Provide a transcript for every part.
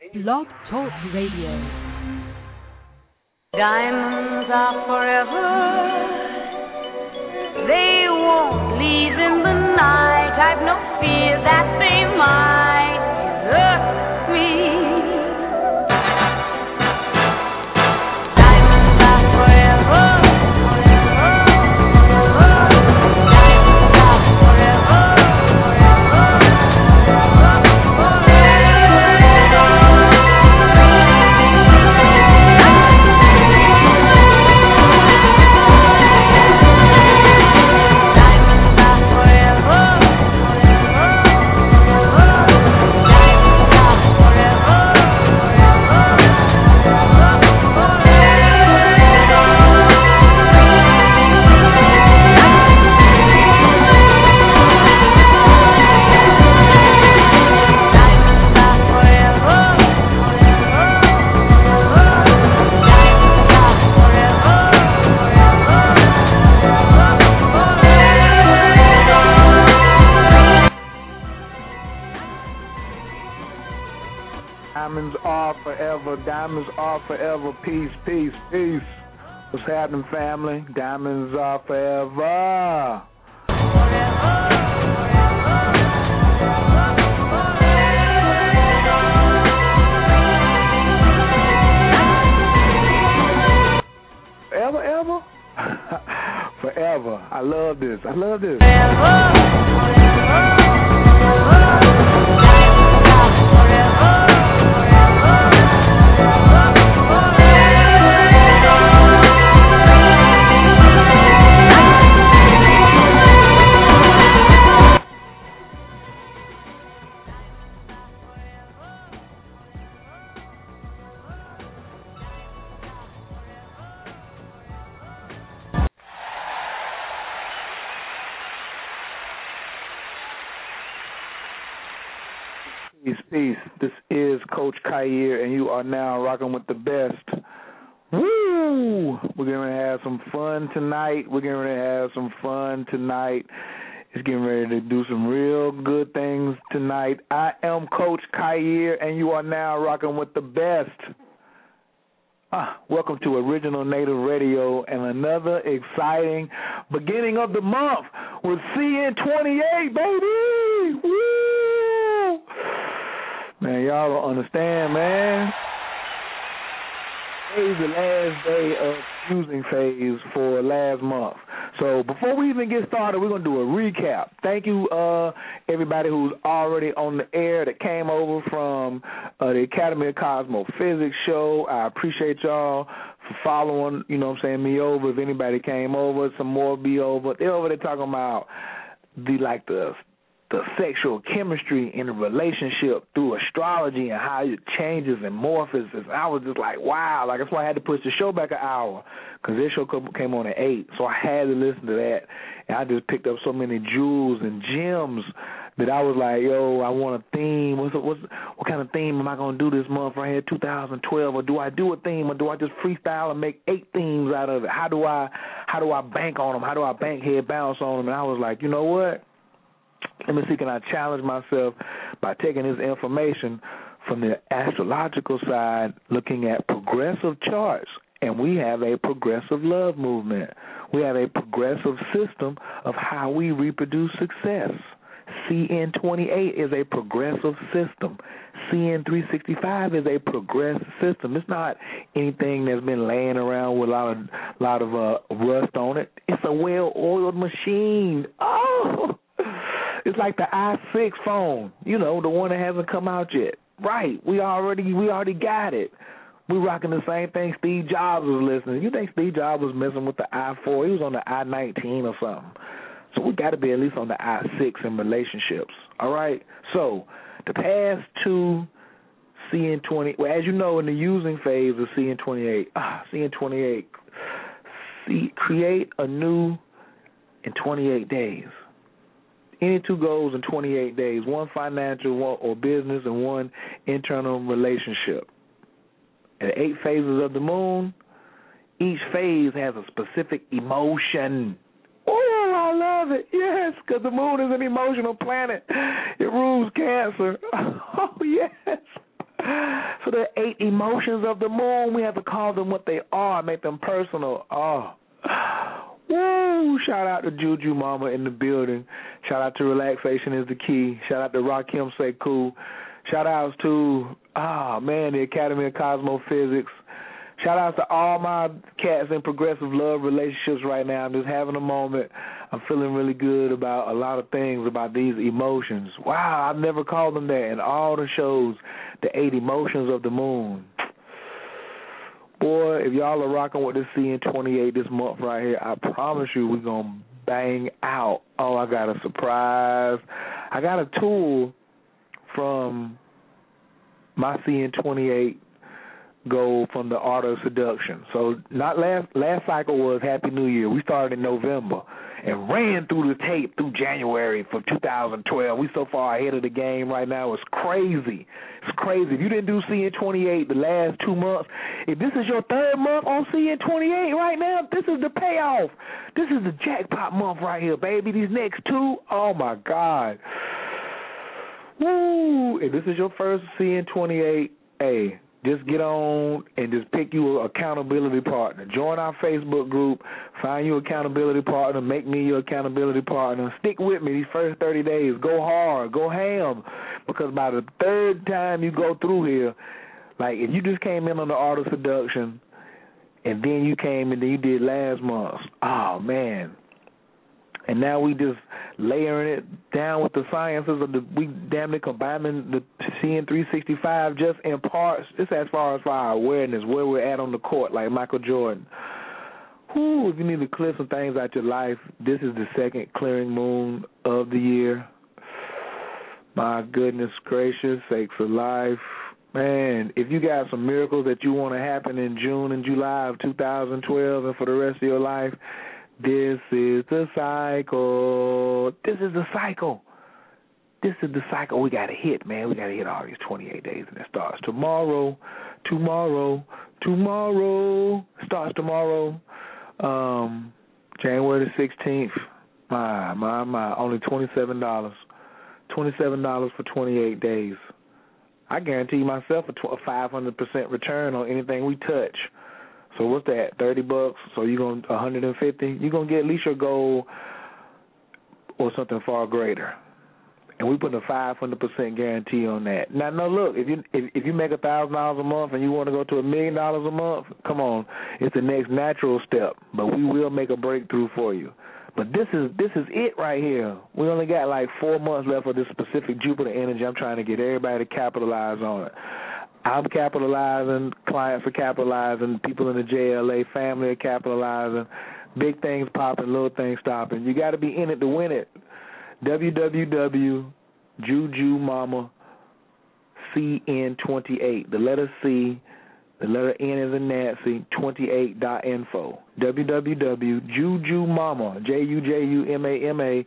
Blog Talk Radio. Diamonds are forever. They won't leave in the night. I've no fear that Diamonds are forever. Peace, peace, peace. What's happening, family? Diamonds are forever. Ever, ever? forever. I love this. I love this. Peace, Coach Kair, and you are now rocking with the best. Woo! We're going to have some fun tonight. We're going to have some fun tonight. It's getting ready to do some real good things tonight. I am Coach Kair, and you are now rocking with the best. Ah, welcome to Original Native Radio and another exciting beginning of the month with CN28, baby! Woo! Man, y'all don't understand, man. Today's the last day of using phase for last month. So before we even get started, we're gonna do a recap. Thank you, uh, everybody who's already on the air that came over from uh, the Academy of Cosmophysics show. I appreciate y'all for following, you know what I'm saying, me over. If anybody came over, some more be over. They're over there talking about the like the the sexual chemistry in a relationship through astrology and how it changes and morphs. I was just like, wow. Like that's why I had to push the show back an hour because this show came on at eight, so I had to listen to that. And I just picked up so many jewels and gems that I was like, yo, I want a theme. What's what's what kind of theme am I gonna do this month right here, 2012? Or do I do a theme, or do I just freestyle and make eight themes out of it? How do I how do I bank on them? How do I bank head bounce on them? And I was like, you know what? Let me see, can I challenge myself by taking this information from the astrological side, looking at progressive charts, and we have a progressive love movement. We have a progressive system of how we reproduce success. CN28 is a progressive system. CN365 is a progressive system. It's not anything that's been laying around with a lot of lot of uh, rust on it. It's a well-oiled machine. Oh, it's like the i6 phone, you know, the one that hasn't come out yet. Right. We already we already got it. We rocking the same thing Steve Jobs was listening. You think Steve Jobs was messing with the i4? He was on the i19 or something. So we got to be at least on the i6 in relationships. All right. So the past two CN20, well, as you know, in the using phase of CN28, ah, CN28, see, create a new in 28 days. Any two goals in 28 days, one financial or business and one internal relationship. And eight phases of the moon, each phase has a specific emotion. Oh, I love it. Yes, because the moon is an emotional planet. It rules Cancer. Oh, yes. So the eight emotions of the moon. We have to call them what they are, make them personal. Oh. Woo! Shout out to Juju Mama in the building. Shout out to Relaxation is the Key. Shout out to Rakim Sekou. Shout outs to, ah, man, the Academy of Cosmophysics. Shout outs to all my cats in progressive love relationships right now. I'm just having a moment. I'm feeling really good about a lot of things about these emotions. Wow, I've never called them that. in all the shows, the eight emotions of the moon. Boy, if y'all are rocking with this CN28 this month right here, I promise you we're going to bang out. Oh, I got a surprise. I got a tool from my CN28 go from the art of seduction. So not last last cycle was Happy New Year. We started in November and ran through the tape through January for 2012. We so far ahead of the game right now. It's crazy. It's crazy. If you didn't do CN28 the last two months, if this is your third month on CN28 right now, this is the payoff. This is the jackpot month right here, baby. These next two, oh my God. Woo! If this is your first CN28, hey, just get on and just pick you an accountability partner. Join our Facebook group, find you accountability partner, make me your accountability partner. Stick with me these first 30 days. Go hard, go ham, because by the third time you go through here, like if you just came in on the art of seduction, and then you came and then you did last month, oh man, and now we just layering it down with the sciences of the we damn near combining the sixty five just in parts. Just as far as our awareness, where we're at on the court, like Michael Jordan. Whoo, if you need to clear some things out your life, this is the second clearing moon of the year. My goodness gracious, sakes of life. Man, if you got some miracles that you want to happen in June and July of 2012 and for the rest of your life, this is the cycle. This is the cycle. This is the cycle we got to hit, man. We got to hit all these 28 days, and it starts tomorrow, tomorrow, tomorrow. Starts tomorrow, um, January the 16th. My, my, my. Only $27. $27 for 28 days. I guarantee myself a 500% return on anything we touch. So what's that? Thirty bucks. So you're going to 150. You're gonna get at least your goal or something far greater. And we put a 500 percent guarantee on that. Now, no, look, if you if, if you make a thousand dollars a month and you want to go to a million dollars a month, come on, it's the next natural step. But we will make a breakthrough for you. But this is this is it right here. We only got like four months left of this specific Jupiter energy. I'm trying to get everybody to capitalize on it. I'm capitalizing, clients are capitalizing, people in the JLA family are capitalizing, big things popping, little things stopping. You got to be in it to win it. www. Juju Mama CN28. The letter C, the letter N is in Nancy, 28.info. www.jujumama, J U J U M A M A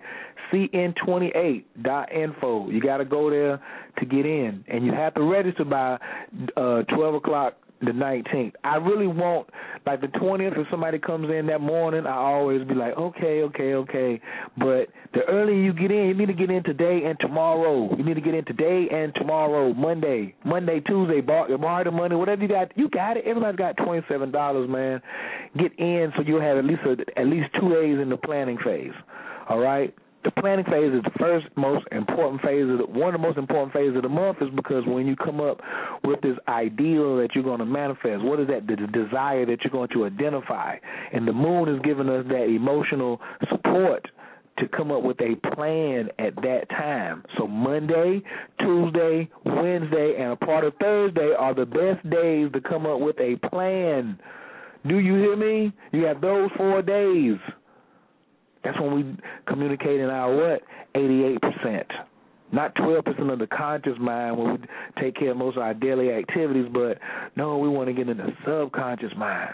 cn28.info. You got to go there to get in, and you have to register by uh, 12 o'clock the 19th. I really want, like the 20th, if somebody comes in that morning, I always be like, okay, okay, okay. But the earlier you get in, you need to get in today and tomorrow. You need to get in today and tomorrow, Monday, Monday, Tuesday, bar, bar the money, whatever you got, you got it. Everybody's got $27, man. Get in so you'll have at least a, at least two days in the planning phase. All right the planning phase is the first most important phase of the, one of the most important phases of the month is because when you come up with this ideal that you're going to manifest, what is that the desire that you're going to identify, and the moon is giving us that emotional support to come up with a plan at that time. So Monday, Tuesday, Wednesday, and a part of Thursday are the best days to come up with a plan. Do you hear me? You have those four days. That's when we communicate in our what? 88%. Not 12% of the conscious mind when we take care of most of our daily activities, but no, we want to get in the subconscious mind.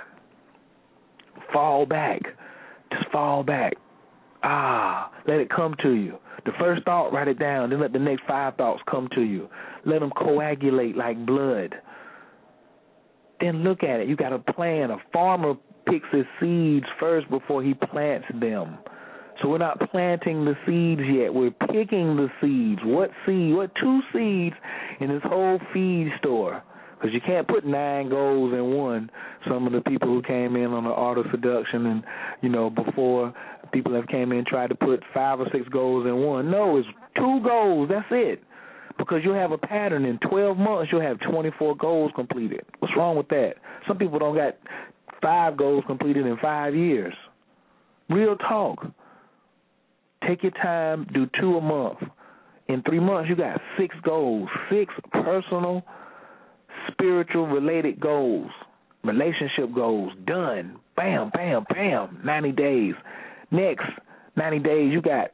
Fall back. Just fall back. Ah, let it come to you. The first thought, write it down. Then let the next five thoughts come to you. Let them coagulate like blood. Then look at it. You got a plan. A farmer picks his seeds first before he plants them. So we're not planting the seeds yet. We're picking the seeds. What seed? What two seeds in this whole feed store? because you can't put nine goals in one. Some of the people who came in on the art of seduction and you know before people have came in tried to put five or six goals in one. No, it's two goals. That's it. Because you have a pattern in 12 months, you'll have 24 goals completed. What's wrong with that? Some people don't got five goals completed in five years. Real talk. Take your time, do two a month. In three months, you got six goals, six personal, spiritual related goals, relationship goals done. Bam, bam, bam. 90 days. Next 90 days, you got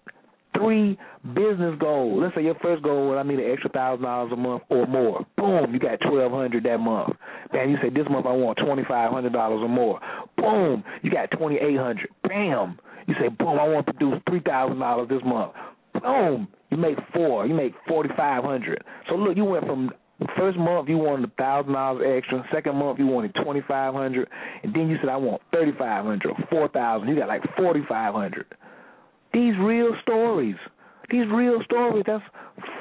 three business goals. Let's say your first goal was I need an extra thousand dollars a month or more. Boom, you got twelve hundred that month. Bam, you say this month I want twenty five hundred dollars or more. Boom, you got twenty eight hundred. Bam, you say boom, I want to produce three thousand dollars this month. Boom, you make four. You make forty five hundred. So look, you went from First month you wanted a thousand dollars extra. Second month you wanted twenty five hundred, and then you said I want thirty five hundred four thousand. You got like forty five hundred. These real stories. These real stories. That's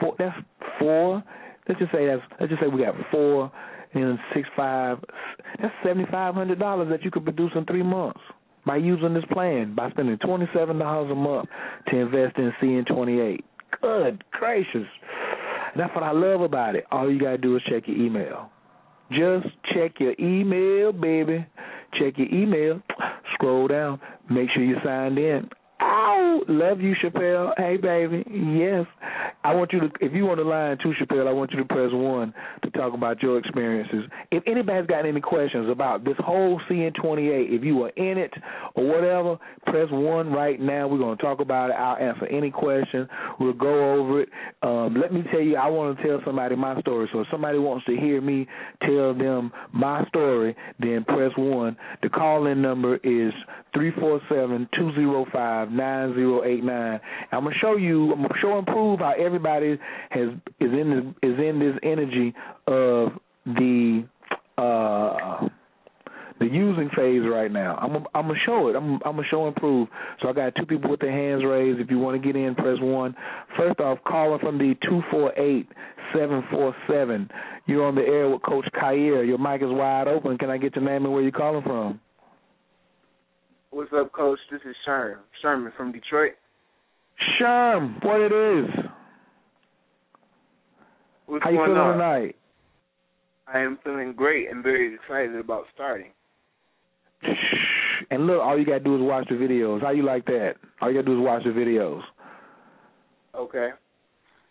four. That's four. Let's just say that's. Let's just say we got four and six five. That's seventy five hundred dollars that you could produce in three months by using this plan by spending twenty seven dollars a month to invest in CN twenty eight. Good gracious. That's what I love about it. All you gotta do is check your email. Just check your email, baby. Check your email. Scroll down. Make sure you signed in. Love you, Chappelle. Hey, baby. Yes. I want you to, if you on the line too, Chappelle, I want you to press one to talk about your experiences. If anybody's got any questions about this whole CN28, if you were in it or whatever, press one right now. We're going to talk about it. I'll answer any question. We'll go over it. Um, let me tell you, I want to tell somebody my story. So if somebody wants to hear me tell them my story, then press one. The call in number is three four seven. I'm gonna show you. I'm gonna show and prove how everybody has is in this, is in this energy of the uh the using phase right now. I'm a, I'm gonna show it. I'm I'm gonna show and prove. So I got two people with their hands raised. If you want to get in, press one. First off, calling from the two four eight seven four seven. You're on the air with Coach Khayr. Your mic is wide open. Can I get your name and where you're calling from? What's up, Coach? This is Sherm. Sherman from Detroit. Sherm, what it is? What's How you going feeling on? tonight? I am feeling great and very excited about starting. And look, all you gotta do is watch the videos. How you like that? All you gotta do is watch the videos. Okay.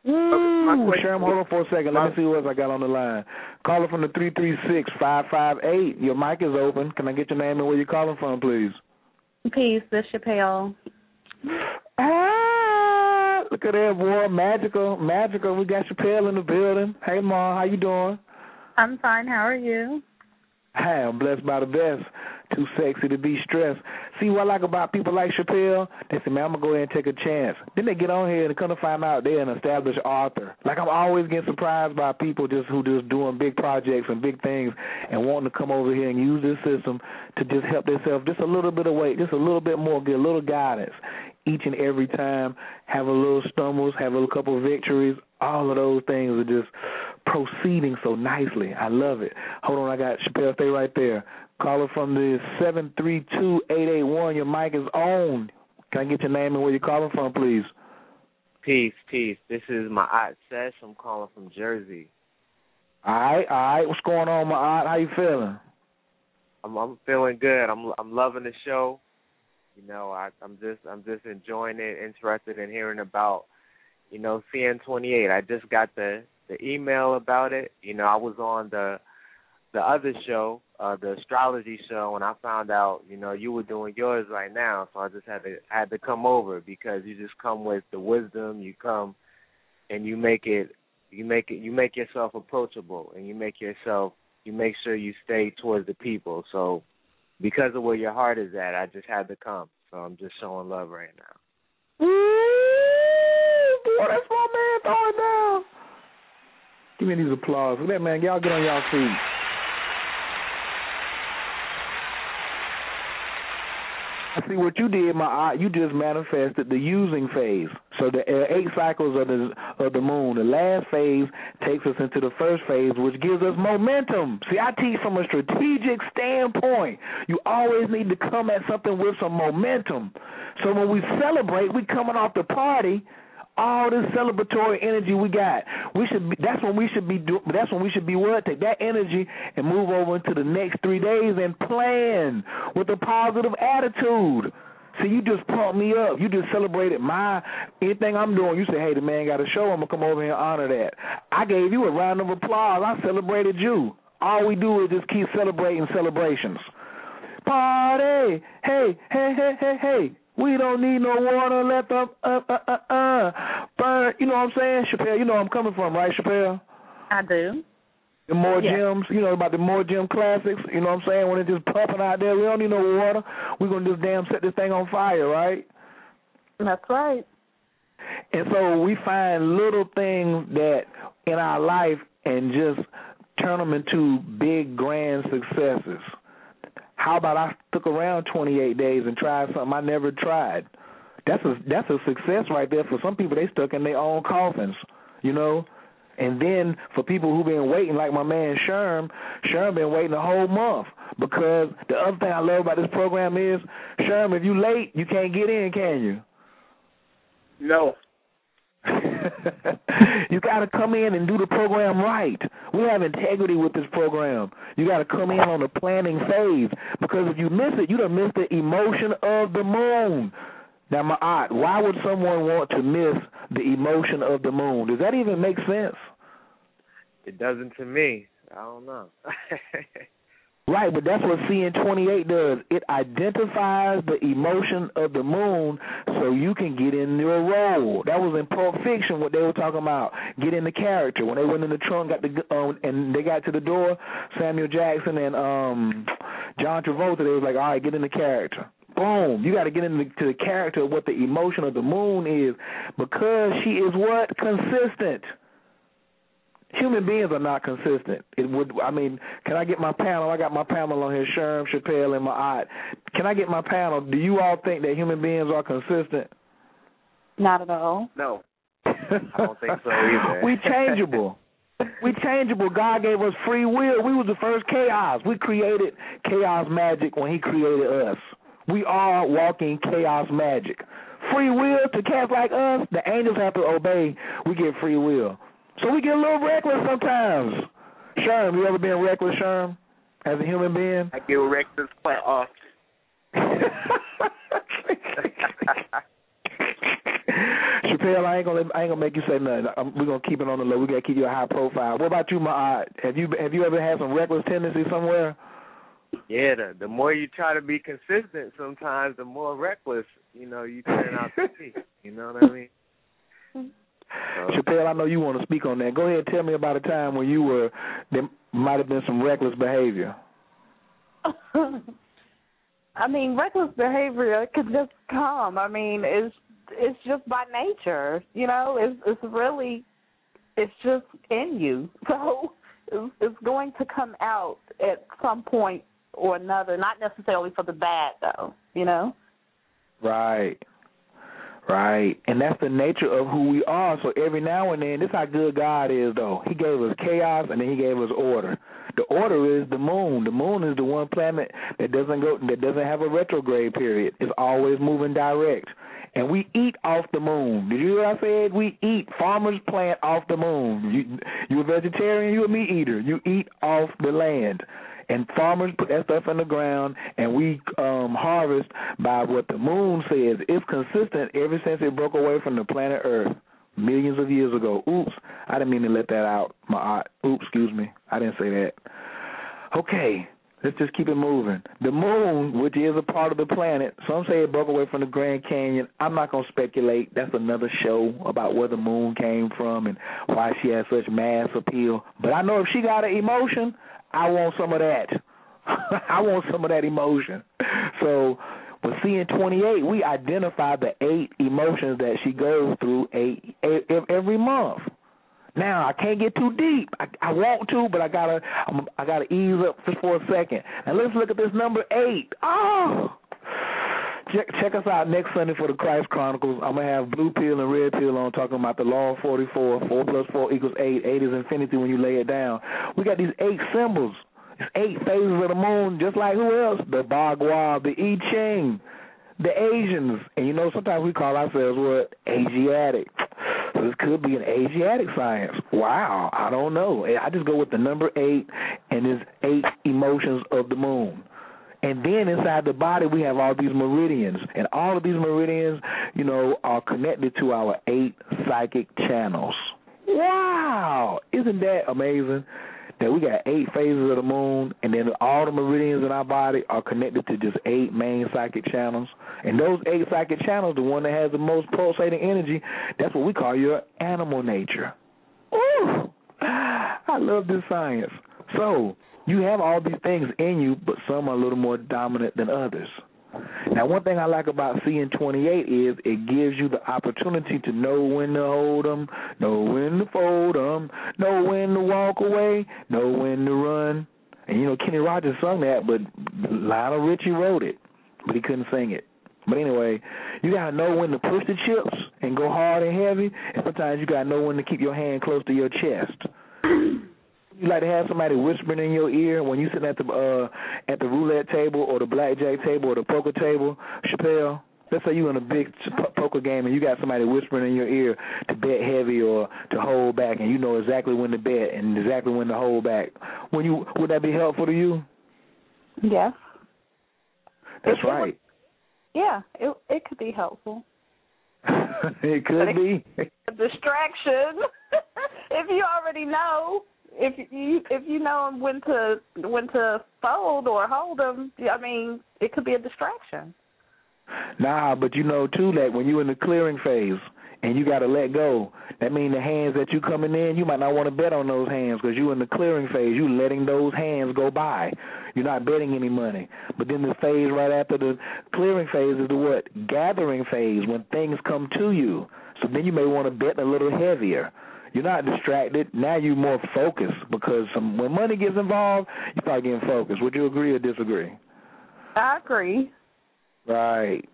Woo! my question- Sherm, hold on for a second. Let my- me see who else I got on the line. Caller from the three three six five five eight. Your mic is open. Can I get your name and where you're calling from, please? Peace, this Chappelle. Ah, look at that boy, magical, magical. We got Chappelle in the building. Hey, Ma, how you doing? I'm fine. How are you? Hey, I'm blessed by the best. Too sexy to be stressed. See what I like about people like Chappelle? They say, man, I'm going to go ahead and take a chance. Then they get on here and come to find out they're an established author. Like, I'm always getting surprised by people just who just doing big projects and big things and wanting to come over here and use this system to just help themselves just a little bit of weight, just a little bit more, get a little guidance each and every time, have a little stumbles, have a couple of victories. All of those things are just proceeding so nicely. I love it. Hold on, I got Chappelle. Stay right there. Caller from the seven three two eight eight one. Your mic is on. Can I get your name and where you're calling from, please? Peace, peace. This is my aunt Sesh. I'm calling from Jersey. All right, all right. What's going on, my aunt? How you feeling? I'm I'm feeling good. I'm I'm loving the show. You know, I I'm just I'm just enjoying it, interested in hearing about, you know, CN28. I just got the the email about it. You know, I was on the the other show, uh the astrology show and I found out, you know, you were doing yours right now, so I just had to had to come over because you just come with the wisdom, you come and you make it you make it you make yourself approachable and you make yourself you make sure you stay towards the people. So because of where your heart is at, I just had to come. So I'm just showing love right now. Ooh, boy, that's my man throwing down. Give me these applause. Look at that, man. Y'all get on y'all feet. See what you did, my. You just manifested the using phase. So the uh, eight cycles of the of the moon. The last phase takes us into the first phase, which gives us momentum. See, I teach from a strategic standpoint. You always need to come at something with some momentum. So when we celebrate, we coming off the party all this celebratory energy we got. We should be, that's when we should be do, that's when we should be what take that energy and move over into the next 3 days and plan with a positive attitude. See, you just pumped me up. You just celebrated my anything I'm doing. You say, "Hey, the man got a show. I'm gonna come over here and honor that." I gave you a round of applause. I celebrated you. All we do is just keep celebrating celebrations. Party, hey, hey, hey, hey, hey. We don't need no water left up, up, uh, uh, uh. Burn. You know what I'm saying, Chappelle? You know where I'm coming from, right, Chappelle? I do. The more Yeah. gems, you know about the more gem classics. You know what I'm saying? When it's just pumping out there, we don't need no water. We're gonna just damn set this thing on fire, right? That's right. And so we find little things that in our life and just turn them into big grand successes. How about I stuck around 28 days and tried something I never tried? That's a that's a success right there. For some people, they stuck in their own coffins, you know. And then for people who've been waiting, like my man Sherm, Sherm been waiting a whole month because the other thing I love about this program is, Sherm, if you late, you can't get in, can you? No. you got to come in and do the program right. We have integrity with this program. You got to come in on the planning phase because if you miss it, you don't miss the emotion of the moon. Now, my aunt, why would someone want to miss the emotion of the moon? Does that even make sense? It doesn't to me. I don't know. Right, but that's what CN28 does. It identifies the emotion of the moon so you can get in your role. That was in Pulp Fiction what they were talking about. Get in the character. When they went in the trunk, got the um, and they got to the door, Samuel Jackson and um John Travolta, they was like, "All right, get in the character." Boom! You got to get into the character of what the emotion of the moon is because she is what consistent human beings are not consistent. It would. I mean, can I get my panel? I got my panel on here, Sherm, Chappelle, and my aunt. Can I get my panel? Do you all think that human beings are consistent? Not at all. No. I don't think so either. we changeable. We changeable. God gave us free will. We was the first chaos. We created chaos magic when He created us. We are walking chaos magic. Free will to cats like us. The angels have to obey. We get free will. So we get a little reckless sometimes. Sherm, you ever been reckless, Sherm, as a human being? I get reckless quite often. Chappelle, I ain't gonna I ain't gonna make you say nothing. I'm, we're gonna keep it on the low. We gotta keep you a high profile. What about you, my Have you have you ever had some reckless tendencies somewhere? Yeah, the the more you try to be consistent, sometimes the more reckless, you know, you turn out to be. You know what I mean? So, Chappelle, I know you want to speak on that. Go ahead, tell me about a time when you were there might have been some reckless behavior. I mean, reckless behavior could just come. I mean, it's it's just by nature, you know. It's it's really it's just in you, so it's, it's going to come out at some point or another. Not necessarily for the bad, though, you know. Right. Right. And that's the nature of who we are. So every now and then, this how good God is though. He gave us chaos and then he gave us order. The order is the moon. The moon is the one planet that doesn't go that doesn't have a retrograde period. It's always moving direct. And we eat off the moon. Did you hear what I said? We eat. Farmers plant off the moon. You you a vegetarian, you a meat eater. You eat off the land and farmers put that stuff in the ground and we um harvest by what the moon says. It's consistent ever since it broke away from the planet earth millions of years ago. Oops. I didn't mean to let that out. My oops excuse me. I didn't say that. Okay. Let's just keep it moving. The moon which is a part of the planet some say it broke away from the grand canyon. I'm not going to speculate. That's another show about where the moon came from and why she has such mass appeal. But i know if she got an emotion I want some of that. I want some of that emotion. So, with CN28, we identify the eight emotions that she goes through eight every month. Now I can't get too deep. I, I want to, but I gotta I'm, I gotta ease up just for a second. And let's look at this number eight. Oh, check check us out next Sunday for the Christ Chronicles. I'm gonna have blue pill and red pill on talking about the law of 44. Four plus four equals eight. Eight is infinity when you lay it down. We got these eight symbols. It's eight phases of the moon, just like who else? The Bagua, the I Ching, the Asians. And you know, sometimes we call ourselves what? Asiatic. So this could be an Asiatic science. Wow, I don't know. I just go with the number eight and his eight emotions of the moon. And then inside the body, we have all these meridians. And all of these meridians, you know, are connected to our eight psychic channels. Wow! Isn't that amazing? That we got eight phases of the moon, and then all the meridians in our body are connected to just eight main psychic channels. And those eight psychic channels, the one that has the most pulsating energy, that's what we call your animal nature. Ooh! I love this science. So, you have all these things in you, but some are a little more dominant than others. Now, one thing I like about CN28 is it gives you the opportunity to know when to hold them, know when to fold them, know when to walk away, know when to run. And you know, Kenny Rogers sung that, but Lionel Richie wrote it, but he couldn't sing it. But anyway, you gotta know when to push the chips and go hard and heavy, and sometimes you gotta know when to keep your hand close to your chest. you like to have somebody whispering in your ear when you sitting at the uh at the roulette table or the blackjack table or the poker table, Chappelle? Let's say you're in a big poker game and you got somebody whispering in your ear to bet heavy or to hold back, and you know exactly when to bet and exactly when to hold back. When you would that be helpful to you? Yes. That's it, right. yeah, it it could be helpful. it could be a distraction if you already know if you if you know when to when to fold or hold them, I mean, it could be a distraction. Nah, but you know too that when you're in the clearing phase and you got to let go, that means the hands that you coming in, you might not want to bet on those hands because you're in the clearing phase. You letting those hands go by. You're not betting any money. But then the phase right after the clearing phase is the what gathering phase when things come to you. So then you may want to bet a little heavier. You're not distracted. Now you're more focused because some, when money gets involved, you start getting focused. Would you agree or disagree? I agree. Right.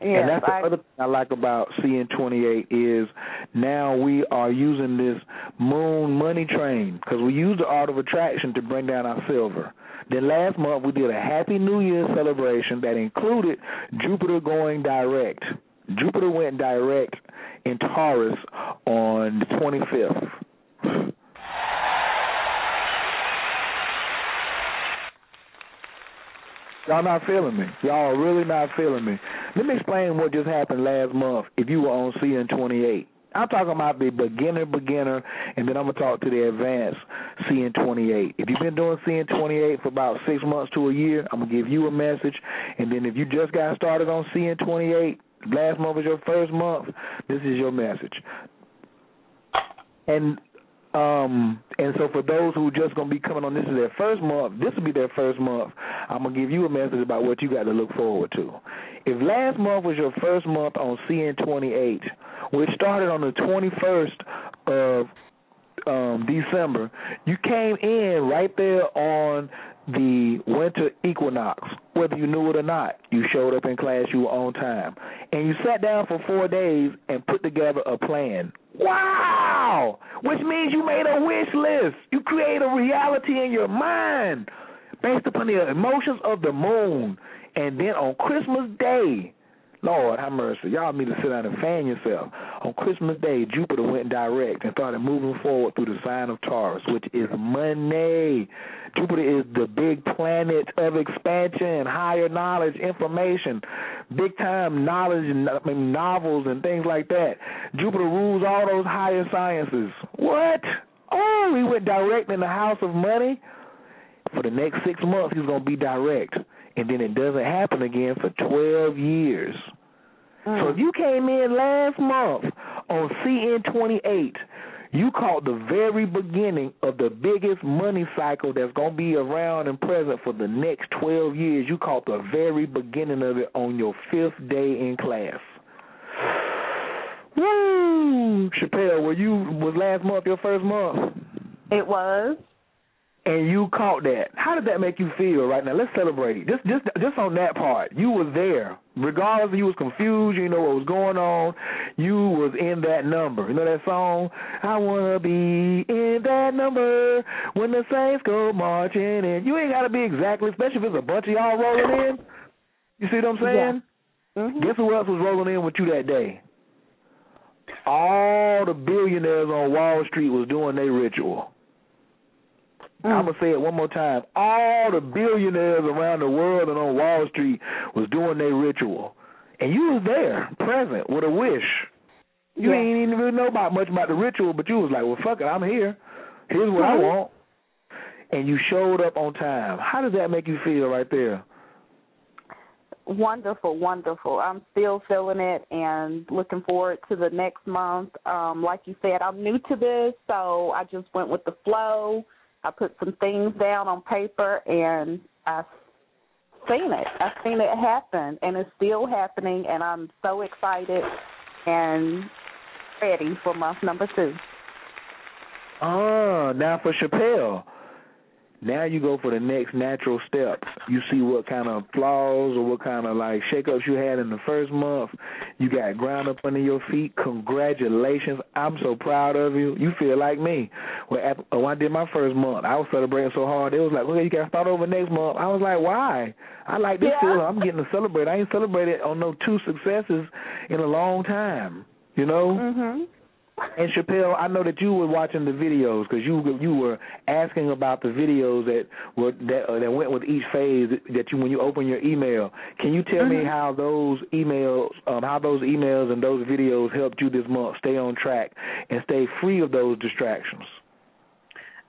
Yes, and that's the I, other thing I like about seeing 28 is now we are using this moon money train because we use the art of attraction to bring down our silver. Then last month we did a Happy New Year celebration that included Jupiter going direct. Jupiter went direct in Taurus on the 25th. Y'all not feeling me. Y'all really not feeling me. Let me explain what just happened last month if you were on CN28. I'm talking about the beginner, beginner, and then I'm going to talk to the advanced CN28. If you've been doing CN28 for about six months to a year, I'm going to give you a message. And then if you just got started on CN28, last month was your first month, this is your message. And um and so for those who are just gonna be coming on this is their first month, this will be their first month. I'm gonna give you a message about what you got to look forward to. If last month was your first month on CN twenty eight, which started on the twenty first of um December, you came in right there on the winter equinox, whether you knew it or not. You showed up in class, you were on time. And you sat down for four days and put together a plan. Wow! Which means you made a wish list. You create a reality in your mind based upon the emotions of the moon. And then on Christmas Day, Lord have mercy. Y'all need to sit down and fan yourself. On Christmas Day, Jupiter went direct and started moving forward through the sign of Taurus, which is money. Jupiter is the big planet of expansion, higher knowledge, information, big time knowledge I mean, novels and things like that. Jupiter rules all those higher sciences. What? Oh, he went direct in the house of money. For the next six months, he's going to be direct and then it doesn't happen again for 12 years. Mm. So if you came in last month on CN28, you caught the very beginning of the biggest money cycle that's going to be around and present for the next 12 years. You caught the very beginning of it on your fifth day in class. Woo! Chappelle, were you was last month your first month? It was. And you caught that. How did that make you feel right now? Let's celebrate. Just just just on that part. You were there. Regardless you was confused, you know what was going on, you was in that number. You know that song? I wanna be in that number when the Saints go marching in. You ain't gotta be exactly especially if it's a bunch of y'all rolling in. You see what I'm saying? Yeah. Mm-hmm. Guess who else was rolling in with you that day? All the billionaires on Wall Street was doing their ritual. Mm. I'm gonna say it one more time. All the billionaires around the world and on Wall Street was doing their ritual, and you was there, present, with a wish. You Yeah. ain't even really know about much about the ritual, but you was like, "Well, fuck it, I'm here. Here's what I want," and you showed up on time. How does that make you feel right there? Wonderful, wonderful. I'm still feeling it and looking forward to the next month. Um, like you said, I'm new to this, so I just went with the flow. I put some things down on paper and I've seen it. I've seen it happen and it's still happening and I'm so excited and ready for month number two. Ah, now for Chappelle. Now you go for the next natural step. You see what kind of flaws or what kind of like shakeups you had in the first month. You got ground up under your feet. Congratulations! I'm so proud of you. You feel like me. When, when I did my first month, I was celebrating so hard. It was like, okay, you got to start over next month. I was like, why? I like this Yeah. feeling. I'm getting to celebrate. I ain't celebrated on no two successes in a long time. You know. Mhm. And Chappelle, I know that you were watching the videos because you you were asking about the videos that were that uh, that went with each phase that you when you open your email. Can you tell me Mhm. how those emails um, how those emails and those videos helped you this month stay on track and stay free of those distractions?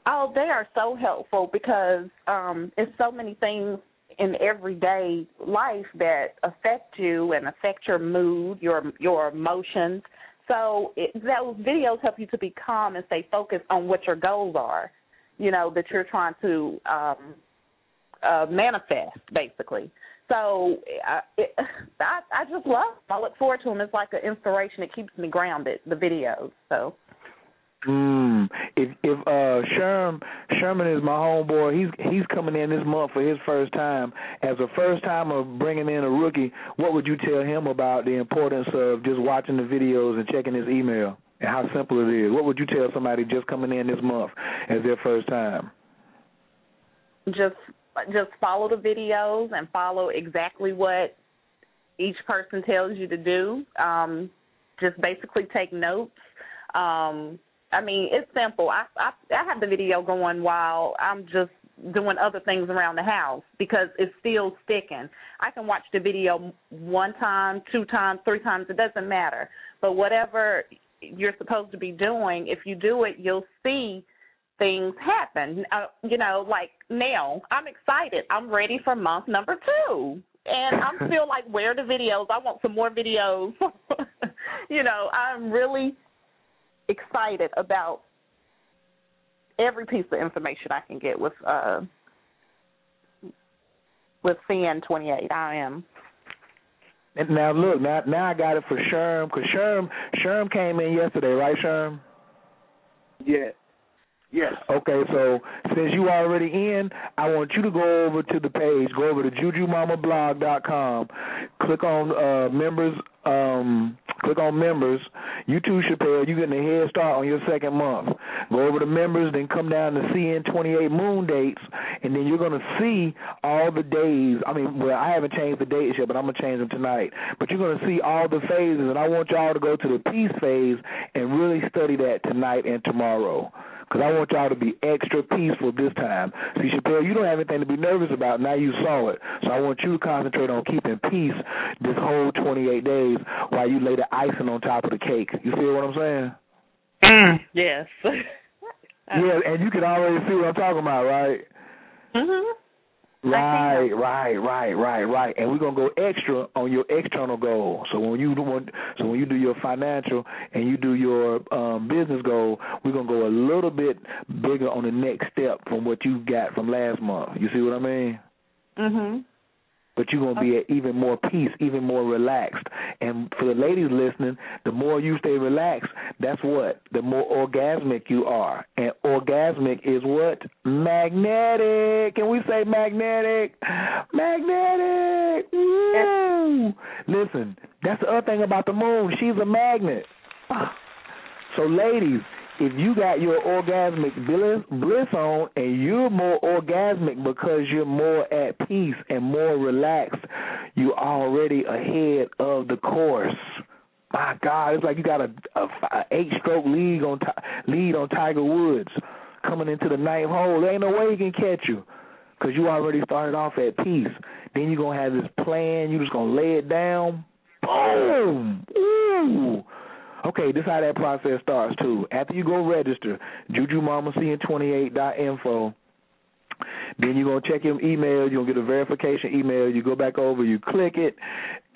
Oh, they are so helpful because um it's so many things in everyday life that affect you and affect your mood, your your emotions. So it, those videos help you to be calm and stay focused on what your goals are. You know that you're trying to um uh manifest, basically. So I, it, I I just love. Them. I look forward to them. It's like an inspiration. It keeps me grounded. The videos. So. Mm. If if uh Sherm Sherman is my homeboy, he's he's coming in this month for his first time. As a first timer bringing in a rookie, what would you tell him about the importance of just watching the videos and checking his email and how simple it is? What would you tell somebody just coming in this month as their first time? just just follow the videos and follow exactly what each person tells you to do. Um, just basically take notes. Um, I mean, it's simple. I, I I have the video going while I'm just doing other things around the house because it's still sticking. I can watch the video one time, two times, three times. It doesn't matter. But whatever you're supposed to be doing, if you do it, you'll see things happen. Uh, you know, like now, I'm excited. I'm ready for month number two. And I'm still like, where are the videos? I want some more videos. you know, I'm really excited about every piece of information I can get with uh with CN twenty eight. I am. And now look, now now I got it for Sherm because Sherm Sherm came in yesterday, right, Sherm? Yeah. Yes. Okay, so since you already in, I want you to go over to the page, go over to jujumamablog.com, click on uh, members, um, click on members. You too, Chappelle, you getting a head start on your second month. Go over to members, then come down to CN28 moon dates, and then you're gonna see all the days. I mean, well, I haven't changed the dates yet, but I'm gonna change them tonight. But you're gonna see all the phases, and I want y'all to go to the peace phase and really study that tonight and tomorrow because I want y'all to be extra peaceful this time. See, Chappelle, you don't have anything to be nervous about. Now you saw it. So I want you to concentrate on keeping peace this whole 28 days while you lay the icing on top of the cake. You see what I'm saying? Yes. Yeah, and you can already see what I'm talking about, right? mhm. Right, right, right, right, right. And we're gonna go extra on your external goal. So when you do want, so when you do your financial and you do your um, business goal, we're gonna go a little bit bigger on the next step from what you got from last month. You see what I mean? Mhm. But you're gonna be at even more peace, even more relaxed. And for the ladies listening, the more you stay relaxed, that's what the more orgasmic you are. And orgasmic is what magnetic. Can we say magnetic? Magnetic. Woo! Listen, that's the other thing about the moon. She's a magnet. So, ladies, if you got your orgasmic bliss, on and you're more orgasmic because you're more at peace and more relaxed, you're already ahead of the course. My God, it's like you got a, a, a eight-stroke lead on lead on Tiger Woods coming into the ninth hole. There ain't no way he can catch you because you already started off at peace. Then you're gonna have this plan. You're just gonna lay it down. Boom. Ooh. Okay, this is how that process starts too. After you go register, jujumamacn28.info. Then you're gonna check your email. You're gonna get a verification email. You go back over, you click it,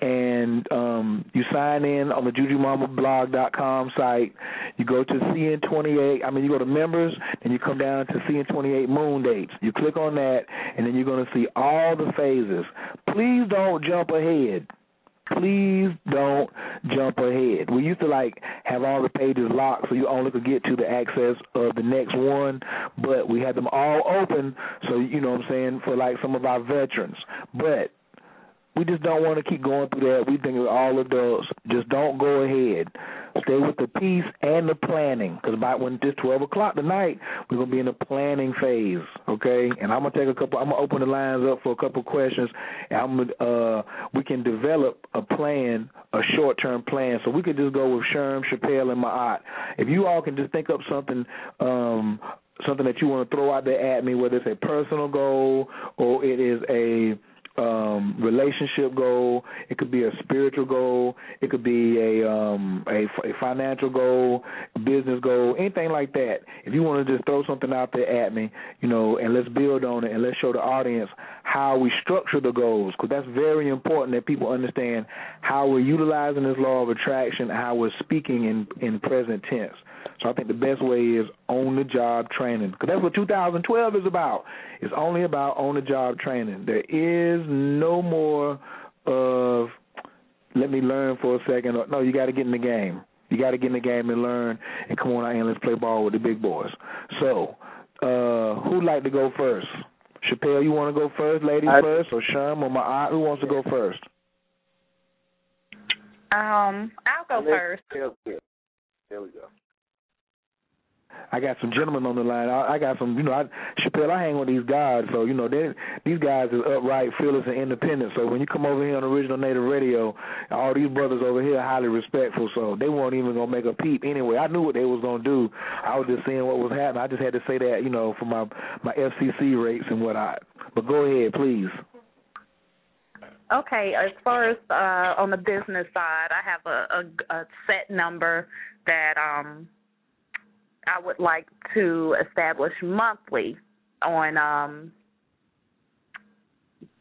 and um, you sign in on the JujuMamaBlog.com site. You go to CN28. I mean, you go to members, and you come down to CN28 moon dates. You click on that, and then you're gonna see all the phases. Please don't jump ahead please don't jump ahead. We used to like have all the pages locked so you only could get to the access of the next one, but we had them all open so you know what I'm saying for like some of our veterans. But we just don't want to keep going through that. We think we're all adults. Just don't go ahead. Stay with the peace and the planning. Because by when it's 12 o'clock tonight, we're to be in the planning phase, okay? And I'm to take a couple, I'm to open the lines up for a couple questions. And I'm gonna, uh, we can develop a plan, a short term plan. So we could just go with Sherm, Chappelle, and Ma'at. If you all can just think up something, um, something that you want to throw out there at me, whether it's a personal goal or it is a um relationship goal. It could be a spiritual goal. It could be a um a, a financial goal business goal anything like that. If you want to just throw something out there at me you know and let's build on it and let's show the audience how we structure the goals because that's very important that people understand how we're utilizing this law of attraction how we're speaking in in present tense so I think the best way is on the job training because that's what 2012 is about. It's only about on the job training. There is no more of let me learn for a second. No, you got to get in the game. You got to get in the game and learn and come on out and let's play ball with the big boys. So, uh, who'd like to go first? Chappelle, you want to go first, ladies I, first, or Sherm or Ma'at? Who wants to go first? Um, I'll go first. There we go. I got some gentlemen on the line. I, I got some, you know, I, Chappelle. I hang with these guys, so you know, they these guys is upright, fearless, and independent. So when you come over here on Original Native Radio, all these brothers over here are highly respectful. So they weren't even gonna make a peep anyway. I knew what they was gonna do. I was just seeing what was happening. I just had to say that, you know, for my my FCC rates and what whatnot. But go ahead, please. Okay, as far as uh on the business side, I have a, a, a set number that um I would like to establish monthly on um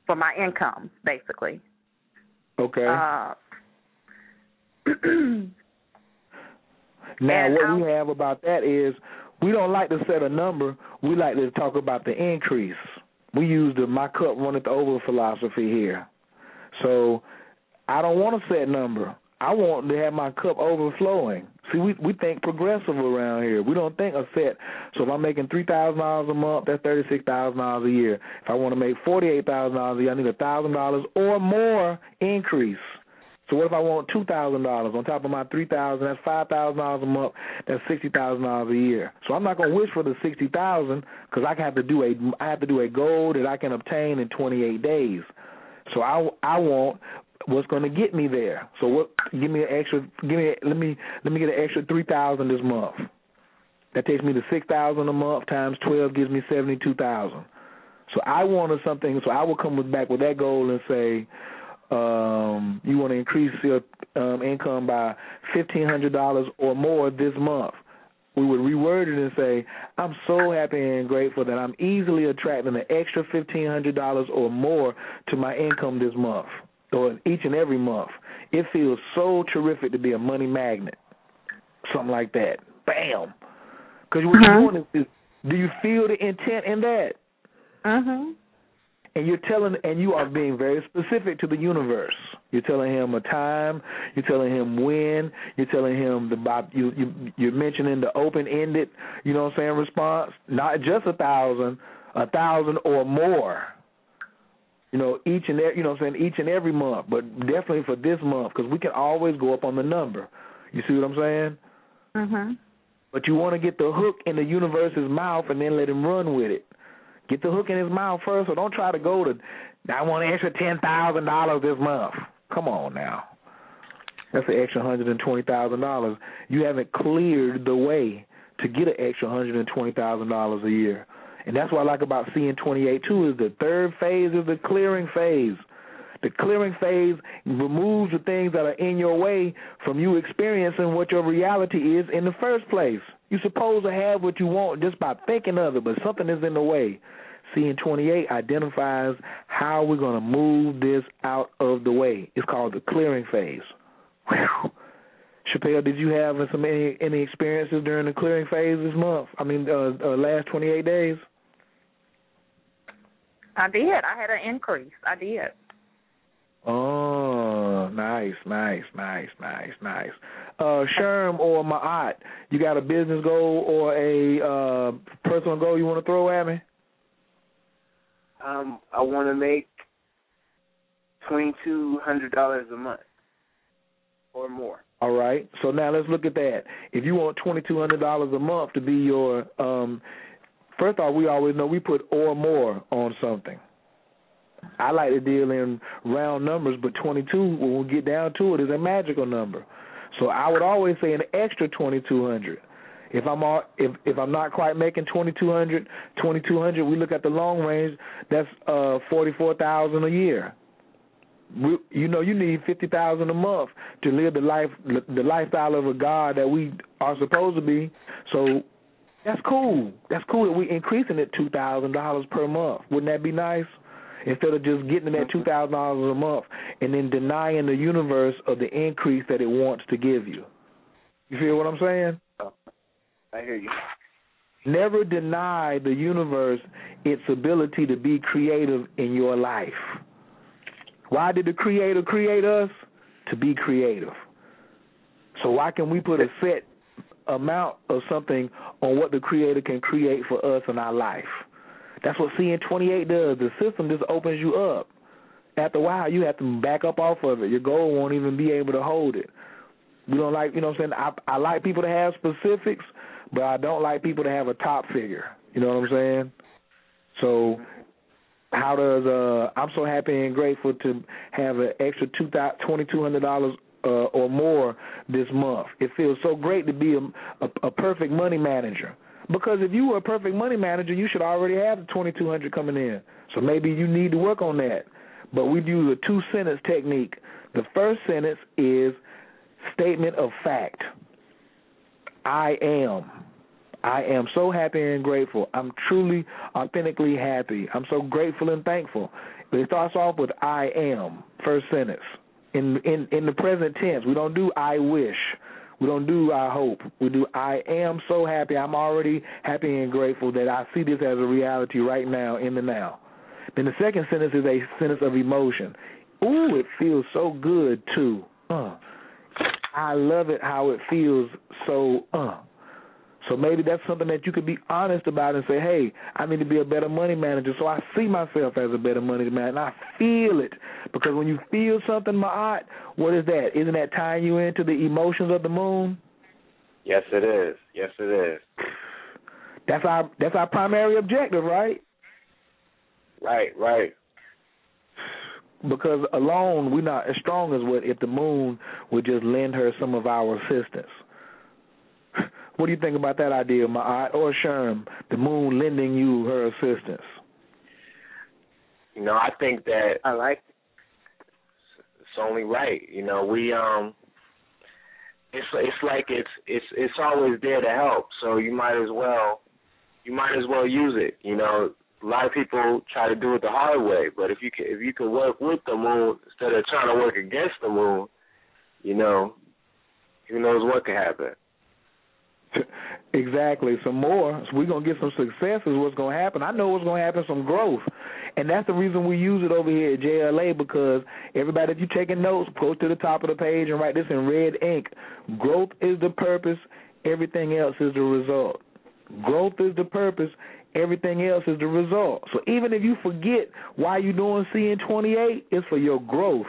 for my income, basically. Okay. Uh, now, what I'll, we have about that is we don't like to set a number. We like to talk about the increase. We use the my cup runneth over philosophy here. So I don't want to set number. I want to have my cup overflowing. See, we we think progressive around here. We don't think a set. So if I'm making three thousand dollars a month, that's thirty six thousand dollars a year. If I want to make forty eight thousand dollars a year, I need a thousand dollars or more increase. So what if I want two thousand dollars on top of my three thousand? That's five thousand dollars a month. That's sixty thousand dollars a year. So I'm not to wish for the sixty thousand because I have to do a I have to do a goal that I can obtain in twenty eight days. So I I want what's going to get me there. So what? Give me an extra. Give me. Let me. Let me get an extra three thousand this month. That takes me to six thousand a month times twelve gives me seventy two thousand. So I wanted something. So I will come back with that goal and say, um, you want to increase your um, income by fifteen hundred dollars or more this month. We would reword it and say, I'm so happy and grateful that I'm easily attracting an extra fifteen hundred dollars or more to my income this month or each and every month. It feels so terrific to be a money magnet, something like that. Bam. Because what uh-huh. you're doing is, is, do you feel the intent in that? Uh huh. and you're telling and you are being very specific to the universe. You're telling him a time. You're telling him when. You're telling him the you you you're mentioning the open ended. You know what I'm saying? Response, not just a thousand, a thousand or more. You know, each and every, you know what I'm saying each and every month, but definitely for this month because we can always go up on the number. You see what I'm saying? Mhm. But you want to get the hook in the universe's mouth and then let him run with it. Get the hook in his mouth first, so don't try to go to. I want an extra ten thousand dollars this month. Come on now, that's an extra hundred and twenty thousand dollars. You haven't cleared the way to get an extra hundred and twenty thousand dollars a year, and that's what I like about CN 28 too. Is the third phase is the clearing phase. The clearing phase removes the things that are in your way from you experiencing what your reality is in the first place. You're supposed to have what you want just by thinking of it, but something is in the way. CN 28 identifies how we're going to move this out of the way. It's called the clearing phase. Whew. Chappelle, did you have some any any experiences during the clearing phase this month? I mean, uh, uh, last 28 days. I did. I had an increase. I did. Oh, nice, nice, nice, nice, nice. Uh, Sherm or Maat, you got a business goal or a uh, personal goal you want to throw at me? Um, I want to make twenty two hundred dollars a month or more. All right. So now let's look at that. If you want twenty two hundred dollars a month to be your um, first off, we always know we put or more on something. I like to deal in round numbers, but 22, when we get down to it, is a magical number. So I would always say an extra 2200. If I'm all, if if I'm not quite making 2200, 2200, we look at the long range. That's uh 44,000 a year. We, you know, you need 50,000 a month to live the life the lifestyle of a God that we are supposed to be. So that's cool. That's cool that we increasing it two thousand dollars per month. Wouldn't that be nice? instead of just getting that two thousand dollars a month and then denying the universe of the increase that it wants to give you. You feel what I'm saying? Oh, I hear you. Never deny the universe its ability to be creative in your life. Why did the Creator create us? To be creative. So why can we put a set amount of something on what the Creator can create for us in our life? That's what CN28 does. The system just opens you up. After a while, you have to back up off of it. Your goal won't even be able to hold it. We don't like, you know what I'm saying? I, I like people to have specifics, but I don't like people to have a top figure. You know what I'm saying? So how does uh I'm so happy and grateful to have an extra two twenty two hundred dollars uh, or more this month. It feels so great to be a, a, a perfect money manager. Because if you were a perfect money manager, you should already have the twenty two hundred coming in. So maybe you need to work on that. But we use a two sentence technique. The first sentence is statement of fact. I am. I am so happy and grateful. I'm truly, authentically happy. I'm so grateful and thankful. But it starts off with I am, first sentence. In in in the present tense, we don't do I wish. We don't do I hope. We do I am so happy. I'm already happy and grateful that I see this as a reality right now in the now. Then the second sentence is a sentence of emotion. Ooh, it feels so good too. Uh. I love it how it feels so uh so maybe that's something that you could be honest about and say, hey, I need to be a better money manager. So I see myself as a better money manager. And I feel it. Because when you feel something, my what is that? Isn't that tying you into the emotions of the moon? Yes, it is. Yes, it is. That's our that's our primary objective, right? Right, right. Because alone we're not as strong as what if the moon would just lend her some of our assistance. What do you think about that idea, Ma'at or Sherm, the moon lending you her assistance? You know, I think that I like it's only right. You know, we um it's it's like it's it's it's always there to help, so you might as well you might as well use it. You know, a lot of people try to do it the hard way, but if you can if you can work with the moon instead of trying to work against the moon, you know, who knows what could happen. Exactly. Some more. So we're gonna get some success is what's gonna happen. I know what's gonna happen, some growth. And that's the reason we use it over here at JLA because everybody if you're taking notes, go to the top of the page and write this in red ink. Growth is the purpose, everything else is the result. Growth is the purpose, everything else is the result. So even if you forget why you're doing CN twenty eight, it's for your growth.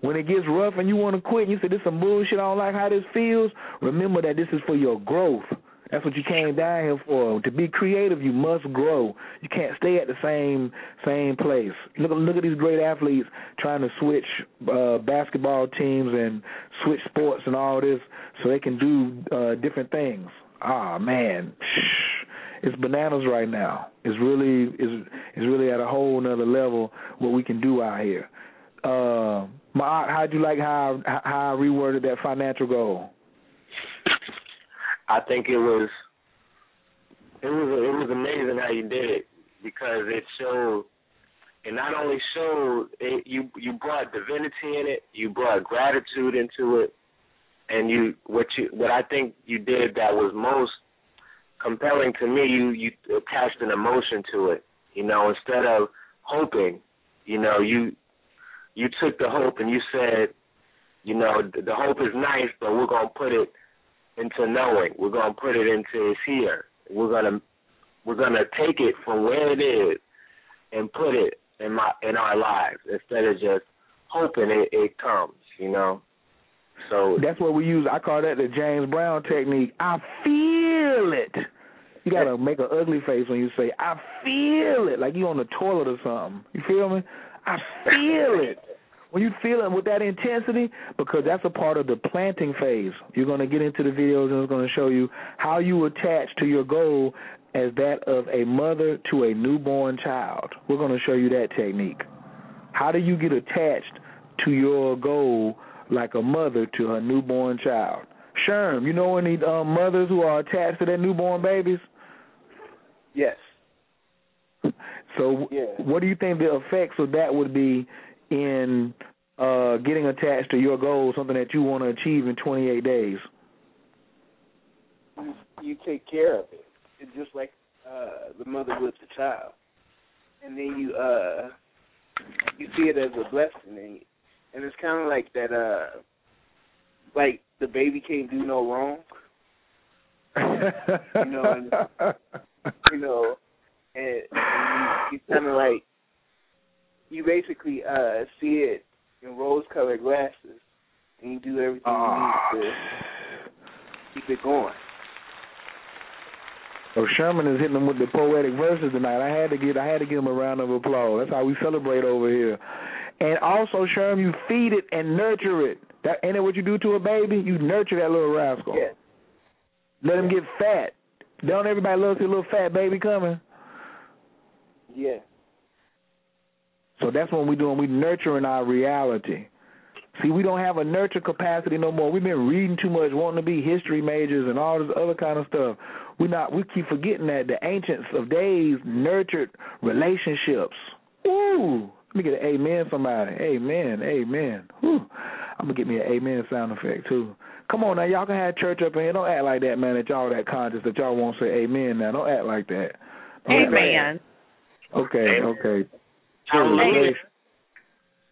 When it gets rough and you want to quit and you say this is some bullshit, I don't like how this feels, remember that this is for your growth. That's what you came down here for. To be creative, you must grow. You can't stay at the same same place. Look look at these great athletes trying to switch uh, basketball teams and switch sports and all this so they can do uh, different things. Ah man, it's bananas right now. It's really is it's really at a whole nother level what we can do out here. Uh, my, how'd you like how how I reworded that financial goal? I think it was it was it was amazing how you did it because it showed it not only showed it, you you brought divinity in it, you brought gratitude into it, and you what you what I think you did that was most compelling to me. You you attached an emotion to it. You know, instead of hoping, you know, you you took the hope and you said, you know, the, hope is nice, but we're gonna put it into knowing. We're gonna put it into it's here. We're gonna we're gonna take it from where it is and put it in my in our lives instead of just hoping it, it comes. You know. So that's what we use. I call that the James Brown technique. I feel it. You gotta make an ugly face when you say I feel it, like you on the toilet or something. You feel me? I feel it. When you feel it with that intensity, because that's a part of the planting phase. You're going to get into the videos and it's going to show you how you attach to your goal as that of a mother to a newborn child. We're going to show you that technique. How do you get attached to your goal like a mother to her newborn child? Sherm, you know any um, mothers who are attached to their newborn babies? Yes. So, yeah. what do you think the effects of that would be in uh, getting attached to your goal, something that you want to achieve in 28 days? You take care of it. It's just like uh, the mother with the child, and then you uh, you see it as a blessing, and, and it's kind of like that. Uh, like the baby can't do no wrong. you know, and, you know, and, and you, you kind of like you basically uh see it in rose-colored glasses, and you do everything oh. you need to keep it going. So Sherman is hitting them with the poetic verses tonight. I had to get I had to give him a round of applause. That's how we celebrate over here. And also, Sherman, you feed it and nurture it. That ain't it what you do to a baby? You nurture that little rascal. Yeah. Let him get fat. Don't everybody love to see a little fat baby coming? Yeah. So that's what we're doing. We're nurturing our reality. See, we don't have a nurture capacity no more. We've been reading too much, wanting to be history majors and all this other kind of stuff. We not we keep forgetting that the ancients of days nurtured relationships. Ooh, let me get an amen, somebody. Amen, amen. Whew. I'm gonna get me an amen sound effect too. Come on now, y'all can have church up in here. Don't act like that, man. That y'all that conscious that y'all won't say amen now. Don't act like that. Don't amen. Okay, okay. Hallelujah.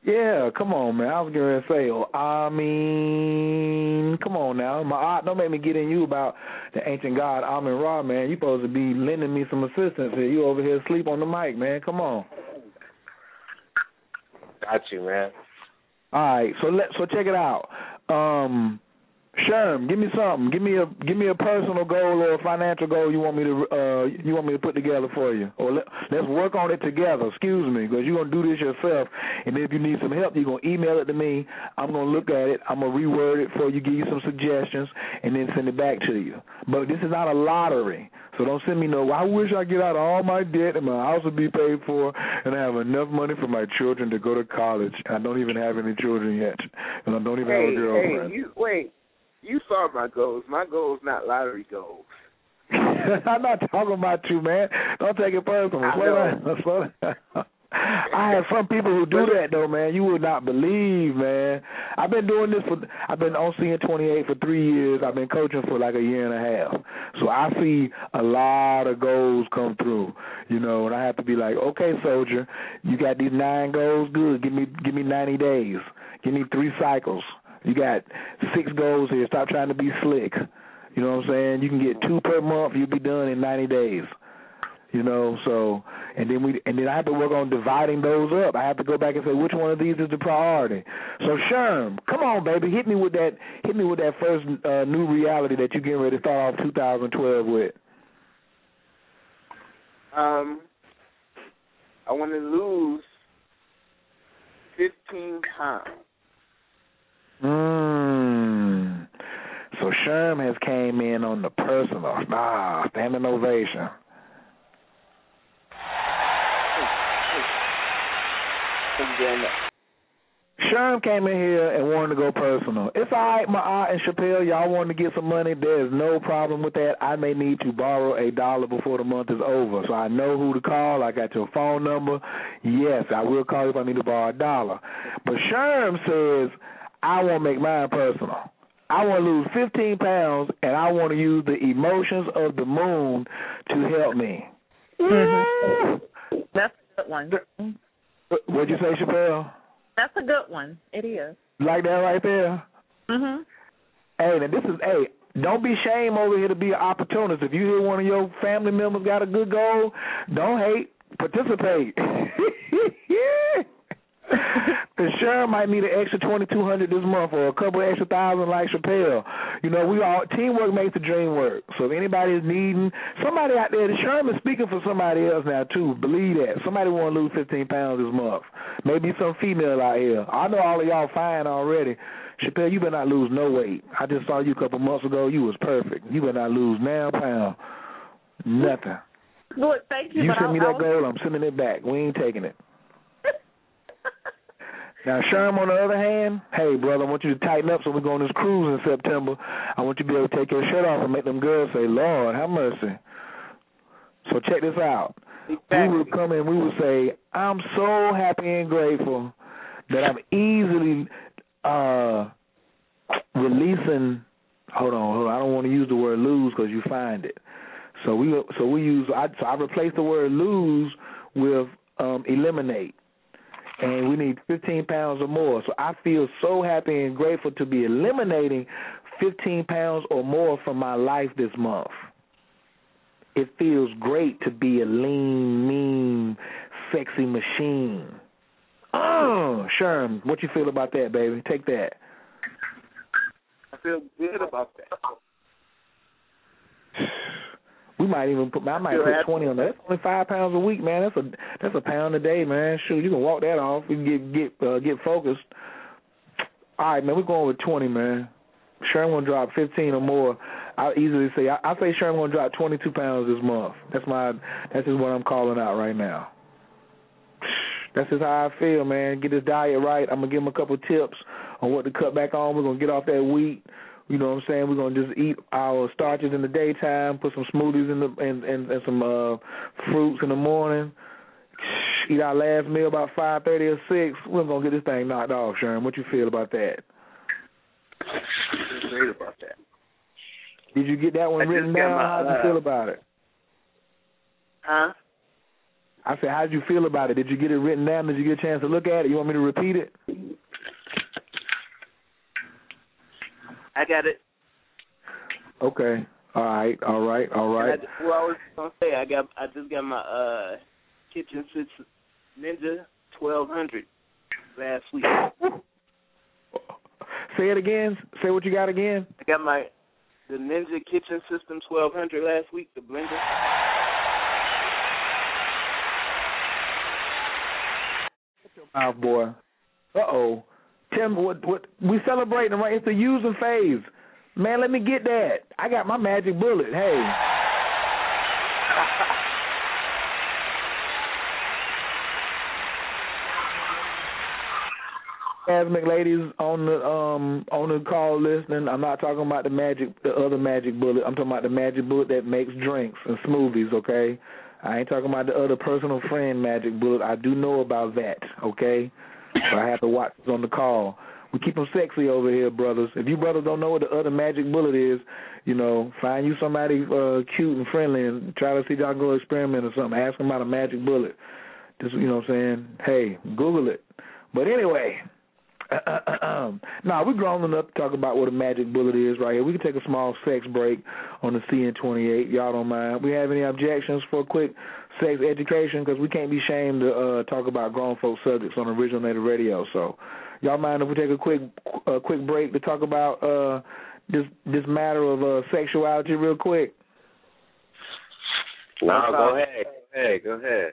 Yeah, come on, man. I was going to say, oh, I mean, come on now. My don't make me get in you about the ancient god Amin Ra, man. You supposed to be lending me some assistance here. You over here asleep on the mic, man. Come on. Got you, man. All right, so let so check it out. Um, Sherm, give me something. Give me a give me a personal goal or a financial goal you want me to uh you want me to put together for you, or let, let's work on it together. Excuse me, because you're gonna do this yourself, and if you need some help, you're gonna email it to me. I'm gonna look at it. I'm gonna reword it for you, give you some suggestions, and then send it back to you. But this is not a lottery. So don't send me no. I wish I get out of all my debt and my house would be paid for, and I have enough money for my children to go to college. I don't even have any children yet, and I don't even hey, have a girlfriend. Hey, you, wait, you saw my goals. My goals not lottery goals. I'm not talking about you, man. Don't take it personal. I Slow down. Slow down. I have some people who do that though, man. You would not believe, man. I've been doing this for. I've been on CN twenty eight for three years. I've been coaching for like a year and a half. So I see a lot of goals come through. You know, and I have to be like, okay, soldier, you got these nine goals. Good. Give me give me ninety days. Give me three cycles. You got six goals here. Stop trying to be slick. You know what I'm saying? You can get two per month. You'll be done in 90 days. You know, so and then we and then I have to work on dividing those up. I have to go back and say which one of these is the priority. So Sherm, come on, baby, hit me with that. Hit me with that first uh, new reality that you're getting ready to start off 2012 with. Um, I want to lose 15 pounds. Mmm. So Sherm has came in on the personal. Ah, standing ovation. Sherm came in here and wanted to go personal. It's all right, Ma'at and Chappelle, y'all want to get some money. There's no problem with that. I may need to borrow a dollar before the month is over. So I know who to call. I got your phone number. Yes, I will call you if I need to borrow a dollar. But Sherm says, I want to make mine personal. I want to lose 15 pounds, and I want to use the emotions of the moon to help me. Mm-hmm. That's a good one. What'd you say, Chappelle? That's a good one. It is. Like that right there? Mhm. Hey, now this is hey, don't be shame over here to be an opportunist. If you hear one of your family members got a good goal, don't hate, participate. Cause Sharon might need an extra twenty two hundred this month or a couple extra thousand like Chappelle. You know, we all teamwork makes the dream work. So if anybody is needing somebody out there, the Sherman's speaking for somebody else now too. Believe that. Somebody wanna lose fifteen pounds this month. Maybe some female out here. I know all of y'all fine already. Chappelle, you better not lose no weight. I just saw you a couple months ago. You was perfect. You better not lose now pound. Nothing. Good, thank you. You send me that goal, I'm sending it back. We ain't taking it. Now, Sherm, on the other hand, hey, brother, I want you to tighten up so we go on this cruise in September. I want you to be able to take your shirt off and make them girls say, Lord, have mercy. So check this out. Exactly. We would come in, we would say, I'm so happy and grateful that I'm easily uh, releasing. Hold on, hold on. I don't want to use the word lose because you find it. So we so we use I so I replace the word lose with um, eliminate and we need 15 pounds or more. So I feel so happy and grateful to be eliminating 15 pounds or more from my life this month. It feels great to be a lean, mean, sexy machine. Oh, Sherm, what you feel about that, baby? Take that. I feel good about that. We might even put. I might Sure, put absolutely. twenty on that. That's only five pounds a week, man. That's a that's a pound a day, man. Shoot, you can walk that off. We can get get uh, get focused. All right, man. We're going with twenty, man. Sharon gonna drop fifteen or more. I easily say I, I say Sharon gonna drop twenty two pounds this month. That's my that's just what I'm calling out right now. That's just how I feel, man. Get his diet right. I'm gonna give him a couple tips on what to cut back on. We're gonna get off that wheat. You know what I'm saying? We're gonna just eat our starches in the daytime, put some smoothies in the and and, and some uh fruits in the morning. Eat our last meal about five thirty or six. We're gonna get this thing knocked off, Sharon. What you feel about that? I feel great about that. Did you get that one I written down? How'd you uh, feel about it? Huh? I said, how'd you feel about it? Did you get it written down? Did you get a chance to look at it? You want me to repeat it? I got it. Okay. All right. All right. All right. I, well, I was gonna say I got I just got my uh kitchen six Ninja twelve hundred last week. Say it again. Say what you got again. I got my the Ninja Kitchen System twelve hundred last week. The blender. Mouth boy. Uh oh. Tim, what what we celebrating right? It's the using phase. Man, let me get that. I got my magic bullet. Hey. Asthmatic ladies on the um on the call listening, I'm not talking about the magic the other magic bullet. I'm talking about the magic bullet that makes drinks and smoothies, okay? I ain't talking about the other personal friend magic bullet. I do know about that, okay? I have to watch on the call. We keep them sexy over here, brothers. If you brothers don't know what the other magic bullet is, you know, find you somebody uh, cute and friendly and try to see y'all go experiment or something. Ask them about a magic bullet. Just you know what I'm saying? Hey, Google it. But anyway, now we're grown enough to talk about what a magic bullet is right here. We can take a small sex break on the CN28. Y'all don't mind? We have any objections for a quick sex education? Because we can't be ashamed to uh, talk about grown folk subjects on Original Native Radio. So, y'all mind if we take a quick a quick break to talk about uh, this this matter of uh, sexuality real quick? No, go ahead. Go ahead. Go ahead.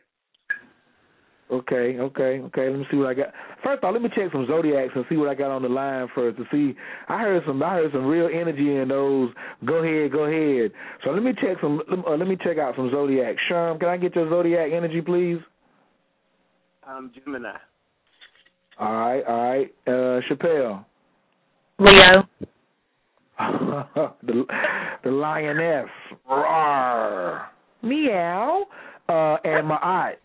Okay, okay, okay. Let me see what I got. First off, let me check some zodiacs and see what I got on the line first to see. I heard some. I heard some real energy in those. Go ahead, go ahead. So let me check some. Uh, let me check out some zodiac. Sherm, can I get your zodiac energy, please? I'm Gemini. All right, all right. Uh, Chappelle. Leo. the the lioness. Roar. Meow. Uh, and Ma'at.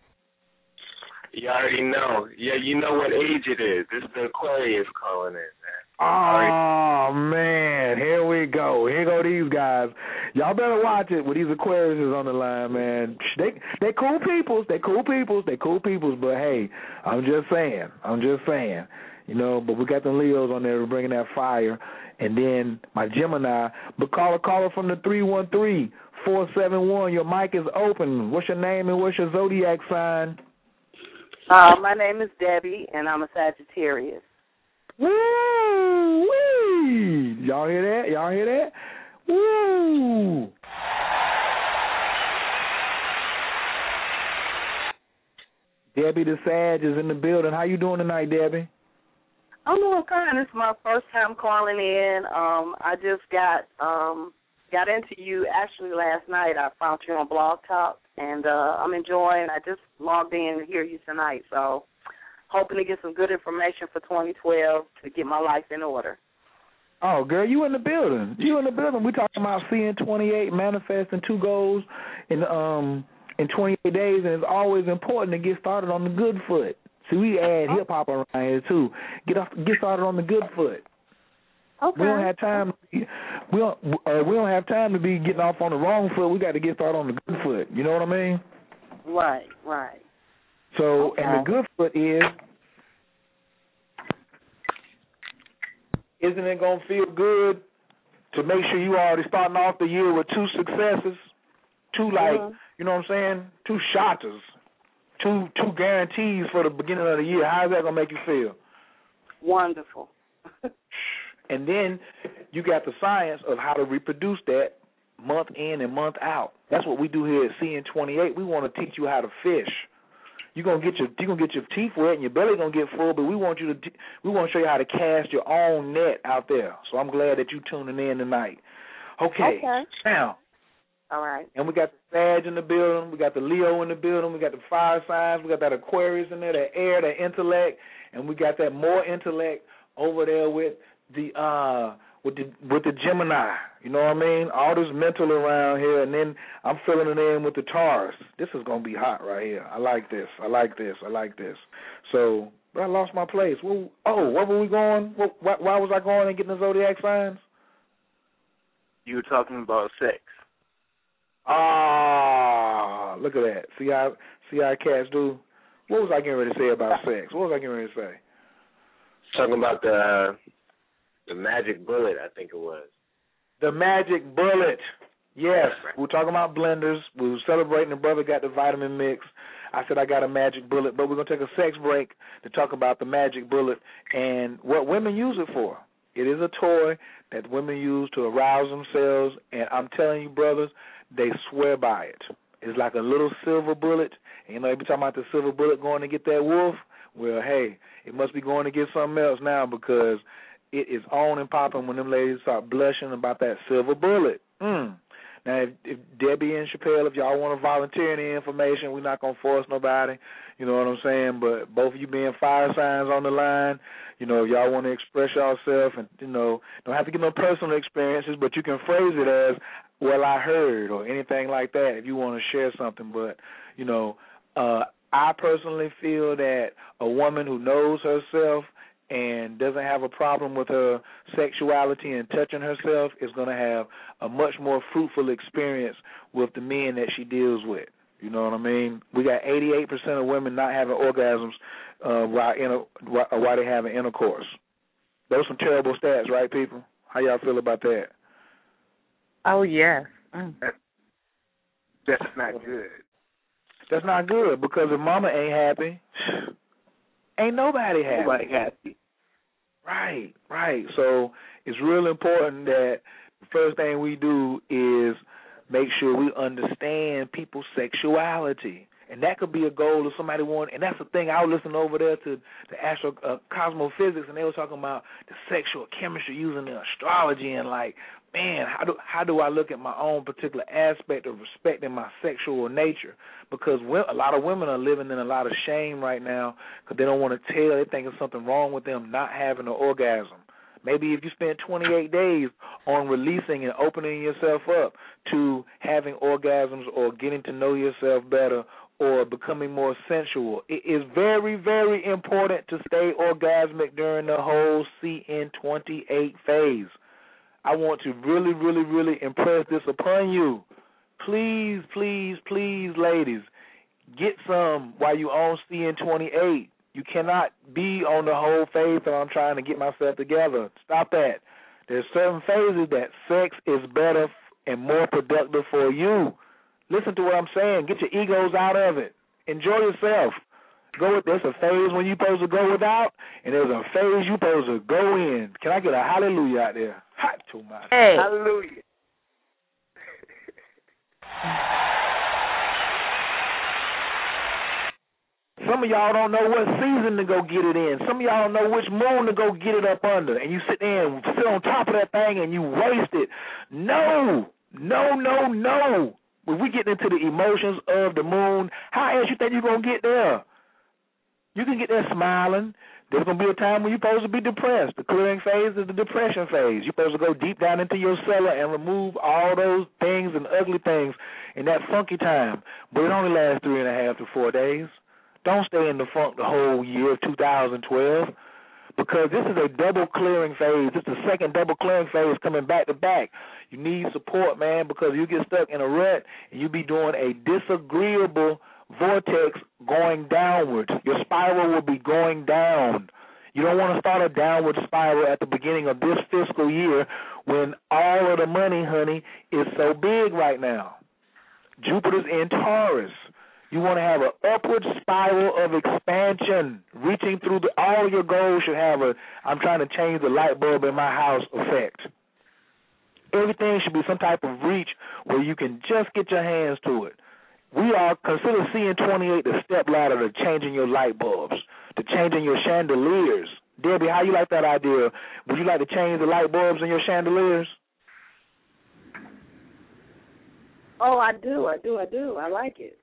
You already know. Yeah, you know what age it is. This is the Aquarius calling in, man. Oh man, here we go. Here go these guys. Y'all better watch it with these Aquariuses on the line, man. They they cool peoples. They cool peoples. They cool peoples. But hey, I'm just saying. I'm just saying. You know, but we got the Leos on there bringing that fire, and then my Gemini. But call a caller from the three one three four seven one. Your mic is open. What's your name and what's your zodiac sign? Uh, my name is Debbie, and I'm a Sagittarius. Woo! Wee! Y'all hear that? Y'all hear that? Woo! Debbie the Sag is in the building. How you doing tonight, Debbie? I'm doing fine. It's my first time calling in. Um, I just got um got into you actually last night. I found you on Blog Talk, and uh, I'm enjoying. I just logged in to hear you tonight, so hoping to get some good information for 2012 to get my life in order. Oh, girl, you in the building. You in the building. We talking about CN28 manifesting two goals in um in 28 days, and it's always important to get started on the good foot. See, we add hip hop around here too. Get off, get started on the good foot. Okay. We don't have time. We don't. Uh, we don't have time to be getting off on the wrong foot. We got to get started on the good foot. You know what I mean? Right, right. So, Okay. and the good foot is, isn't it gonna feel good to make sure you already starting off the year with two successes, two like, Mhm. you know what I'm saying, two shotters, two two guarantees for the beginning of the year. How's that gonna make you feel? Wonderful. And then you got the science of how to reproduce that month in and month out. That's what we do here at CN28. We want to teach you how to fish. You're gonna get your you're gonna get your teeth wet and your belly gonna get full, but we want you to we want to show you how to cast your own net out there. So I'm glad that you're tuning in tonight. Okay. Okay. Now, All right. and we got the Sag in the building, we got the Leo in the building, we got the fire signs, we got that Aquarius in there, that air, that intellect, and we got that more intellect over there with the uh with the with the Gemini. You know what I mean? All this mental around here and then I'm filling it in with the Taurus. This is gonna be hot right here. I like this. I like this. I like this. So but I lost my place. Well, oh, where were we going? What, why, why was I going and getting the zodiac signs? You were talking about sex. Ah, look at that. See how see how cats do. What was I getting ready to say about sex? What was I getting ready to say? Talking about the the magic bullet, I think it was. The magic bullet. Yes, we were talking about blenders. We were celebrating the brother got the Vitamix. I said I got a magic bullet, but we're gonna take a sex break to talk about the magic bullet and what women use it for. It is a toy that women use to arouse themselves, and I'm telling you, brothers, they swear by it. It's like a little silver bullet. And you know, they be talking about the silver bullet going to get that wolf. Well, hey, it must be going to get something else now because it is on and popping when them ladies start blushing about that silver bullet. Mm. Now, if, if Debbie and Chappelle, if y'all want to volunteer any information, we're not gonna force nobody. You know what I'm saying? But both of you being fire signs on the line, you know, if y'all want to express yourself and you know, don't have to give no personal experiences, but you can phrase it as well I heard or anything like that if you want to share something but you know uh I personally feel that a woman who knows herself and doesn't have a problem with her sexuality and touching herself is going to have a much more fruitful experience with the men that she deals with. You know what I mean? We got 88% of women not having orgasms uh, while in a, while they having intercourse. Those are some terrible stats, right, people? How y'all feel about that? Oh yes. Mm. That's not good. That's not good because if mama ain't happy, ain't nobody happy. Nobody happy. Right, right. So it's real important that the first thing we do is make sure we understand people's sexuality. And that could be a goal of somebody want, and that's the thing. I was listening over there to the astro uh, cosmophysics, and they were talking about the sexual chemistry using the astrology, and like man, how do how do I look at my own particular aspect of respecting my sexual nature? Because a lot of women are living in a lot of shame right now because they don't want to tell. They think there's something wrong with them not having an orgasm. Maybe if you spend 28 days on releasing and opening yourself up to having orgasms or getting to know yourself better or becoming more sensual, it is very, very important to stay orgasmic during the whole CN28 phase. I want to really, really, really impress this upon you. Please, please, please, ladies, get some while you on CN 28. You cannot be on the whole phase and I'm trying to get myself together. Stop that. There's certain phases that sex is better and more productive for you. Listen to what I'm saying. Get your egos out of it. Enjoy yourself. Go with there's a phase when you're supposed to go without, and there's a phase you're supposed to go in. Can I get a hallelujah out there? Hot to my hey. Hallelujah. Some of y'all don't know what season to go get it in. Some of y'all don't know which moon to go get it up under. And you sit there and sit on top of that thing and you waste it. No, no, no, no. When we get into the emotions of the moon, how else you think you're going to get there? You can get there smiling. There's gonna be a time when you're supposed to be depressed. The clearing phase is the depression phase. You're supposed to go deep down into your cellar and remove all those things and ugly things in that funky time. But it only lasts three and a half to four days. Don't stay in the funk the whole year of 2012 because this is a double clearing phase. This is the second double clearing phase coming back to back. You need support, man, because you get stuck in a rut and you be doing a disagreeable vortex going downwards. Your spiral will be going down. You don't want to start a downward spiral at the beginning of this fiscal year when all of the money, honey, is so big right now. Jupiter's in Taurus. You want to have an upward spiral of expansion, reaching through the, all your goals should have a I'm trying to change the light bulb in my house effect. Everything should be some type of reach where you can just get your hands to it we are consider CN 28 the step ladder to changing your light bulbs, to changing your chandeliers. Debbie, how you like that idea? Would you like to change the light bulbs in your chandeliers? Oh, I do, I do, I do. I like it.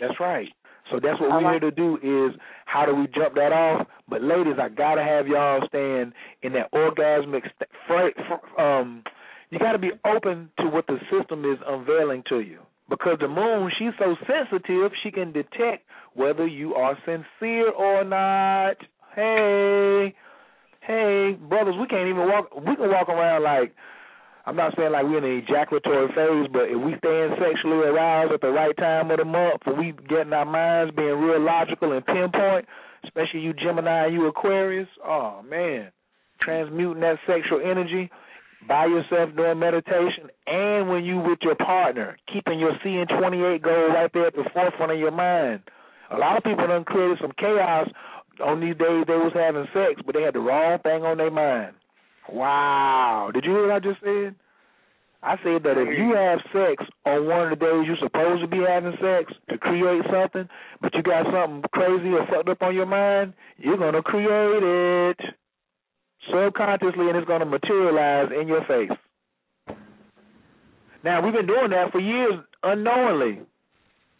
That's right. So that's what we're here to do is how do we jump that off? But ladies, I gotta have y'all stand in that orgasmic st- um you got to be open to what the system is unveiling to you because the moon she's so sensitive she can detect whether you are sincere or not. Hey hey brothers we can't even walk we can walk around like i'm not saying like we're in the ejaculatory phase but if we staying sexually aroused at the right time of the month and we getting our minds being real logical and pinpoint especially you gemini you aquarius. Oh man. Transmuting that sexual energy by yourself doing meditation and when you with your partner, keeping your CN28 goal right there at the forefront of your mind. A lot of people done created some chaos on these days they was having sex, but they had the wrong thing on their mind. Wow. Did you hear what I just said? I said that if you have sex on one of the days you're supposed to be having sex to create something, but you got something crazy or fucked up on your mind, you're going to create it subconsciously and it's going to materialize in your face. Now, we've been doing that for years unknowingly,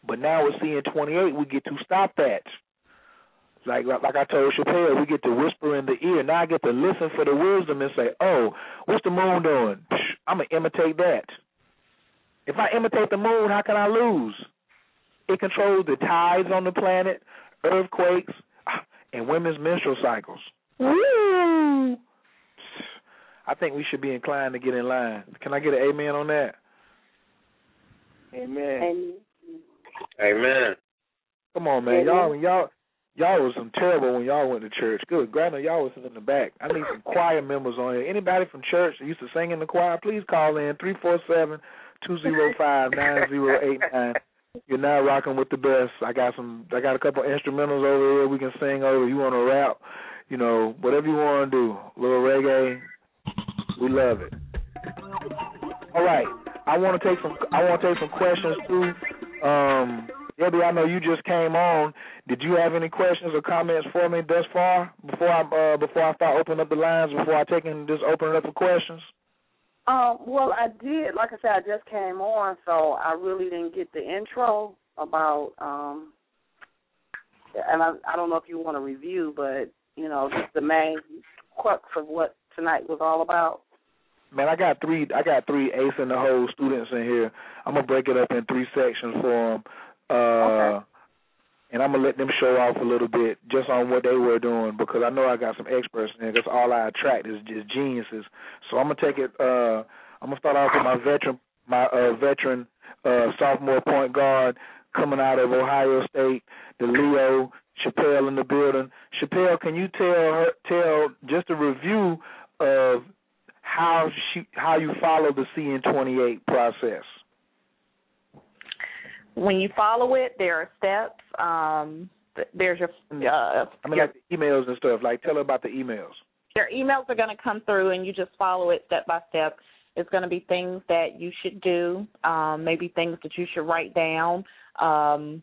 but now we're CN 28, we get to stop that. Like, like I told Chappelle, we get to whisper in the ear. Now I get to listen for the wisdom and say, oh, what's the moon doing? I'm to imitate that. If I imitate the moon, how can I lose? It controls the tides on the planet, earthquakes, and women's menstrual cycles. Woo! I think we should be inclined to get in line. Can I get an amen on that? Amen. Amen. Come on, man. Y'all, y'all, y'all was some terrible when y'all went to church. Good, granted, y'all was in the back. I need some choir members on here. Anybody from church that used to sing in the choir, please call in three four seven two zero five nine zero eight nine. You're now rocking with the best. I got some. I got a couple instrumentals over here we can sing over. You want to rap? You know, whatever you want to do. Little reggae. We love it. All right. I want to take some. I want to take some questions too. Um, Debbie, I know you just came on. Did you have any questions or comments for me thus far before I uh, before I start opening up the lines? Before I take and just open it up for questions? Um, well, I did. Like I said, I just came on, so I really didn't get the intro about. um And I, I don't know if you want to review, but you know, the main crux of what tonight was all about. Man, I got three. I got three ace in the hole students in here. I'm gonna break it up in three sections for them. Uh, Okay. and I'm gonna let them show off a little bit just on what they were doing because I know I got some experts in there. That's all I attract is just geniuses. So I'm gonna take it. Uh, I'm gonna start off with my veteran, my uh, veteran uh, sophomore point guard coming out of Ohio State, the Leo Chappelle in the building. Chappelle, can you tell her tell just a review of how she how you follow the CN28 process? When you follow it, there are steps. Um, there's your uh, I mean, your, like the emails and stuff. Like, tell her about the emails. your emails are going to come through, and you just follow it step by step. It's going to be things that you should do, um, maybe things that you should write down, um,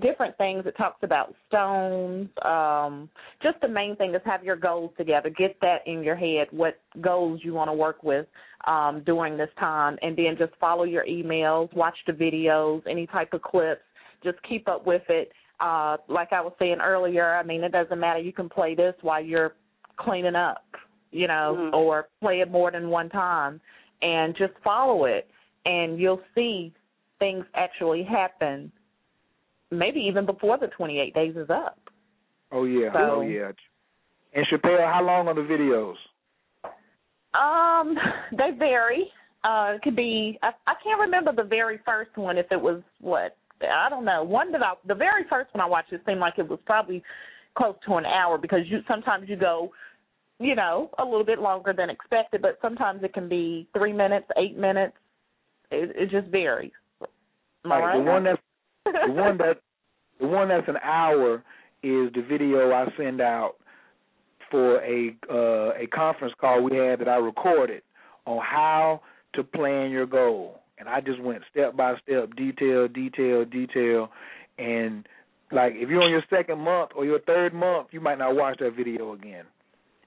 different things. It talks about stones. Um, just the main thing is have your goals together. Get that in your head, what goals you want to work with um, during this time, and then just follow your emails, watch the videos, any type of clips. Just keep up with it. Uh, like I was saying earlier, I mean, it doesn't matter. You can play this while you're cleaning up, you know, Mhm. or play it more than one time, and just follow it, and you'll see things actually happen. Maybe even before the 28 days is up. Oh yeah, So- oh yeah. And Chappelle, how long are the videos? Um, they vary. Uh, it could be. I, I can't remember the very first one. If it was what I don't know. One that I, the very first one I watched, it seemed like it was probably close to an hour because you sometimes you go, you know, a little bit longer than expected, but sometimes it can be three minutes, eight minutes. It, it just varies. Am I right? the one that's the one that the one that's an hour is the video I send out for a uh, a conference call we had that I recorded on how to plan your goal, and I just went step by step, detail, detail, detail, and like if you're on your second month or your third month, you might not watch that video again.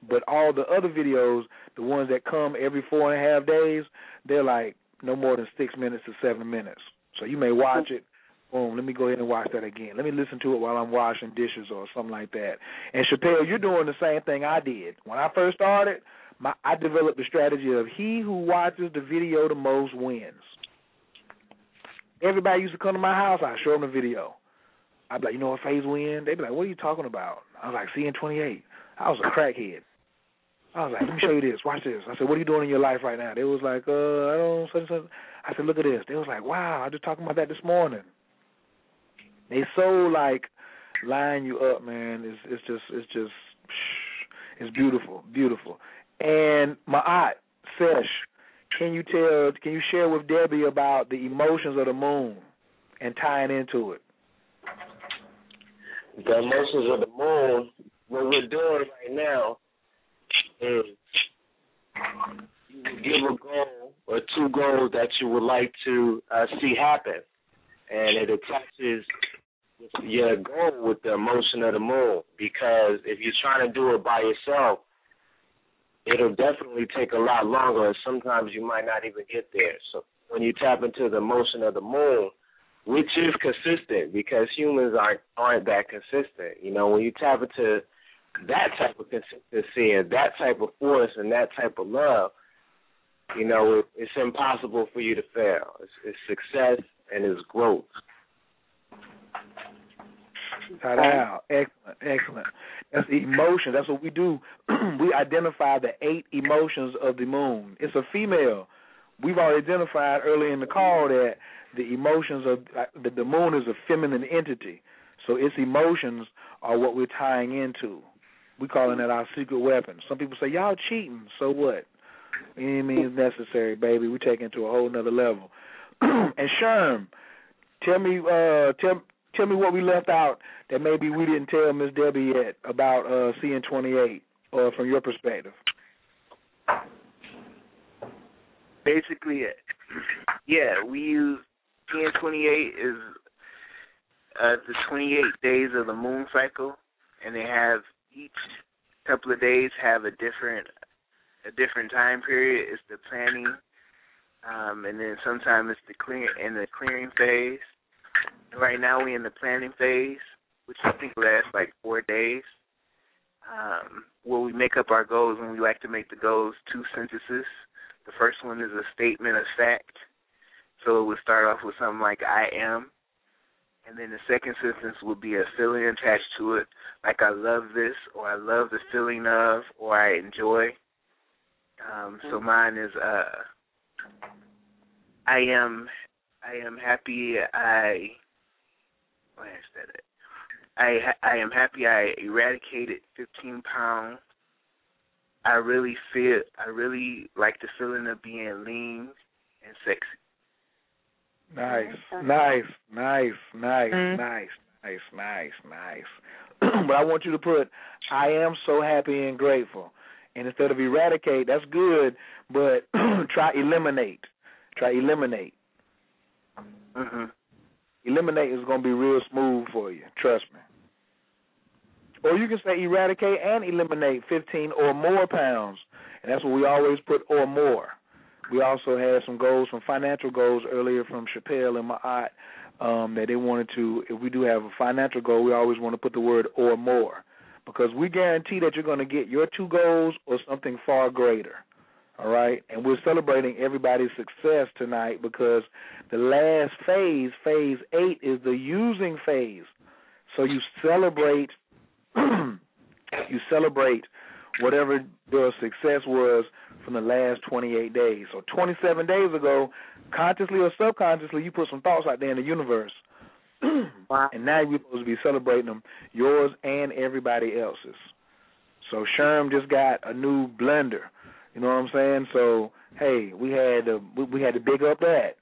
But all the other videos, the ones that come every four and a half days, they're like no more than six minutes to seven minutes. So you may watch it. Boom, let me go ahead and watch that again. Let me listen to it while I'm washing dishes or something like that. And Chappelle, you're doing the same thing I did. When I first started, my I developed the strategy of he who watches the video the most wins. Everybody used to come to my house, I show them the video. I'd be like, you know what phase we in? They'd be like, what are you talking about? I was like, CN28. I was a crackhead. I was like, let me show you this. Watch this. I said, what are you doing in your life right now? They was like, uh, I don't. Such, such. I said, look at this. They was like, wow, I just talking about that this morning. They so like line you up, man. It's it's just it's just it's beautiful, beautiful. And Ma'at Sesh, can you tell? Can you share with Debbie about the emotions of the moon and tying into it? The emotions of the moon, what we're doing right now is you give a goal or two goals that you would like to uh, see happen. And it attaches your goal with the emotion of the moon because if you're trying to do it by yourself, it'll definitely take a lot longer and sometimes you might not even get there. So when you tap into the emotion of the moon, which is consistent because humans aren't aren't that consistent. You know, when you tap into that type of consistency and that type of force and that type of love, you know, it, it's impossible for you to fail. It's, it's success and it's growth. Wow, excellent, excellent. That's the emotion. That's what we do. we identify the eight emotions of the moon. It's a female. We've already identified early in the call that the emotions of uh, the moon is a feminine entity. So its emotions are what we're tying into. We calling that our secret weapon. Some people say y'all cheating. So what? Any means necessary, baby. We take it to a whole nother level. and Sherm, tell me, uh, tell tell me what we left out that maybe we didn't tell Miss Debbie yet about uh, CN28, or uh, from your perspective. Basically, yeah, we use CN28 is uh, the 28 days of the moon cycle, and they have each couple of days have a different a different time period. It's the planning, um, and then sometimes it's the clear in the clearing phase. Right now we're in the planning phase, which I think lasts like four days. Um, where we make up our goals, and we like to make the goals two sentences. The first one is a statement of fact. So it would start off with something like I am, and then the second sentence would be a feeling attached to it, like I love this, or I love the feeling of, or I enjoy. Um, so mm-hmm. mine is uh, I am I am happy I where is that? I I am happy I eradicated 15 pounds. I really feel I really like the feeling of being lean and sexy. Nice, nice, nice, nice, mm. nice, nice, nice, nice. but I want you to put I am so happy and grateful. And instead of eradicate, that's good, but try eliminate. Try eliminate. Mm-hmm. Eliminate is going to be real smooth for you. Trust me. Or you can say eradicate and eliminate 15 or more pounds. And that's what we always put or more. We also had some goals, some financial goals earlier from Chappelle and Ma'at um, that they wanted to, if we do have a financial goal, we always want to put the word or more because we guarantee that you're going to get your two goals or something far greater. All right, and we're celebrating everybody's success tonight because the last phase, phase eight, is the using phase. So you celebrate, you celebrate whatever their success was from the last 28 days. So 27 days ago, consciously or subconsciously, you put some thoughts out there in the universe. wow. And now you're supposed to be celebrating them, yours and everybody else's. So Sherm just got a new blender. You know what I'm saying? So hey, we had to we had to big up that.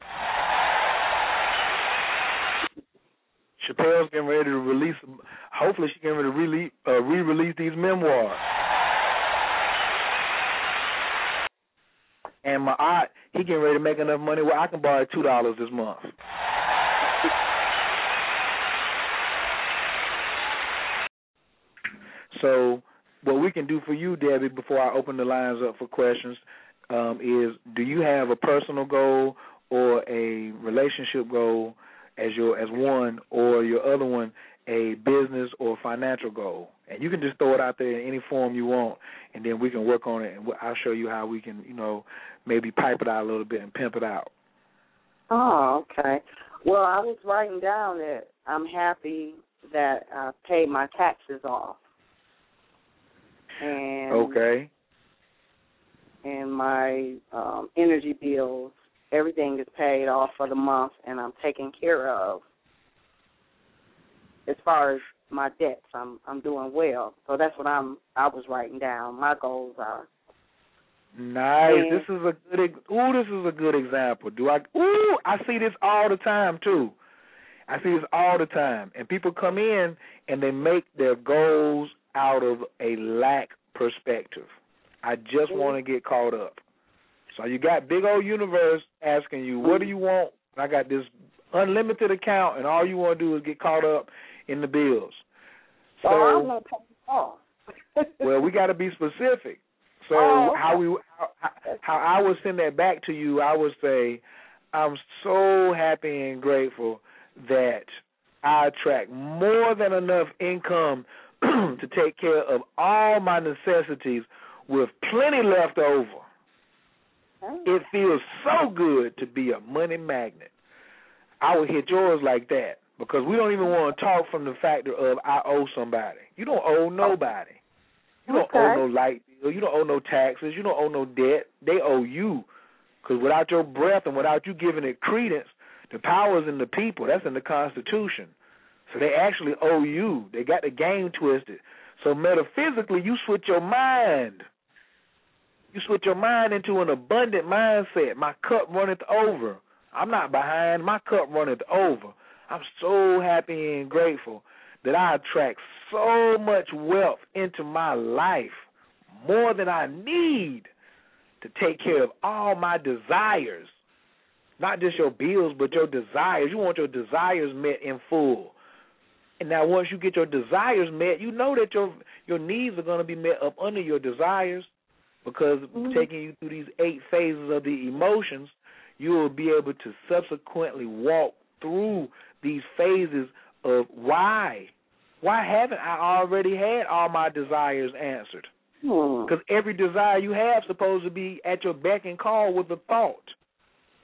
Chappelle's getting ready to release. Hopefully, she's getting ready to release, uh, re-release these memoirs. And Ma'at, he getting ready to make enough money where I can borrow two dollars this month. So, what we can do for you, Debbie, before I open the lines up for questions, um, is do you have a personal goal or a relationship goal as your as one, or your other one a business or financial goal? And you can just throw it out there in any form you want, and then we can work on it, and I'll show you how we can, you know, maybe pipe it out a little bit and pimp it out. Oh, okay. Well, I was writing down that I'm happy that I paid my taxes off. And okay. And my um energy bills, everything is paid off for the month and I'm taken care of. As far as my debts, I'm I'm doing well. So that's what I'm I was writing down. My goals are Nice. And, this is a good. Ooh, this is a good example. Do I? Ooh, I see this all the time too. I see this all the time, and people come in and they make their goals out of a lack perspective. I just mm-hmm. want to get caught up. So you got big old universe asking you, what do you want? I got this unlimited account, and all you want to do is get caught up in the bills. So, oh, I'm not off. well, we got to be specific. So oh, okay. how we how, how I would send that back to you, I would say, I'm so happy and grateful that I attract more than enough income to take care of all my necessities with plenty left over. Oh. It feels so good to be a money magnet. I would hit yours like that because we don't even want to talk from the factor of I owe somebody. You don't owe nobody. You don't Okay. owe no light bill. You don't owe no taxes. You don't owe no debt. They owe you. Because without your breath and without you giving it credence, the power's in the people. That's in the Constitution. So they actually owe you. They got the game twisted. So metaphysically, you switch your mind. You switch your mind into an abundant mindset. My cup runneth over. I'm not behind. My cup runneth over. I'm so happy and grateful that I attract so much wealth into my life, more than I need to take care of all my desires. Not just your bills, but your desires. You want your desires met in full. And now once you get your desires met, you know that your your needs are going to be met up under your desires because taking you through these eight phases of the emotions, you will be able to subsequently walk through these phases of why. Why haven't I already had all my desires answered? Hmm. Because every desire you have is supposed to be at your beck and call with a thought.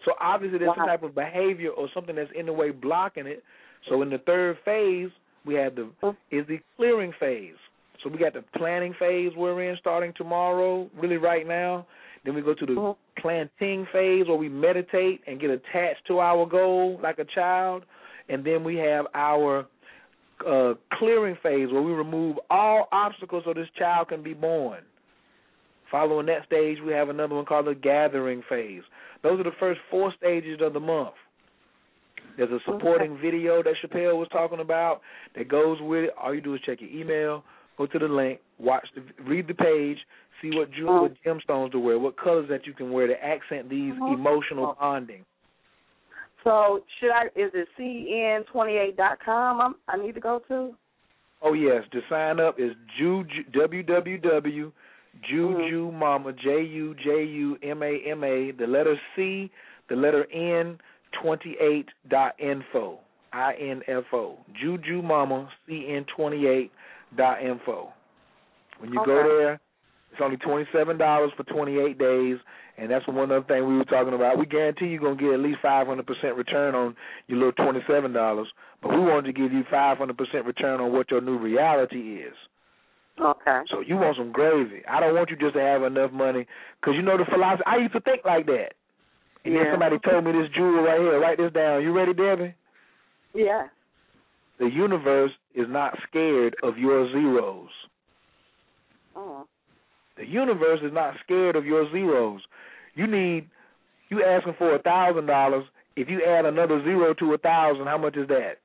So obviously there's some type of behavior or something that's in the way blocking it. So in the third phase, we have the is the clearing phase. So we got the planning phase we're in starting tomorrow, really right now. Then we go to the planting phase where we meditate and get attached to our goal like a child. And then we have our uh, clearing phase where we remove all obstacles so this child can be born. Following that stage, we have another one called the gathering phase. Those are the first four stages of the month. There's a supporting video that Chappelle was talking about that goes with it. All you do is check your email, go to the link, watch the, read the page, see what jewel, uh-huh. what gemstones to wear, what colors that you can wear to accent these uh-huh. emotional bonding. So should I? Is it cn28.com? I'm, I need to go to. Oh yes, to sign up is Juju www mm-hmm. Juju Mama J U J U M A M A the letter C the letter N twenty eight dot info I N F O Juju Mama C N twenty eight dot info. When you go there, it's only twenty seven dollars for twenty eight days, and that's one other thing we were talking about. We guarantee you're gonna get at least five hundred percent return on your little twenty seven dollars, but we wanted to give you five hundred percent return on what your new reality is. Okay. So you want some gravy. I don't want you just to have enough money because you know the philosophy. I used to think like that. And then somebody told me this jewel right here. Write this down. You ready, Debbie? Yeah. The universe is not scared of your zeros. Oh. The universe is not scared of your zeros. You need you asking for a thousand dollars. If you add another zero to a thousand, how much is that?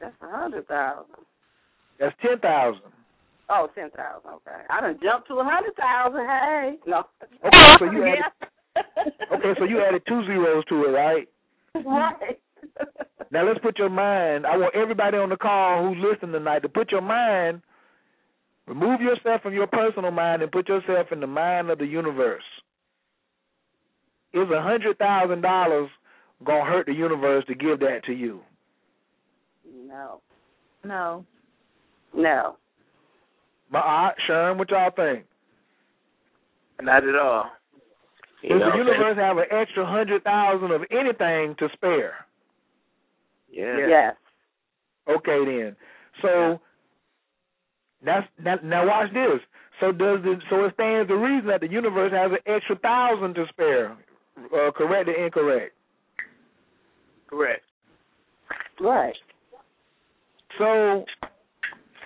That's a hundred thousand. That's ten thousand. Oh, ten thousand. Okay. I done jumped to a hundred thousand. Hey. No. Okay, so you added yeah. Okay, so you added two zeros to it, right? right. Now let's put your mind. I want everybody on the call who's listening tonight to put your mind, remove yourself from your personal mind and put yourself in the mind of the universe. Is a hundred thousand dollars gonna hurt the universe to give that to you? No. No. No. Ma'at, Sherm, what y'all think? Not at all. You Does know the universe have an extra hundred thousand of anything to spare? Yeah. Yes. Okay then. So that's that, now watch this. So does the so it stands to reason that the universe has an extra thousand to spare. Uh, correct or incorrect? Correct. Right. So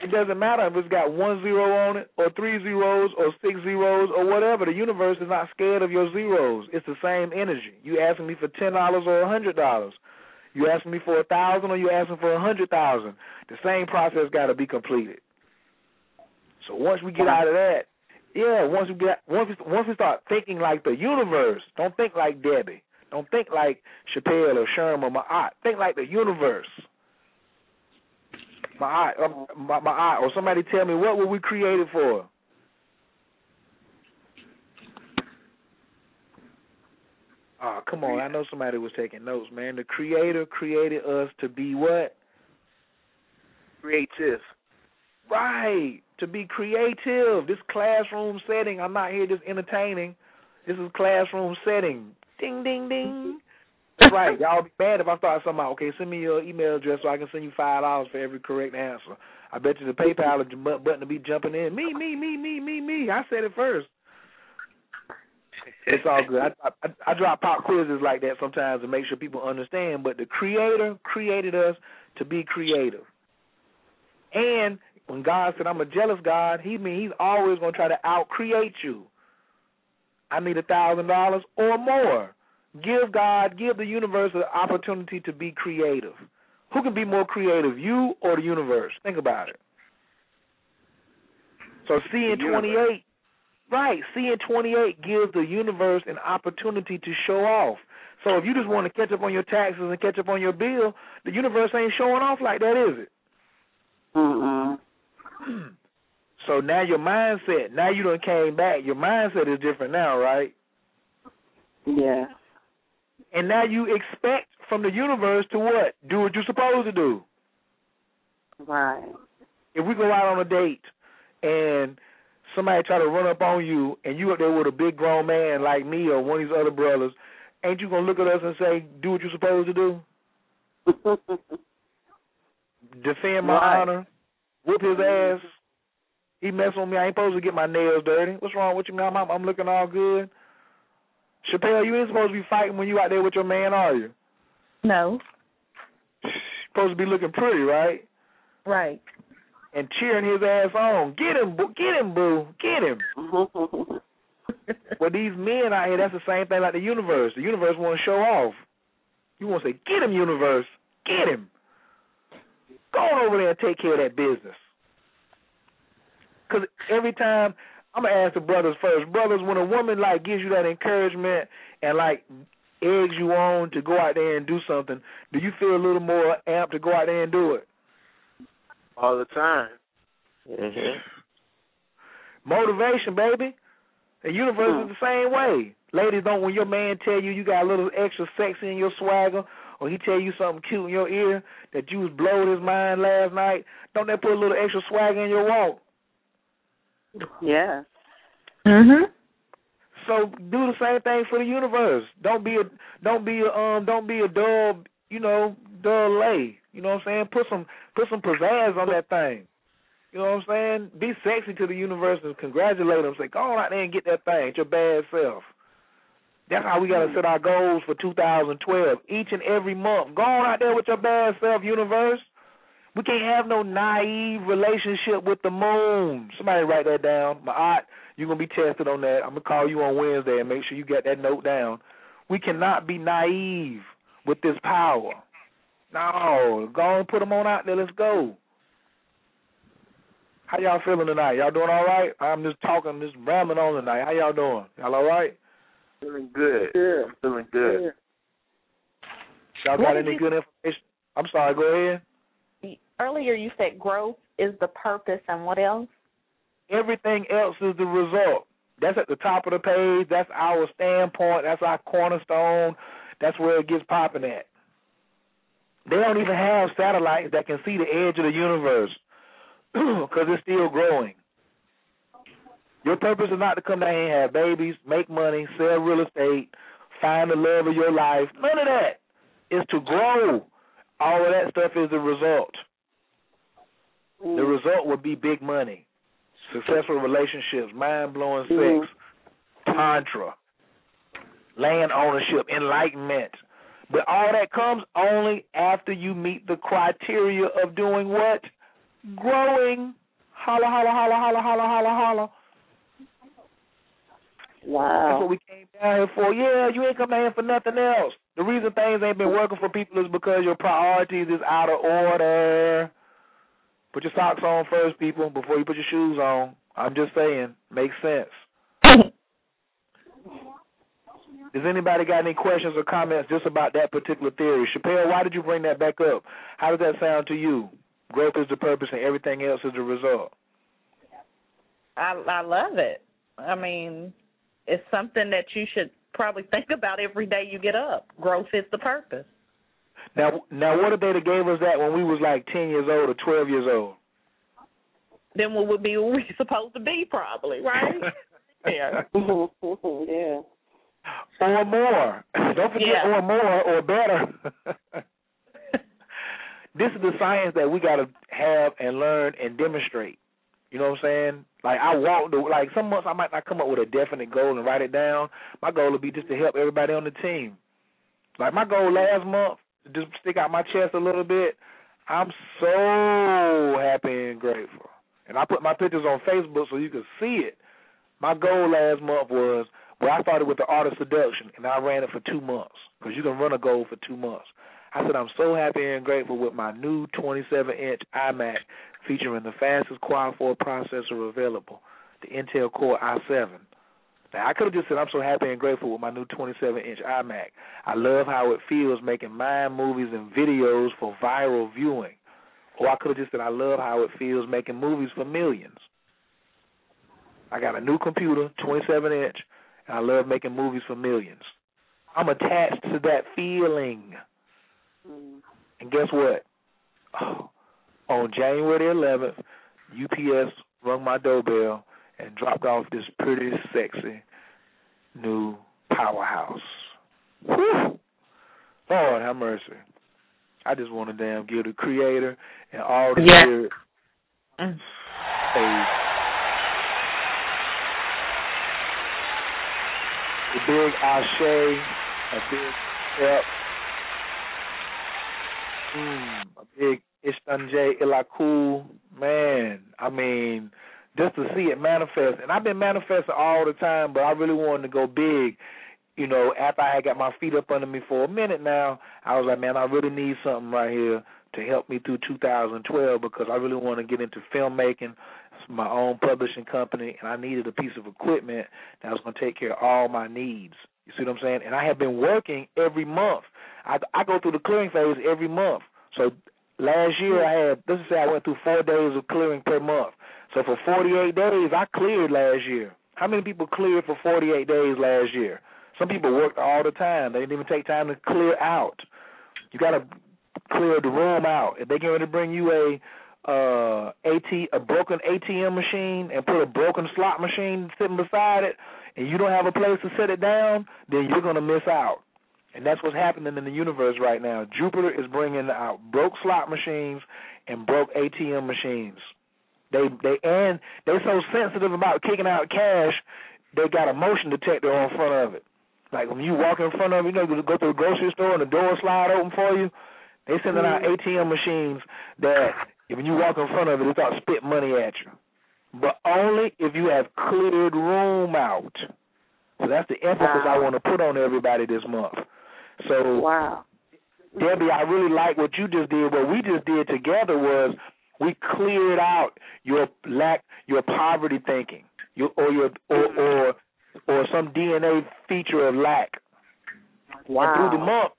it doesn't matter if it's got one zero on it or three zeros or six zeros or whatever. The universe is not scared of your zeros. It's the same energy. You asking me for ten dollars or a hundred dollars. You asking me for a thousand or you asking for a hundred thousand. The same process got to be completed. So once we get out of that, yeah, once we get once we, once we start thinking like the universe, don't think like Debbie, don't think like Chappelle or Sherm or Ma'at. Think like the universe. Ma'at, um, Ma- Ma'at, or somebody tell me what were we created for? Oh, come on. I know somebody was taking notes, man. The Creator created us to be what? Creative. Right. To be creative. This classroom setting, I'm not here just entertaining. This is classroom setting. Ding, ding, ding. Right. Y'all be mad if I start something out. Okay, send me your email address so I can send you five dollars for every correct answer. I bet you the PayPal button to be jumping in. Me, me, me, me, me, me. I said it first. It's all good. I, I I drop pop quizzes like that sometimes to make sure people understand. But the Creator created us to be creative. And when God said, "I'm a jealous God," He mean He's always to try to outcreate you. I need a thousand dollars or more. Give God, give the universe an opportunity to be creative. Who can be more creative, you or the universe? Think about it. So CN28, right, seeing 28 gives the universe an opportunity to show off. So if you just want to catch up on your taxes and catch up on your bill, the universe ain't showing off like that, is it? Mm-mm. Hmm. So now your mindset, now you done came back. Your mindset is different now, right? Yeah. And now you expect from the universe to what? Do what you're supposed to do. Right. If we go out on a date and somebody try to run up on you and you up there with a big grown man like me or one of these other brothers, ain't you gonna look at us and say, Do what you're supposed to do? Defend my Right. honor, whoop his ass. He messing with me. I ain't supposed to get my nails dirty. What's wrong with you, man? I'm, I'm looking all good. Chappelle, you ain't supposed to be fighting when you out there with your man, are you? No. supposed to be looking pretty, right? Right. And cheering his ass on. Get him, boo. Get him, boo. Get him. But these men out here, that's the same thing like the universe. The universe want to show off. You want to say, get him, universe. Get him. Go on over there and take care of that business. Because every time, I'm going to ask the brothers first. Brothers, when a woman, like, gives you that encouragement and, like, eggs you on to go out there and do something, do you feel a little more amped to go out there and do it? all the time. Mhm. Motivation, baby. The universe is the same way. Ladies, don't when your man tell you you got a little extra sexy in your swagger, or he tell you something cute in your ear that you was blowed his mind last night, don't that put a little extra swagger in your walk? Yeah. Mhm. So do the same thing for the universe. Don't be a don't be a um don't be a dull you know dull lay. You know what I'm saying? Put some put some pizzazz on that thing. You know what I'm saying? Be sexy to the universe and congratulate them. Say, go on out there and get that thing. It's your bad self. That's how we gotta set our goals for 2012. Each and every month, go on out there with your bad self, universe. We can't have no naive relationship with the moon. Somebody write that down. Ma'at, you're gonna be tested on that. I'm gonna call you on Wednesday and make sure you get that note down. We cannot be naive with this power. No, go and put them on out there. Let's go. How y'all feeling tonight? Y'all doing all right? I'm just talking, just rambling on tonight. How y'all doing? Y'all all right? Feeling good. Good. I'm feeling good. Y'all got any good information? I'm sorry. Go ahead. Earlier you said growth is the purpose and what else? Everything else is the result. That's at the top of the page. That's our standpoint. That's our cornerstone. That's where it gets popping at. They don't even have satellites that can see the edge of the universe because it's still growing. Your purpose is not to come down here and have babies, make money, sell real estate, find the love of your life. None of that. It's to grow. All of that stuff is the result. The mm. result would be big money, successful relationships, mind blowing sex, mm. tantra, land ownership, enlightenment. But all that comes only after you meet the criteria of doing what? Growing. Holla, holla, holla, holla, holla, holla, holla. That's what we came down here for. Yeah, you ain't come down here for nothing else. The reason things ain't been working for people is because your priorities is out of order. Put your socks on first, people, before you put your shoes on. I'm just saying, makes sense. Does anybody got any questions or comments just about that particular theory? Chappelle, why did you bring that back up? How does that sound to you? Growth is the purpose and everything else is the result. I I love it. I mean, it's something that you should probably think about every day you get up. Growth is the purpose. Now, now, what if they gave us that when we was like ten years old or twelve years old? Then we would be where we supposed to be probably, right? yeah. Mm-hmm. yeah. or more. Don't forget Yeah. or more or better. this is the science that we got to have and learn and demonstrate. You know what I'm saying? Like I walk the like some months I might not come up with a definite goal and write it down. My goal would be just to help everybody on the team. Like my goal last month, to just stick out my chest a little bit. I'm so happy and grateful. And I put my pictures on Facebook so you can see it. My goal last month was well, I started with the art of seduction, and I ran it for two months because you can run a goal for two months. I said I'm so happy and grateful with my new 27-inch iMac featuring the fastest quad-core processor available, the Intel Core i7. Now I could have just said I'm so happy and grateful with my new 27-inch iMac. I love how it feels making mind movies and videos for viral viewing. Or I could have just said I love how it feels making movies for millions. I got a new computer, 27 inch, and I love making movies for millions. I'm attached to that feeling. Mm-hmm. And guess what? Oh, on January the 11th, UPS rung my doorbell and dropped off this pretty, sexy new powerhouse. Whew. Lord have mercy. I just want to damn give the creator and all the Yeah. spirit Mm. a a big ashe, a big step, mm, a big Istanje Ilaku. Man, I mean, just to see it manifest. And I've been manifesting all the time, but I really wanted to go big. You know, after I had got my feet up under me for a minute now, I was like, man, I really need something right here to help me through 2012 because I really want to get into filmmaking. It's my own publishing company, and I needed a piece of equipment that was going to take care of all my needs. You see what I'm saying? And I have been working every month. I I go through the clearing phase every month. So last year I had let's say I went through four days of clearing per month. So for 48 days I cleared last year. How many people cleared for 48 days last year? Some people worked all the time. They didn't even take time to clear out. You got to clear the room out. If they get ready to bring you a uh AT a broken ATM machine and put a broken slot machine sitting beside it and you don't have a place to set it down, then you're going to miss out. And that's what's happening in the universe right now. Jupiter is bringing out broke slot machines and broke ATM machines. They they and they're so sensitive about kicking out cash, they got a motion detector on front of it. Like when you walk in front of it, you know, you go to a grocery store and the door slide open for you. They sending out mm-hmm. ATM machines that when you walk in front of it, they start spit money at you. But only if you have cleared room out. So that's the emphasis I want to put on everybody this month. So Wow. Debbie, I really like what you just did. What we just did together was we cleared out your lack, your poverty thinking, your or your or or, or some DNA feature of lack. Wow. And through the month,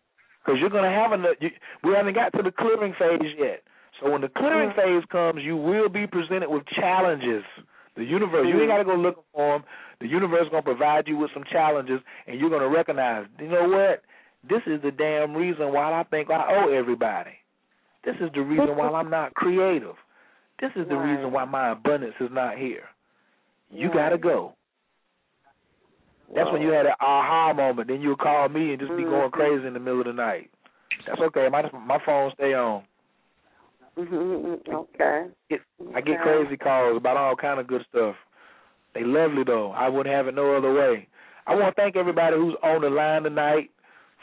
because you're gonna have another. You, we haven't got to the clearing phase yet. So when the clearing mm-hmm. phase comes, you will be presented with challenges. The universe, you ain't mm-hmm. got to go looking for them. The universe is gonna provide you with some challenges, and you're gonna recognize. You know what? This is the damn reason why I think I owe everybody. This is the reason why I'm not creative. This is the Right. reason why my abundance is not here. You gotta go. That's when you had an aha moment. Then you'll call me and just be going crazy in the middle of the night. That's okay. My my phone stay on. Mm-hmm. Okay. It, I get Okay. crazy calls about all kind of good stuff. They lovely though. I wouldn't have it no other way. I want to thank everybody who's on the line tonight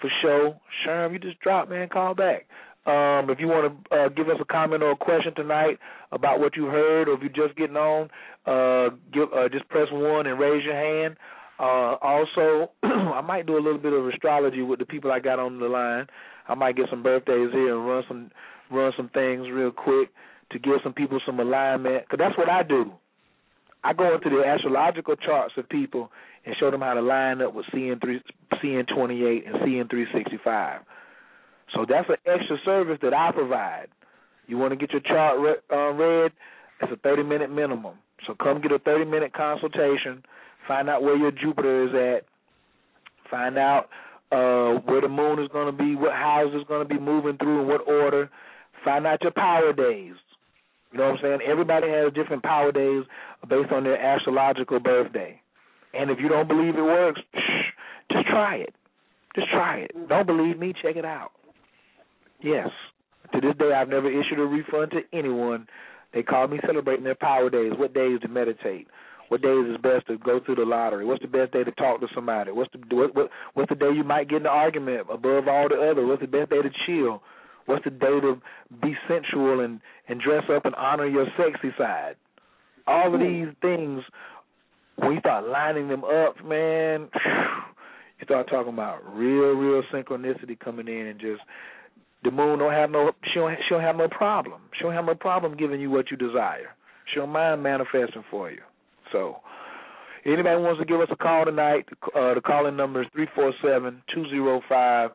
for show. Sherm, you just dropped, man. Call back. Um, if you want to uh, give us a comment or a question tonight about what you heard, or if you're just getting on, uh, give, uh, just press one and raise your hand. Uh, also, I might do a little bit of astrology with the people I got on the line. I might get some birthdays here and run some run some things real quick to give some people some alignment. Cause that's what I do. I go into the astrological charts of people and show them how to line up with CN three, CN twenty eight, and CN three sixty five. So that's an extra service that I provide. You want to get your chart uh, read? It's a thirty minute minimum. So come get a thirty minute consultation. Find out where your Jupiter is at. Find out uh, where the moon is going to be, what house is going to be moving through, in what order. Find out your power days. You know what I'm saying? Everybody has different power days based on their astrological birthday. And if you don't believe it works, shh, Just try it. Just try it. Don't believe me? Check it out. Yes. To this day, I've never issued a refund to anyone. They call me celebrating their power days. What days to meditate? What days is best to go through the lottery? What's the best day to talk to somebody? What's the what, what what's the day you might get in an argument above all the other? What's the best day to chill? What's the day to be sensual and and dress up and honor your sexy side? All of these things, when you start lining them up, man, you start talking about real, real synchronicity coming in and just the moon don't have no she don't she don't have no problem. She don't have no problem giving you what you desire. She don't mind manifesting for you. So anybody wants to give us a call tonight, uh, the calling number is three four seven two zero five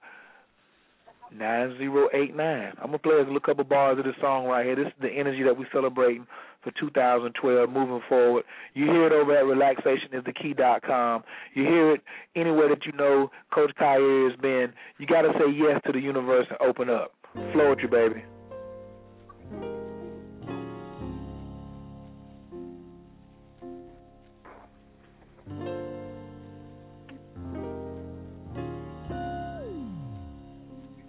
nine zero eight nine. I'm gonna play a couple bars of this song right here. This is the energy that we're celebrating for 2012 moving forward. You hear it over at relaxationisthekey.com. You hear it anywhere that you know Coach Khayr has been. You got to say yes to the universe and open up. Flow with you, baby.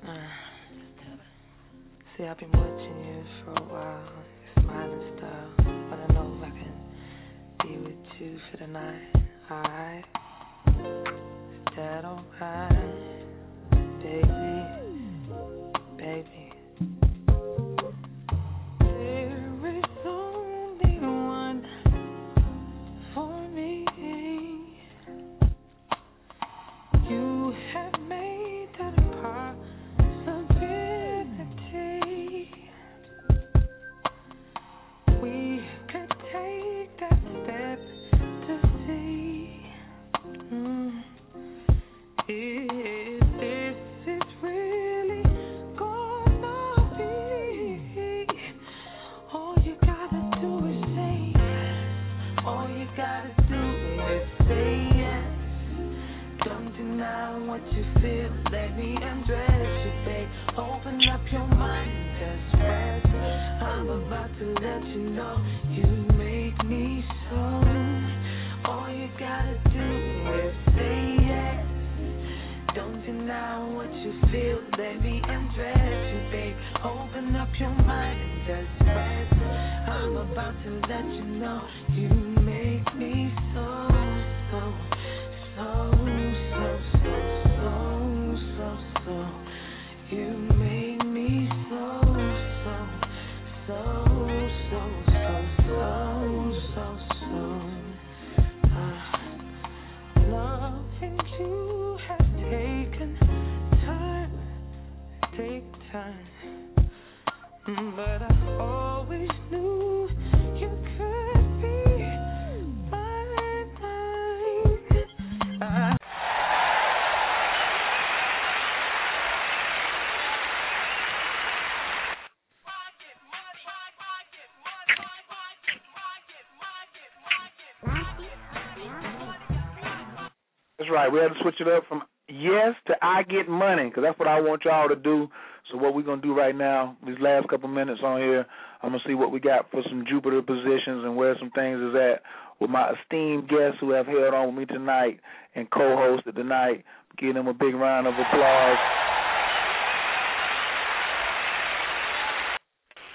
See, I've been for the night. Alright, is that baby, baby? Right. We had to switch it up from yes to I get money because that's what I want y'all to do. So what we're gonna do right now, these last couple minutes on here, I'm gonna see what we got for some Jupiter positions and where some things is at with my esteemed guests who have held on with me tonight and co-hosted tonight. Give them a big round of applause.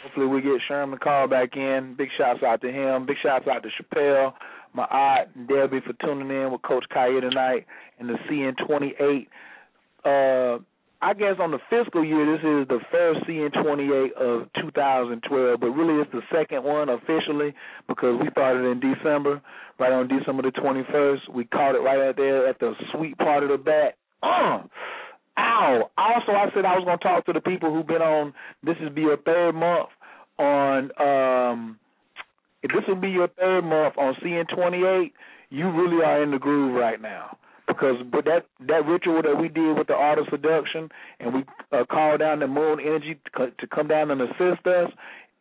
Hopefully we get Sherman Carl back in. Big shouts out to him. Big shouts out to Chappelle, Ma'at, and Debbie for tuning in with Coach Khayr tonight and the CN28. Uh, I guess on the fiscal year, this is the first CN28 of 2012, but really it's the second one officially because we started in December, right on December the 21st. We caught it right out there at the sweet part of the bat. Uh, ow. Also, I said I was going to talk to the people who've been on, this is be your third month on, um, if this will be your third month on CN28, you really are in the groove right now because but that that ritual that we did with the art of seduction, and we uh, called down the moon energy to, to come down and assist us,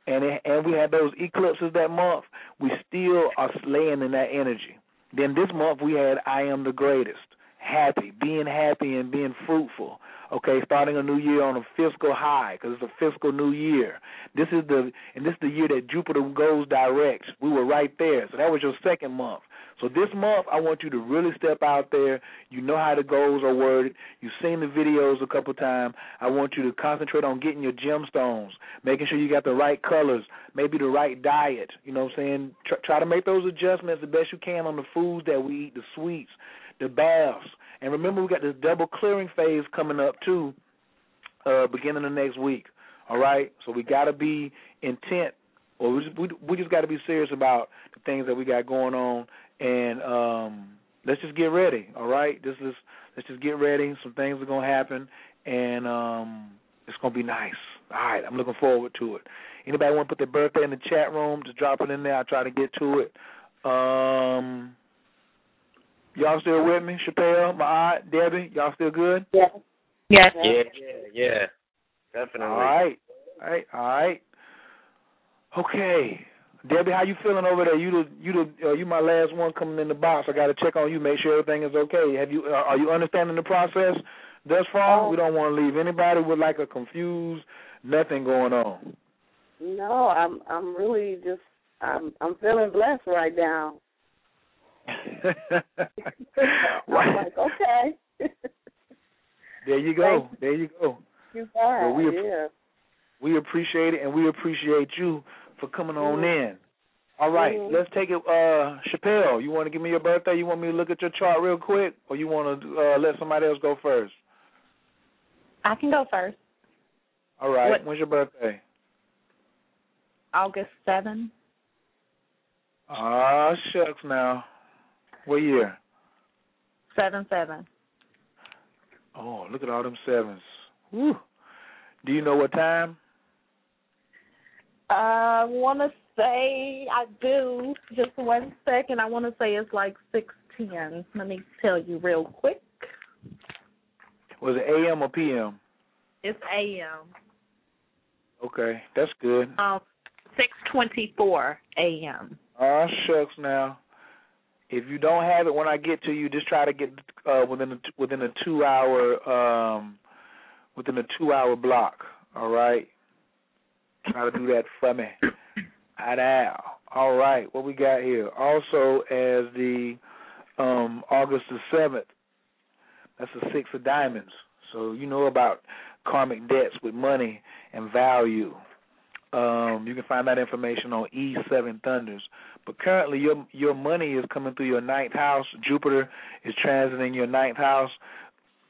and it, and we had those eclipses that month. We still are laying in that energy. Then this month we had I am the greatest, happy, being happy and being fruitful. Okay, starting a new year on a fiscal high because it's a fiscal new year. This is the and this is the year that Jupiter goes direct. We were right there, so that was your second month. So this month, I want you to really step out there. You know how the goals are worded. You've seen the videos a couple times. I want you to concentrate on getting your gemstones, making sure you got the right colors, maybe the right diet. You know what I'm saying? Try, try to make those adjustments the best you can on the foods that we eat, the sweets, the baths. And remember, we got this double clearing phase coming up too, uh, beginning of next week. All right, so we got to be intent, or we just, we, we just got to be serious about the things that we got going on, and um, let's just get ready. All right, this is let's just get ready. Some things are gonna happen, and um, it's gonna be nice. All right, I'm looking forward to it. Anybody want to put their birthday in the chat room? Just drop it in there. I'll try to get to it. Um, y'all still with me? Chappelle, Ma'at, Debbie, y'all still good? Yeah. Yes. Yeah, yeah, yeah. Definitely. All right, all right, all right. Okay, Debbie, how you feeling over there? You the you the uh, you my last one coming in the box. I got to check on you, make sure everything is okay. Have you uh, are you understanding the process thus far? Oh. We don't want to leave anybody with like a confused nothing going on. No, I'm I'm really just I'm I'm feeling blessed right now. I'm like, okay. there you go. There you go. you fine. Well, we app- yeah. We appreciate it, and we appreciate you for coming on Mhm. in. All right, Mhm. let's take it. Uh, Chappelle, you want to give me your birthday? You want me to look at your chart real quick, or you want to uh, let somebody else go first? I can go first. All right. What- When's your birthday? August 7. Ah, shucks. Now, what year? 7 7. Oh, look at all them sevens. Woo. Do you know what time? I want to say, I do. Just one second. I want to say it's like 610. Let me tell you real quick. Was it AM or PM? It's AM. Okay, that's good. Um, 624 AM. Ah, shucks. Now, if you don't have it when I get to you, just try to get uh, within a, within a two hour um, within a two hour block. All right. Try to do that for me. All right. What we got here? Also, as the um, August the seventh. That's the six of diamonds. So you know about karmic debts with money and value. Um, you can find that information on E7 Thunders. But currently, your your money is coming through your ninth house. Jupiter is transiting your ninth house,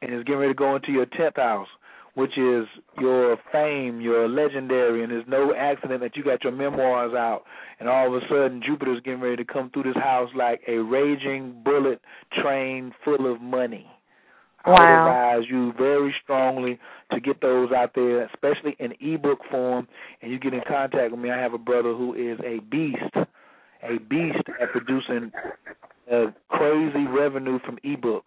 and is getting ready to go into your tenth house, which is your fame, your legendary. And there's no accident that you got your memoirs out, and all of a sudden Jupiter's getting ready to come through this house like a raging bullet train full of money. I Wow. advise you very strongly to get those out there, especially in ebook form, and you get in contact with me. I have a brother who is a beast, a beast at producing uh, crazy revenue from ebooks.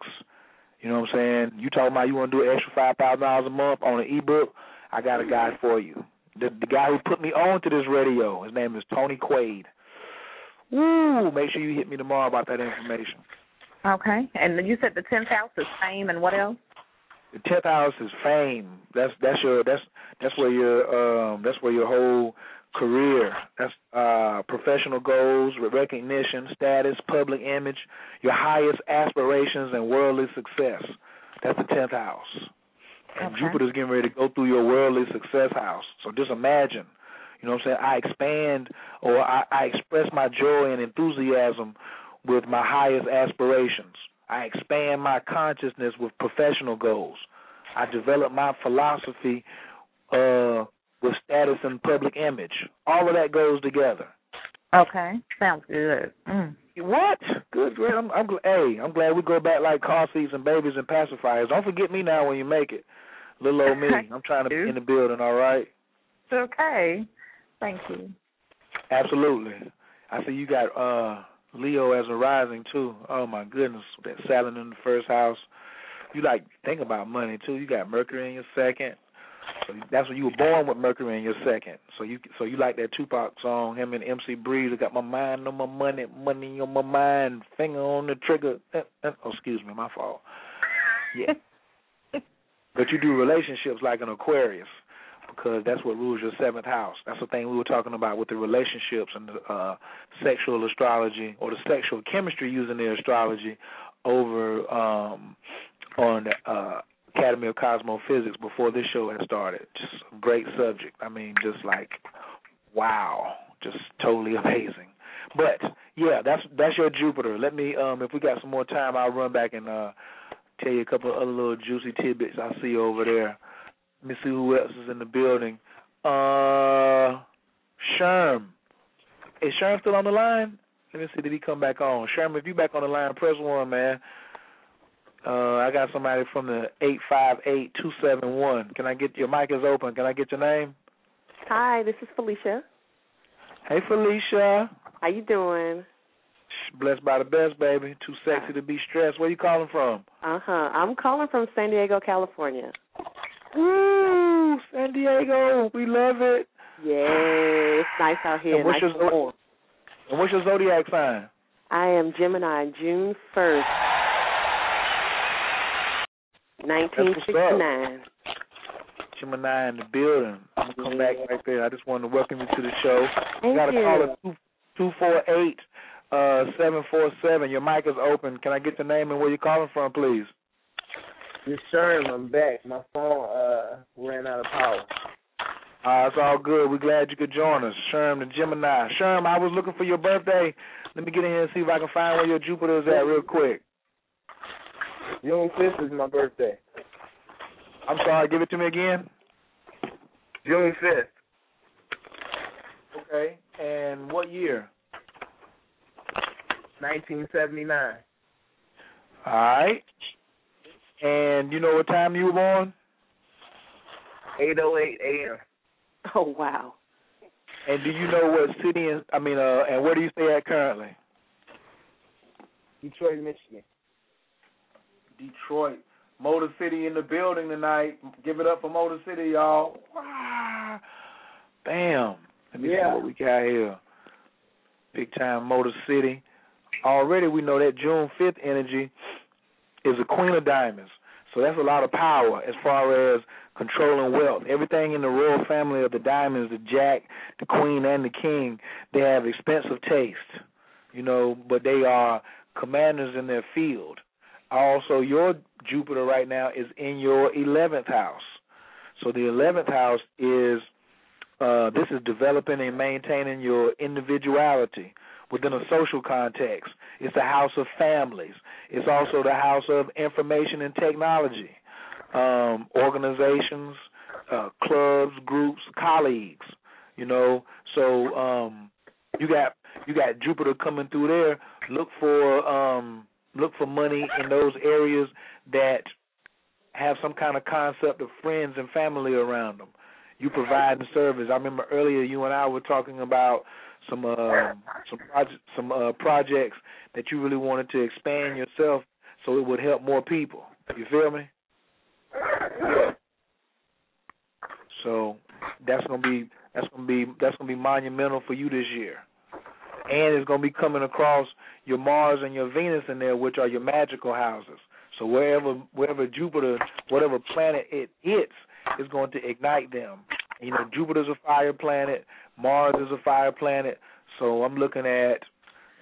You know what I'm saying? You talking about you want to do an extra five thousand dollars a month on an ebook? I got a guy for you. The the guy who put me on to this radio, his name is Tony Quaid. Woo! Make sure you hit me tomorrow about that information. Okay. And you said the 10th house is fame and what else? The tenth house is fame. That's that's your that's that's where your um that's where your whole career. That's uh professional goals, recognition, status, public image, your highest aspirations and worldly success. That's the tenth house. And Okay. Jupiter's getting ready to go through your worldly success house. So just imagine, you know what I'm saying? I expand or I, I express my joy and enthusiasm with my highest aspirations. I expand my consciousness with professional goals. I develop my philosophy uh, with status and public image. All of that goes together. Okay. Sounds good. Mm. What? Good, great. I'm, I'm hey, I'm glad we go back like car seats and babies and pacifiers. Don't forget me now when you make it. Little old me. I'm trying to be in the building. All right. It's okay. Thank you. Absolutely. I see you got uh Leo as a rising too. Oh my goodness, that Saturn in the first house. You like think about money too. You got Mercury in your second. So that's when you were born with Mercury in your second. So you so you like that Tupac song, him and MC Breeze. I got my mind on my money, money on my mind, finger on the trigger. Uh, uh, oh, excuse me, my fault. Yeah. but you do relationships like an Aquarius. because that's what rules your seventh house. That's the thing we were talking about with the relationships and the uh, sexual astrology or the sexual chemistry using the astrology over um, on the uh, Academy of Cosmophysics before this show had started. Just a great subject. I mean, just like wow, just totally amazing. But yeah, that's that's your Jupiter. Let me um if we got some more time I'll run back and uh tell you a couple of other little juicy tidbits I see over there. Let me see who else is in the building. Uh Sherm. Is Sherm still on the line? Let me see, did he come back on? Sherm, if you back on the line, press one, man. Uh, I got somebody from the eight five eight two seven one. Can I get your mic is open? Can I get your name? Hi, this is Felicia. Hey Felicia. How you doing? Blessed by the best, baby. Too sexy to be stressed. Where you calling from? Uh huh. I'm calling from San Diego, California. Woo! San Diego. We love it. Yeah, it's nice out here. And what's nice your and what's your zodiac sign? I am Gemini, June first, nineteen sixty nine. Gemini in the building. I'm gonna come back right there. I just wanted to welcome you to the show. Thank you got a you. caller two two four eight uh seven four seven. Your mic is open. Can I get your name and where you're calling from, please? Yes, sir. I'm back. My phone uh ran out of power. Uh, it's all good. We're glad you could join us. Sherm the Gemini. Sherm, I was looking for your birthday. Let me get in here and see if I can find where your Jupiter is at real quick. June fifth is my birthday. I'm sorry, give it to me again. June fifth. Okay. And what year? Nineteen seventy nine. All right. And you know what time you were born? Eight oh eight AM. Oh wow. And do you know what city? And, I mean, uh, and where do you stay at currently? Detroit, Michigan. Detroit. Motor City in the building tonight. Give it up for Motor City, y'all. Bam. Let me Yeah. see what we got here. Big time Motor City. Already we know that June 5th energy is a queen of diamonds. So that's a lot of power as far as controlling wealth. Everything in the royal family of the diamonds, the jack, the queen, and the king, they have expensive taste, you know, but they are commanders in their field. Also, your Jupiter right now is in your 11th house. So the 11th house is uh, this is developing and maintaining your individuality within a social context. It's the house of families. It's also the house of information and technology, um, organizations, uh, clubs, groups, colleagues. You know, so um, you got you got Jupiter coming through there. Look for um, look for money in those areas that have some kind of concept of friends and family around them. You provide the service. I remember earlier you and I were talking about some uh, some project, some uh, projects that you really wanted to expand yourself so it would help more people. You feel me? So that's gonna be that's gonna be that's gonna be monumental for you this year. And it's gonna be coming across your Mars and your Venus in there, which are your magical houses. So wherever wherever Jupiter, whatever planet it hits, is going to ignite them. You know, Jupiter's a fire planet, Mars is a fire planet. So I'm looking at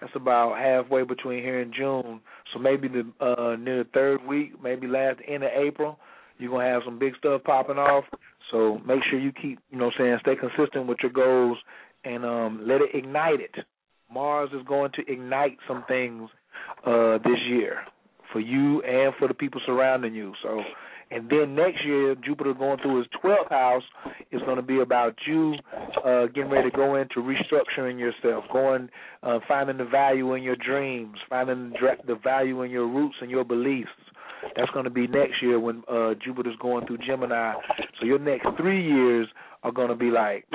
that's about halfway between here and June. So maybe the uh near the third week, maybe last end of April, you're gonna have some big stuff popping off. So make sure you keep you know saying, stay consistent with your goals and um let it ignite it. Mars is going to ignite some things uh this year for you and for the people surrounding you. So and then next year, Jupiter going through his 12th house is going to be about you uh, getting ready to go into restructuring yourself, going, uh, finding the value in your dreams, finding the value in your roots and your beliefs. That's going to be next year when uh, Jupiter's going through Gemini. So your next three years are going to be like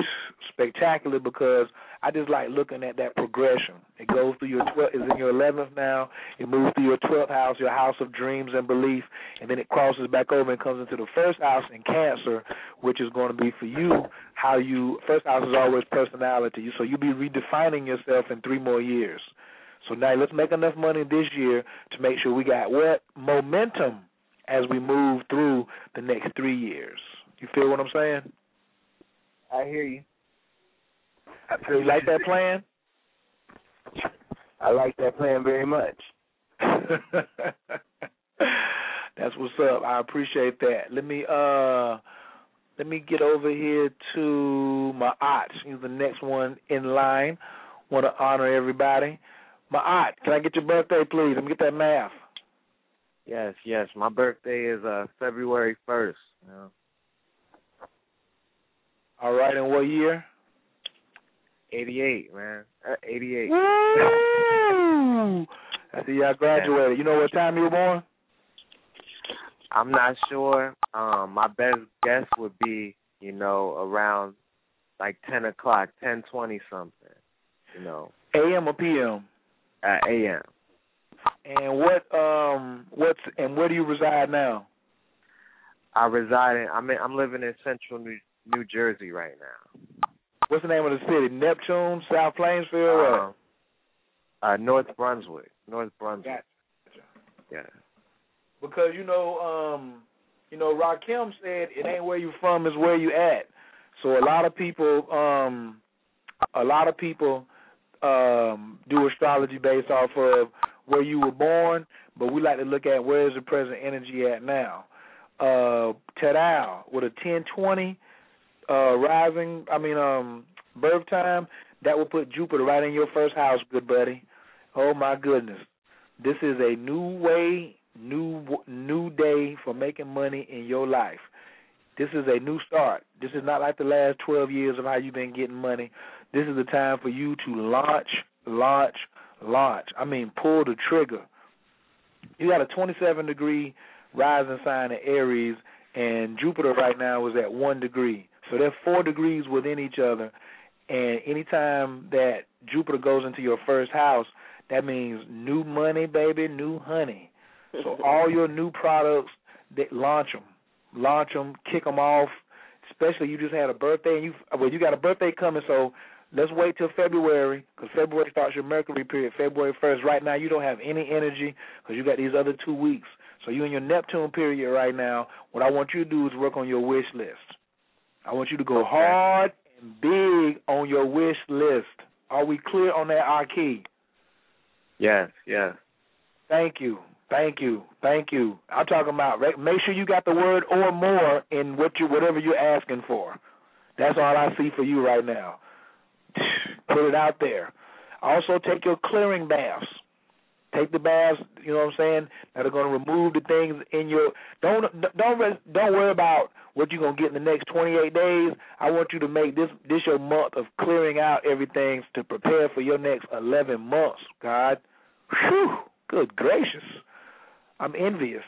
spectacular because I just like looking at that progression. It goes through your 12th, is in your 11th now. It moves through your 12th house, your house of dreams and belief, and then it crosses back over and comes into the first house in Cancer, which is going to be for you how you. First house is always personality, so you'll be redefining yourself in three more years. So now let's make enough money this year to make sure we got what momentum as we move through the next three years. You feel what I'm saying? I hear you. I Do you like that plan? I like that plan very much. That's what's up. I appreciate that. Let me uh let me get over here to my aunt. She's the next one in line. Want to honor everybody. My aunt, can I get your birthday, please? Let me get that math. Yes, yes. My birthday is uh February first. Yeah. All right, and what year? Eighty eight, man. Uh, Eighty eight. Woo! I see y'all graduated. You know what time you were born? I'm not sure. Um, my best guess would be, you know, around like ten o'clock, ten twenty something. You know, AM or PM? uh, a.m. And what um what's and where do you reside now? I reside in. I'm in, I'm living in Central New New Jersey right now. What's the name of the city? Neptune, South Plainsville? Um, uh, North Brunswick. North Brunswick. Yeah. Because you know, um, you know, Rakim said it ain't where you from, it's where you at. So a lot of people, um, a lot of people um do astrology based off of where you were born, but we like to look at where is the present energy at now. Uh Tadal with a ten twenty uh rising I mean um birth time, that will put Jupiter right in your first house, good buddy. Oh my goodness. This is a new way, new new day for making money in your life. This is a new start. This is not like the last 12 years of how you've been getting money. This is the time for you to launch, launch, launch. I mean, pull the trigger. You got a 27 degree rising sign in Aries, and Jupiter right now is at one degree. So they're four degrees within each other. And anytime that Jupiter goes into your first house, that means new money, baby, new honey. So all your new products, they launch them, launch them, kick them off. Especially you just had a birthday and you well you got a birthday coming, so let's wait till February because February starts your Mercury period. February first. Right now you don't have any energy because you got these other two weeks. So you're in your Neptune period right now. What I want you to do is work on your wish list. I want you to go Okay. hard and big on your wish list. Are we clear on that, key? Yes, yes. Thank you. Thank you. Thank you. I'm talking about make sure you got the word or more in what you whatever you're asking for. That's all I see for you right now. Put it out there. Also take your clearing baths. Take the baths, you know what I'm saying, that are going to remove the things in your don't don't don't worry about what you're going to get in the next 28 days. I want you to make this this your month of clearing out everything to prepare for your next 11 months, God. Whew, good gracious. I'm envious.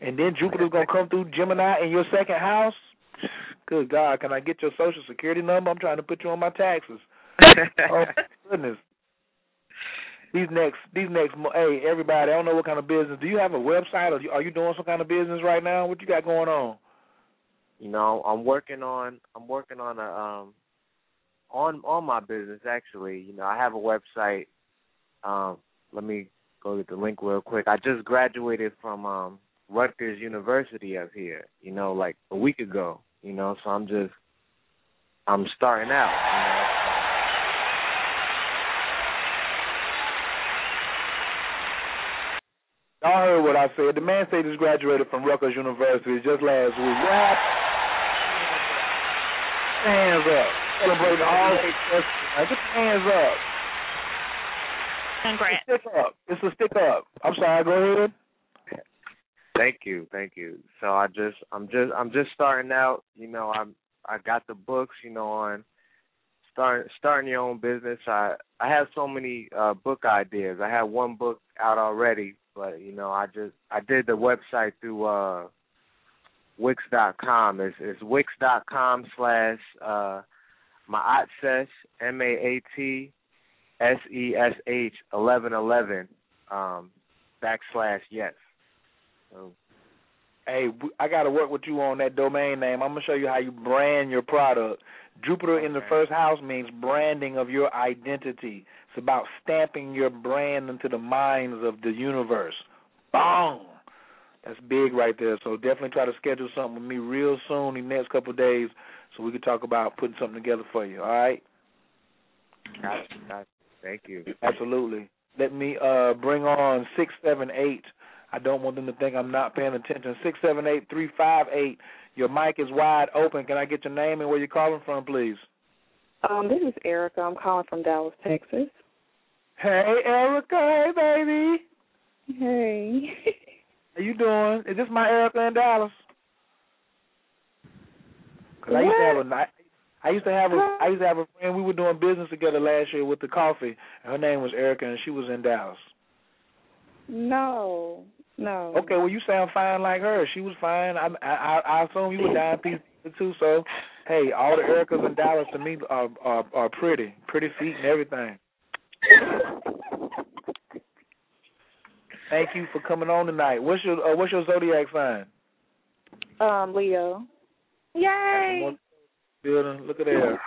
And then Jupiter's gonna come through Gemini in your second house. Good God, can I get your social security number? I'm trying to put you on my taxes. oh goodness. These next, these next, hey everybody, I don't know what kind of business. Do you have a website, or you- are you doing some kind of business right now? What you got going on? You know, I'm working on I'm working on a um on on my business actually. You know, I have a website. Um let me go get the link real quick. I just graduated from um Rutgers University up here, you know, like a week ago, you know, so I'm just I'm starting out, Y'all heard what I said. The man said he just graduated from Rutgers University just last week. What? Hands up. Celebrating all success. Get your hands up. Congrats. Stick up. It's a stick up. I'm sorry, go ahead. Thank you, thank you. So I just I'm just I'm just starting out, you know, I'm I got the books, you know, on starting starting your own business. I I have so many uh book ideas. I have one book out already, but you know, I just I did the website through uh Wix.com. It's it's Wix.com slash uh my sesh M A A T S E S H eleven eleven um backslash yes. So Hey, I got to work with you on that domain name. I'm gonna show you how you brand your product. Jupiter in the first house means branding of your identity. It's about stamping your brand into the minds of the universe. Boom. That's big right there. So definitely try to schedule something with me real soon in the next couple of days so we can talk about putting something together for you. All right? Gotcha, gotcha. Thank you. Absolutely. Let me uh bring on six seven eight. I don't want them to think I'm not paying attention. Six seven eight three five eight. Your mic is wide open. Can I get your name and where you're calling from, please? Um, this is Erica. I'm calling from Dallas, Texas. Hey, Erica. Hey, baby. Hey. How you doing? Is this my Erica in Dallas? Cause I used to have a I used to have a I used to have a friend. We were doing business together last year with the coffee. And her name was Erica, and she was in Dallas. No, no. Okay, well you sound fine like her. She was fine. I I, I assume you were dying piece too. So, hey, all the Ericas in Dallas to me are are, are pretty, pretty feet and everything. Thank you for coming on tonight. What's your uh, what's your zodiac sign? Um, Leo. Yay! Building. Look at there.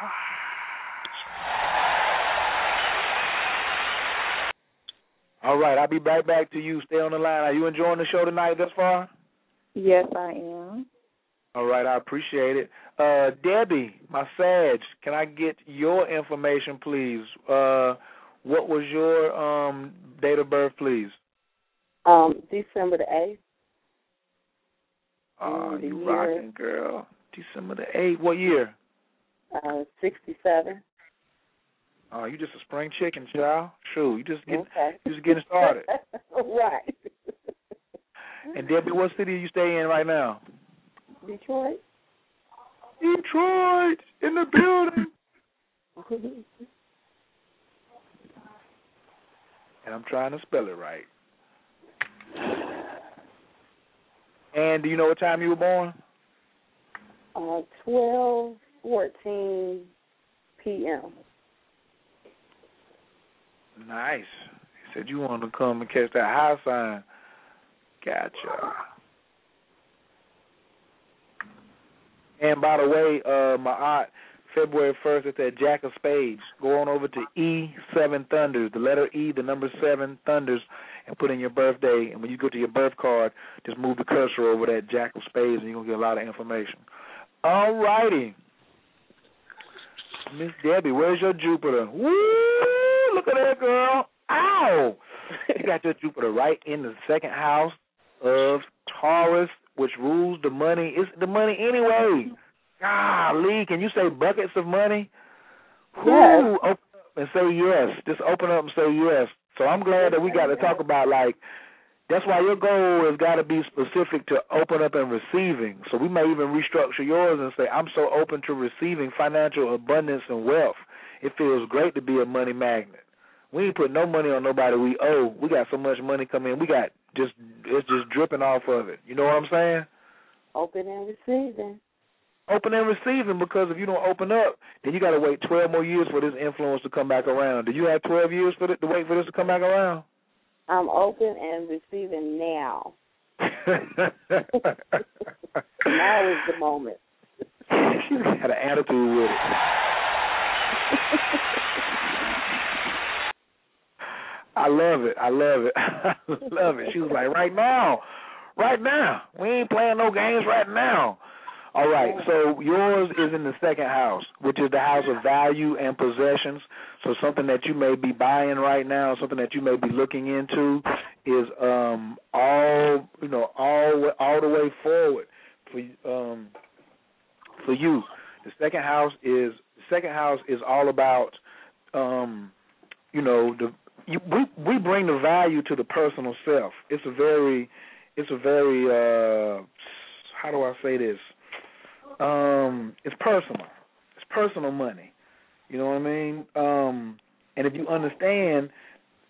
All right, I'll be right back to you. Stay on the line. Are you enjoying the show tonight thus far? Yes, I am. All right, I appreciate it. Uh, Debbie, my Sag, can I get your information, please? Uh, what was your um, date of birth, please? Um, December the eighth. Oh, you year- rocking, girl. December the eighth. What year? Uh, sixty-seven. Oh, you just a spring chicken, child. Shoot, you just get Okay. you just getting started. right. and Debbie, what city are you staying in right now? Detroit. Detroit in the building. And I'm trying to spell it right. And do you know what time you were born? uh, twelve fourteen p.m. Nice. He said you wanted to come and catch that high sign. Gotcha. And by the way, uh, my aunt, February 1st, it's at Jack of Spades. Go on over to E7 Thunders, the letter E, the number 7 Thunders, and put in your birthday. And when you go to your birth card, just move the cursor over that Jack of Spades, and you're going to get a lot of information. All righty. Miss Debbie, where's your Jupiter? Woo! Look at that girl. Ow! You got your Jupiter right in the second house of Taurus, which rules the money. It's the money anyway. Golly, can you say buckets of money? Woo! Open up and say yes. Just open up and say yes. So I'm glad that we got to talk about like that's why your goal has got to be specific to open up and receiving. So we may even restructure yours and say, I'm so open to receiving financial abundance and wealth. It feels great to be a money magnet. We ain't put no money on nobody we owe. We got so much money coming in. We got just it's just dripping off of it. You know what I'm saying? Open and receiving. Open and receiving because if you don't open up, then you got to wait 12 more years for this influence to come back around. Do you have 12 years for it, to wait for this to come back around? I'm open and receiving now. Now is the moment. she had an attitude with it. I love it. I love it. I love it. She was like, right now, right now. We ain't playing no games right now. All right. So yours is in the second house, which is the house of value and possessions. So something that you may be buying right now, something that you may be looking into, is um all you know all all the way forward for um for you. The second house is second house is all about um you know the you, we we bring the value to the personal self. It's a very it's a very uh how do I say this? Um it's personal. It's personal money. You know what I mean? Um and if you understand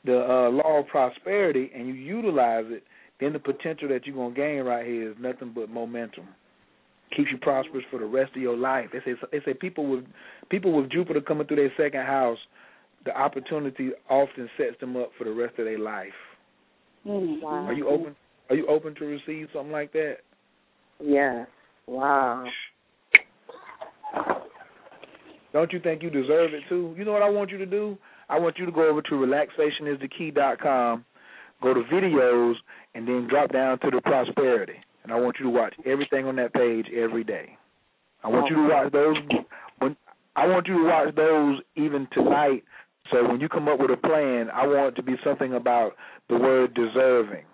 the uh law of prosperity and you utilize it, then the potential that you're gonna gain right here is nothing but momentum keeps you prosperous for the rest of your life. They say they say people with people with Jupiter coming through their second house, the opportunity often sets them up for the rest of their life. Wow. Are you open? Are you open to receive something like that? Yes. Wow. Don't you think you deserve it too? You know what I want you to do? I want you to go over to relaxationisthekey.com. go to videos, and then drop down to the prosperity. And I want you to watch everything on that page every day. I want you to watch those. When I want you to watch those even tonight. So when you come up with a plan, I want it to be something about the word deserving,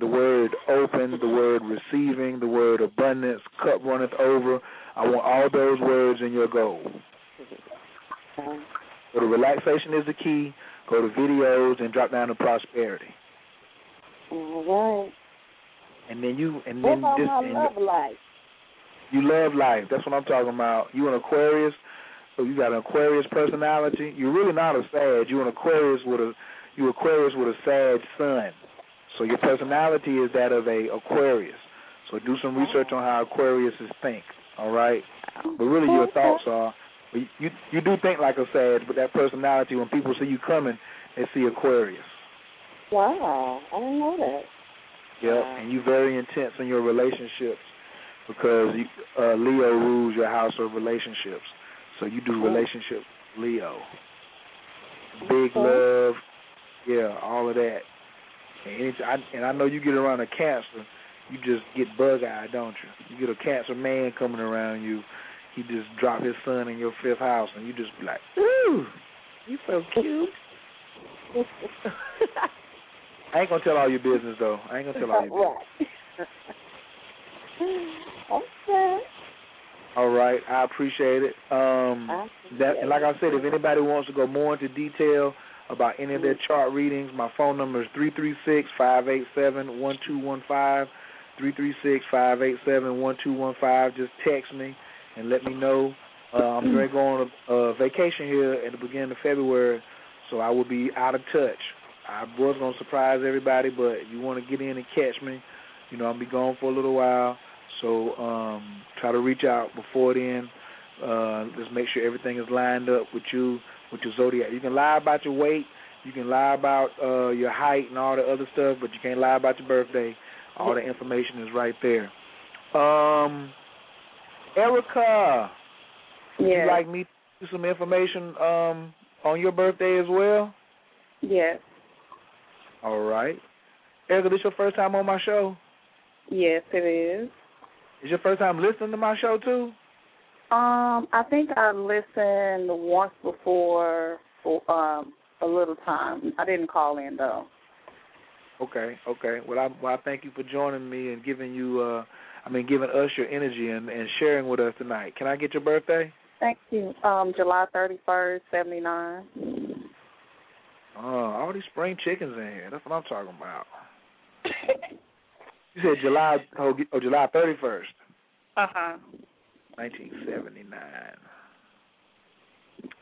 the word open, the word receiving, the word abundance, cup runneth over. I want all those words in your goal. So the relaxation is the key. Go to videos and drop down to prosperity. All right. And then you and What then my and love life? you love life. That's what I'm talking about. You an Aquarius, so you got an Aquarius personality. You're really not a Sag. You an Aquarius with a you Aquarius with a Sag sun. So your personality is that of a Aquarius. So do some research on how Aquariuses think. All right, but really your thoughts are. You you do think like a Sag, but that personality when people see you coming, they see Aquarius. Wow, I didn't know that. Yep, and you're very intense in your relationships because you, uh, Leo rules your house of relationships. So you do relationships, Leo. Big love, yeah, all of that. And, it's, I, and I know you get around a Cancer, you just get bug eyed, don't you? You get a Cancer man coming around you, he just drop his sun in your fifth house, and you just be like, ooh, you so cute. I ain't gonna tell all your business though. I ain't gonna tell all your business. okay. All right, I appreciate it. Um, that and like I said, if anybody wants to go more into detail about any of their chart readings, my phone number is three three six five eight seven one two one five. Three three six five eight seven one two one five. Just text me and let me know. Uh, I'm going to go on a, a vacation here at the beginning of February, so I will be out of touch. I was going to surprise everybody, but if you want to get in and catch me, you know, I'll be gone for a little while. So um, try to reach out before then. Uh, just make sure everything is lined up with you, with your zodiac. You can lie about your weight, you can lie about uh, your height and all the other stuff, but you can't lie about your birthday. All the information is right there. Um, Erica, would Yes. you like me to some information um, on your birthday as well? Yes. All right. Erica, this your first time on my show? Yes, it is. Is your first time listening to my show too? Um, I think I listened once before for um a little time. I didn't call in though. Okay, okay. Well, I well I thank you for joining me and giving you uh I mean giving us your energy and and sharing with us tonight. Can I get your birthday? Thank you. Um, July thirty first, seventy nine. Oh, all these spring chickens in here. That's what I'm talking about. You said July oh, oh July 31st, Uh huh. 1979.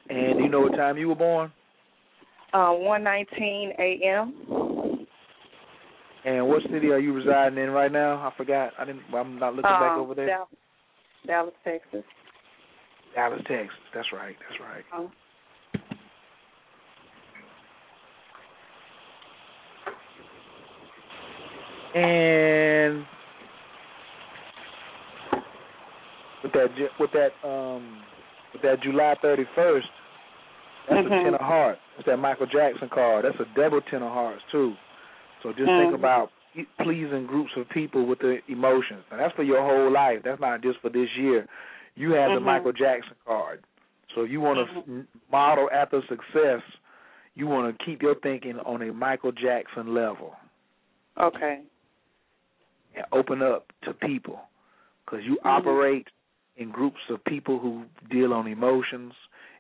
And do you know what time you were born? Uh, one nineteen a.m. And what city are you residing in right now? I forgot. I didn't. I'm not looking back Um, over there. Dallas, Dallas, Texas. Dallas, Texas. That's right. That's right. Oh. And with that with that um with that July 31st, that's Mhm. a ten of hearts. It's that Michael Jackson card. That's a double ten of hearts too. So just think Mhm. about pleasing groups of people with the emotions. That's for your whole life. That's not just for this year. You have the Mhm. Michael Jackson card. So you want to Mhm. model after success, you want to keep your thinking on a Michael Jackson level Okay. and open up to people because you operate in groups of people who deal on emotions,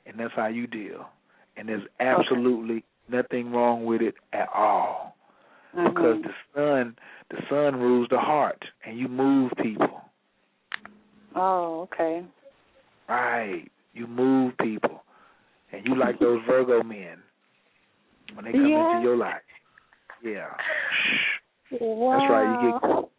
and that's how you deal. And there's absolutely nothing wrong with it at all because Mhm. the sun, the sun rules the heart, and you move people. Oh, okay. Right, you move people, and you like those Virgo men when they come Yeah. into your life. Yeah. Wow. That's right. You get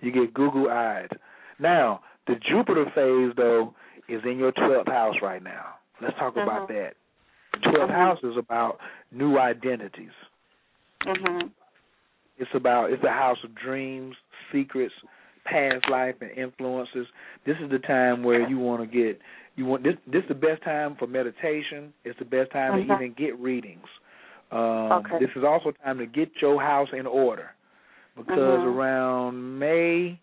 you get Google eyed. Now the Jupiter phase though is in your twelfth house right now. Let's talk about Mhm. that. Twelfth Mhm. house is about new identities. Mhm. It's about it's the house of dreams, secrets, past life, and influences. This is the time where you want to get you want this. This is the best time for meditation. It's the best time to Mhm. even get readings. Um, Okay. This is also time to get your house in order because Mhm. around May,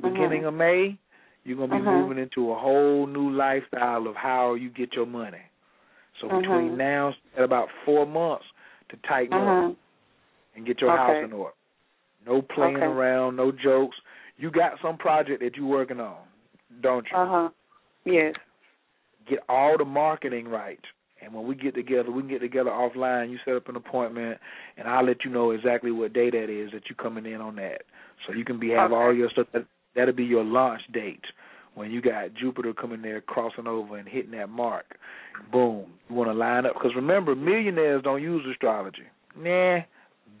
beginning Mhm. of May, you're gonna be Mhm. moving into a whole new lifestyle of how you get your money. So between Mhm. now and about four months to tighten up. And get your house in order. No playing Okay. around, no jokes. You got some project that you're working on, don't you? Uh huh. Yes. Get all the marketing right. And when we get together, we can get together offline. You set up an appointment, and I'll let you know exactly what day that is that you're coming in on that. So you can be have all your stuff. That, that'll be your launch date when you got Jupiter coming there, crossing over and hitting that mark. Boom. You want to line up because remember, millionaires don't use astrology. Nah,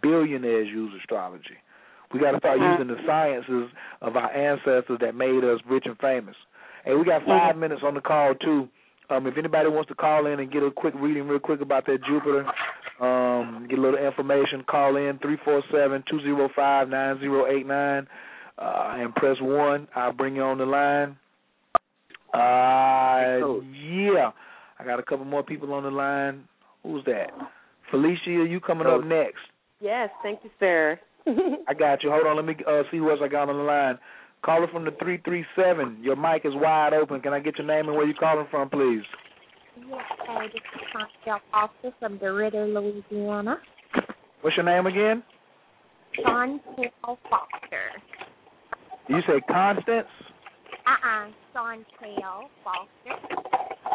billionaires use astrology. We got to start Mhm. using the sciences of our ancestors that made us rich and famous. Hey, we got 5 Mhm. minutes on the call too. Um, if anybody wants to call in and get a quick reading real quick about that Jupiter, um, get a little information, call in three four seven two zero five nine zero eight nine, uh, and press one. I'll bring you on the line. Uh, yeah, I got a couple more people on the line. Who's that? Felicia, you coming up next? Yes, thank you, sir. I got you. Hold on, let me uh, see who else I got on the line. Caller from the three three seven. Your mic is wide open. Can I get your name and where you calling from, please? Yes, uh, this is Chantel Foster from DeRidder, Louisiana. What's your name again? Chantel Foster. You say Constance? Uh-uh, Chantel Foster.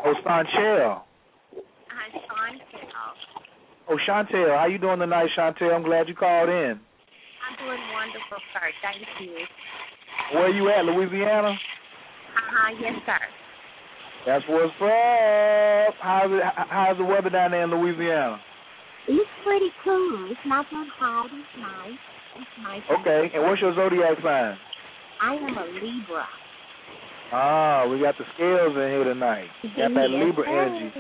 Oh, Sanchel. Uh, Chantel. Oh, Chantel. How you doing tonight, Chantel? I'm glad you called in. I'm doing wonderful, sir. Thank you. Where you at, Louisiana? Uh-huh, yes, sir. That's what's up. How's it? How's the weather down there in Louisiana? It's pretty cool. It's not that hot. It's nice. It's nice. Okay. And what's your zodiac sign? I am a Libra. Ah, we got the scales in here tonight. Got that Yes, Libra sir. energy.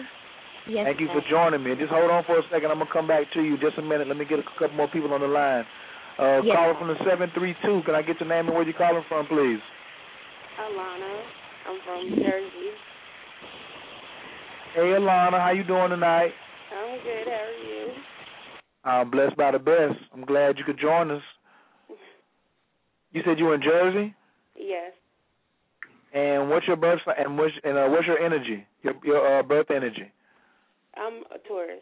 Yes, Thank you sir. for joining me. Just hold on for a second. I'm gonna come back to you. Just a minute. Let me get a couple more people on the line. Uh, Yes. caller from the seven three two. Can I get your name and where you calling from, please? Alana. I'm from Jersey. Hey, Alana, how you doing tonight? I'm good. How are you? I'm blessed by the best. I'm glad you could join us. You said you were in Jersey, Yes. and what's your birth si- and what's and uh, what's your energy? Your your uh, birth energy. I'm a Taurus.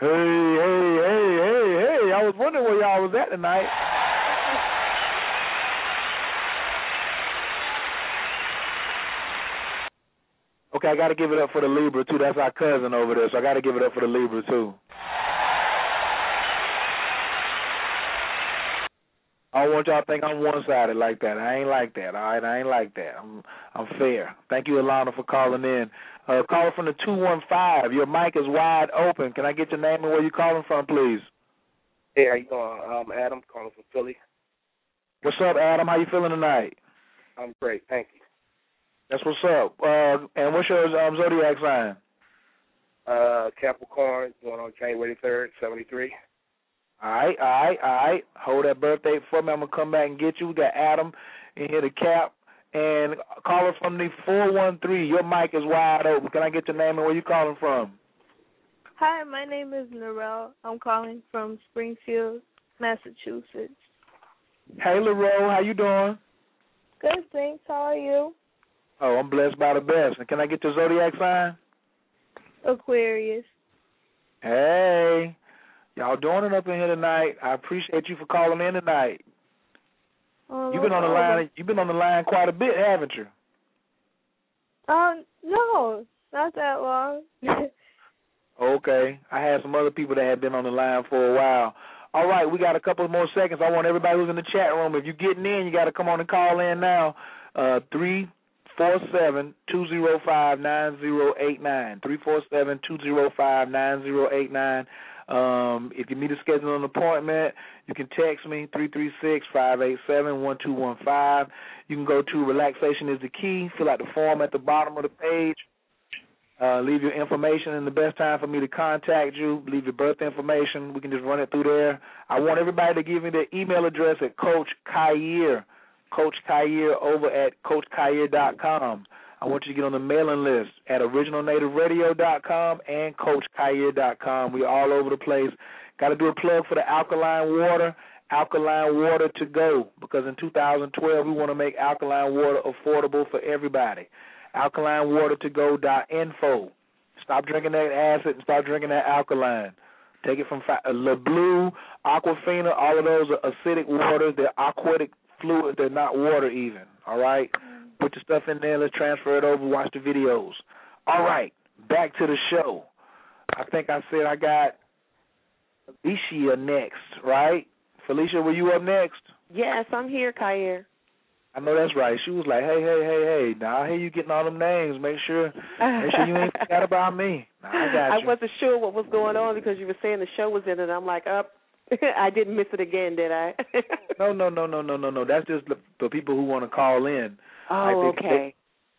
Hey, hey, hey, hey, hey! I was wondering where y'all was at tonight. Okay, I got to give it up for the Libra too. That's our cousin over there, so I got to give it up for the Libra too. I don't want y'all to think I'm one-sided like that. I ain't like that. All right, I ain't like that. I'm I'm fair. Thank you, Alana, for calling in. Uh, caller from the two one five. Your mic is wide open. Can I get your name and where you calling from, please? Hey, how you doing? I'm Adam calling from Philly. What's up, Adam? How you feeling tonight? I'm great, thank you. That's what's up. Uh, and what's your um, zodiac sign? Uh, Capricorn, going on January 3rd, 73. All right, all right, all right. Hold that birthday for me. I'm gonna come back and get you. We got Adam in here to cap. And caller from the four one three. Your mic is wide open. Can I get your name and where you calling from? Hi, my name is Narelle. I'm calling from Springfield, Massachusetts. Hey, Laro, how you doing? Good, thanks. How are you? Oh, I'm blessed by the best. And can I get your zodiac sign? Aquarius. Hey, y'all doing it up in here tonight. I appreciate you for calling in tonight. Oh, You've been on the line. You've been on the line quite a bit, haven't you? Um, no, not that long. Okay. I had some other people that had been on the line for a while. All right, we got a couple more seconds. I want everybody who's in the chat room. If you're getting in, you got to come on and call in now. Uh, three four seven two zero five nine zero eight nine. Three four seven two zero five nine zero eight nine. Um, if you need to schedule an appointment, you can text me three three six five eight seven one two one five. You can go to relaxation is the key. Fill out the form at the bottom of the page. Uh, leave your information and the best time for me to contact you. Leave your birth information. We can just run it through there. I want everybody to give me their email address at Coach Khayr, Coach Khayr over at CoachKhayr.com. I want you to get on the mailing list at originalnativeradio.com and coachkhayr.com. We're all over the place. Got to do a plug for the alkaline water, alkaline water to go, because in 2012 we want to make alkaline water affordable for everybody. Alkalinewatertogo.info. Stop drinking that acid and start drinking that alkaline. Take it from uh, Le Bleu, Aquafina, all of those are acidic waters. They're aquatic fluid. They're not water even. All right? Put your stuff in there. Let's transfer it over. Watch the videos. All right. Back to the show. I think I said I got Felicia next, right? Felicia, were you up next? Yes, I'm here, Khayr. I know that's right. She was like, "Hey, hey, hey, hey! Now I hear you getting all them names. Make sure, make sure you ain't forgot about me." Now, I got you. I wasn't sure what was going on because you were saying the show was in it. I'm like, oh, up. I didn't miss it again, did I? no, no, no, no, no, no, no. That's just the, the people who want to call in. Oh, like they, okay.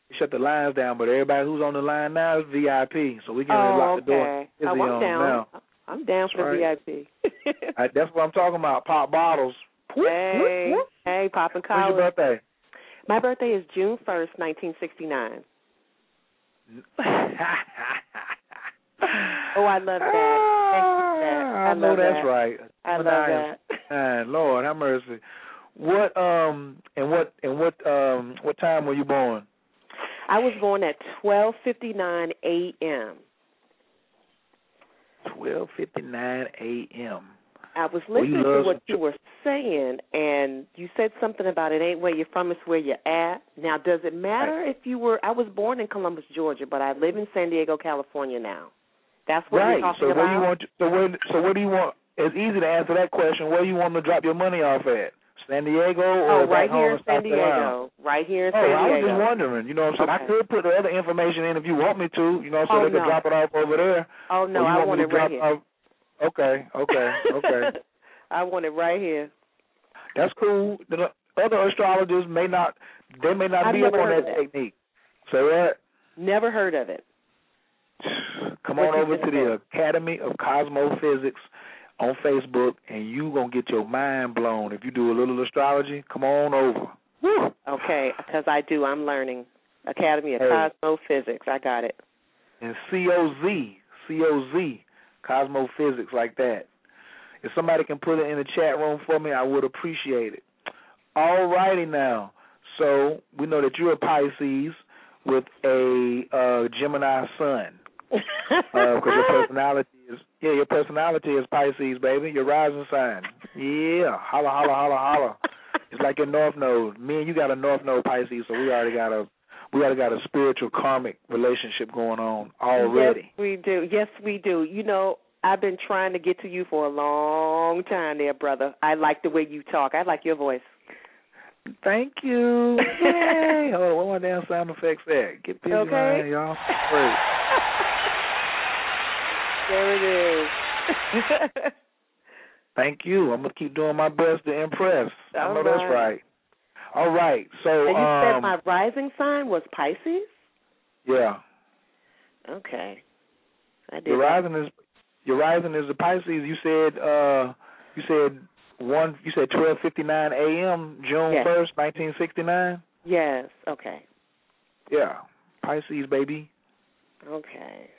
They shut the lines down, but everybody who's on the line now is VIP. So we can oh, lock okay. the door. Oh, I'm down. Now. I'm down for That's the VIP. I, that's what I'm talking about. Pop bottles. Hey, hey, popping When's college. your birthday? My birthday is June first, nineteen sixty nine. oh, I love that. Thank you for that. I, I know that's that. right. I love that. Man, Lord, have mercy. What um and what and what um what time were you born? I was born at twelve fifty nine a.m. Twelve fifty nine a.m. I was listening to what you were saying, and you said something about it ain't where you're from, it's where you're at. Now, does it matter if you were? I was born in Columbus, Georgia, but I live in San Diego, California now. That's what right. you're talking so about. where do you want? To, so where? So where do you want? It's easy to answer that question. Where do you want to drop your money off at? San Diego oh, or oh, right here in San? Diego. Right here in Oh, San I was Diego. just wondering. You know what I'm saying? I could put the other information in if you want me to. You know, so Oh, they could drop it off over there. Oh no, I want want it right here. off- Okay, okay, okay. I want it right here. That's cool. The other astrologers may not. They may not I've be up on that that. technique. So what? Never heard of it. Come What on over to the Academy of Cozmophysics on Facebook, and you gonna get your mind blown. If you do a little astrology, come on over. Woo. Okay, because I do. I'm learning. Academy of Hey. Cozmophysics. I got it. And C O Z, C O Z, Cozmophysics like that. If somebody can put it in the chat room for me, I would appreciate it. All righty now. So we know that you're a Pisces with a uh, Gemini sun. Uh, because your personality is yeah, your personality is Pisces, baby. Your rising sign. Yeah, holla, holla, holla, holla. It's like your North Node. Me and you got a North Node Pisces, so we already got a we already got a spiritual karmic relationship going on already. Yes, we do. Yes, we do. You know, I've been trying to get to you for a long time there, brother. I like the way you talk. I like your voice. Thank you. Yay. Hold on, where my damn sound effects at? Get busy, Okay. man, y'all. Great. There it is. Thank you. I'm gonna keep doing my best to impress. I All know that's right. right. All right. So and you said um my rising sign was Pisces? yeah. Okay. I did Your rising is your rising is the Pisces. You said uh you said one you said twelve fifty nine AM, June Yes. first, nineteen sixty nine? Yes. Okay. Yeah. Pisces baby. Okay.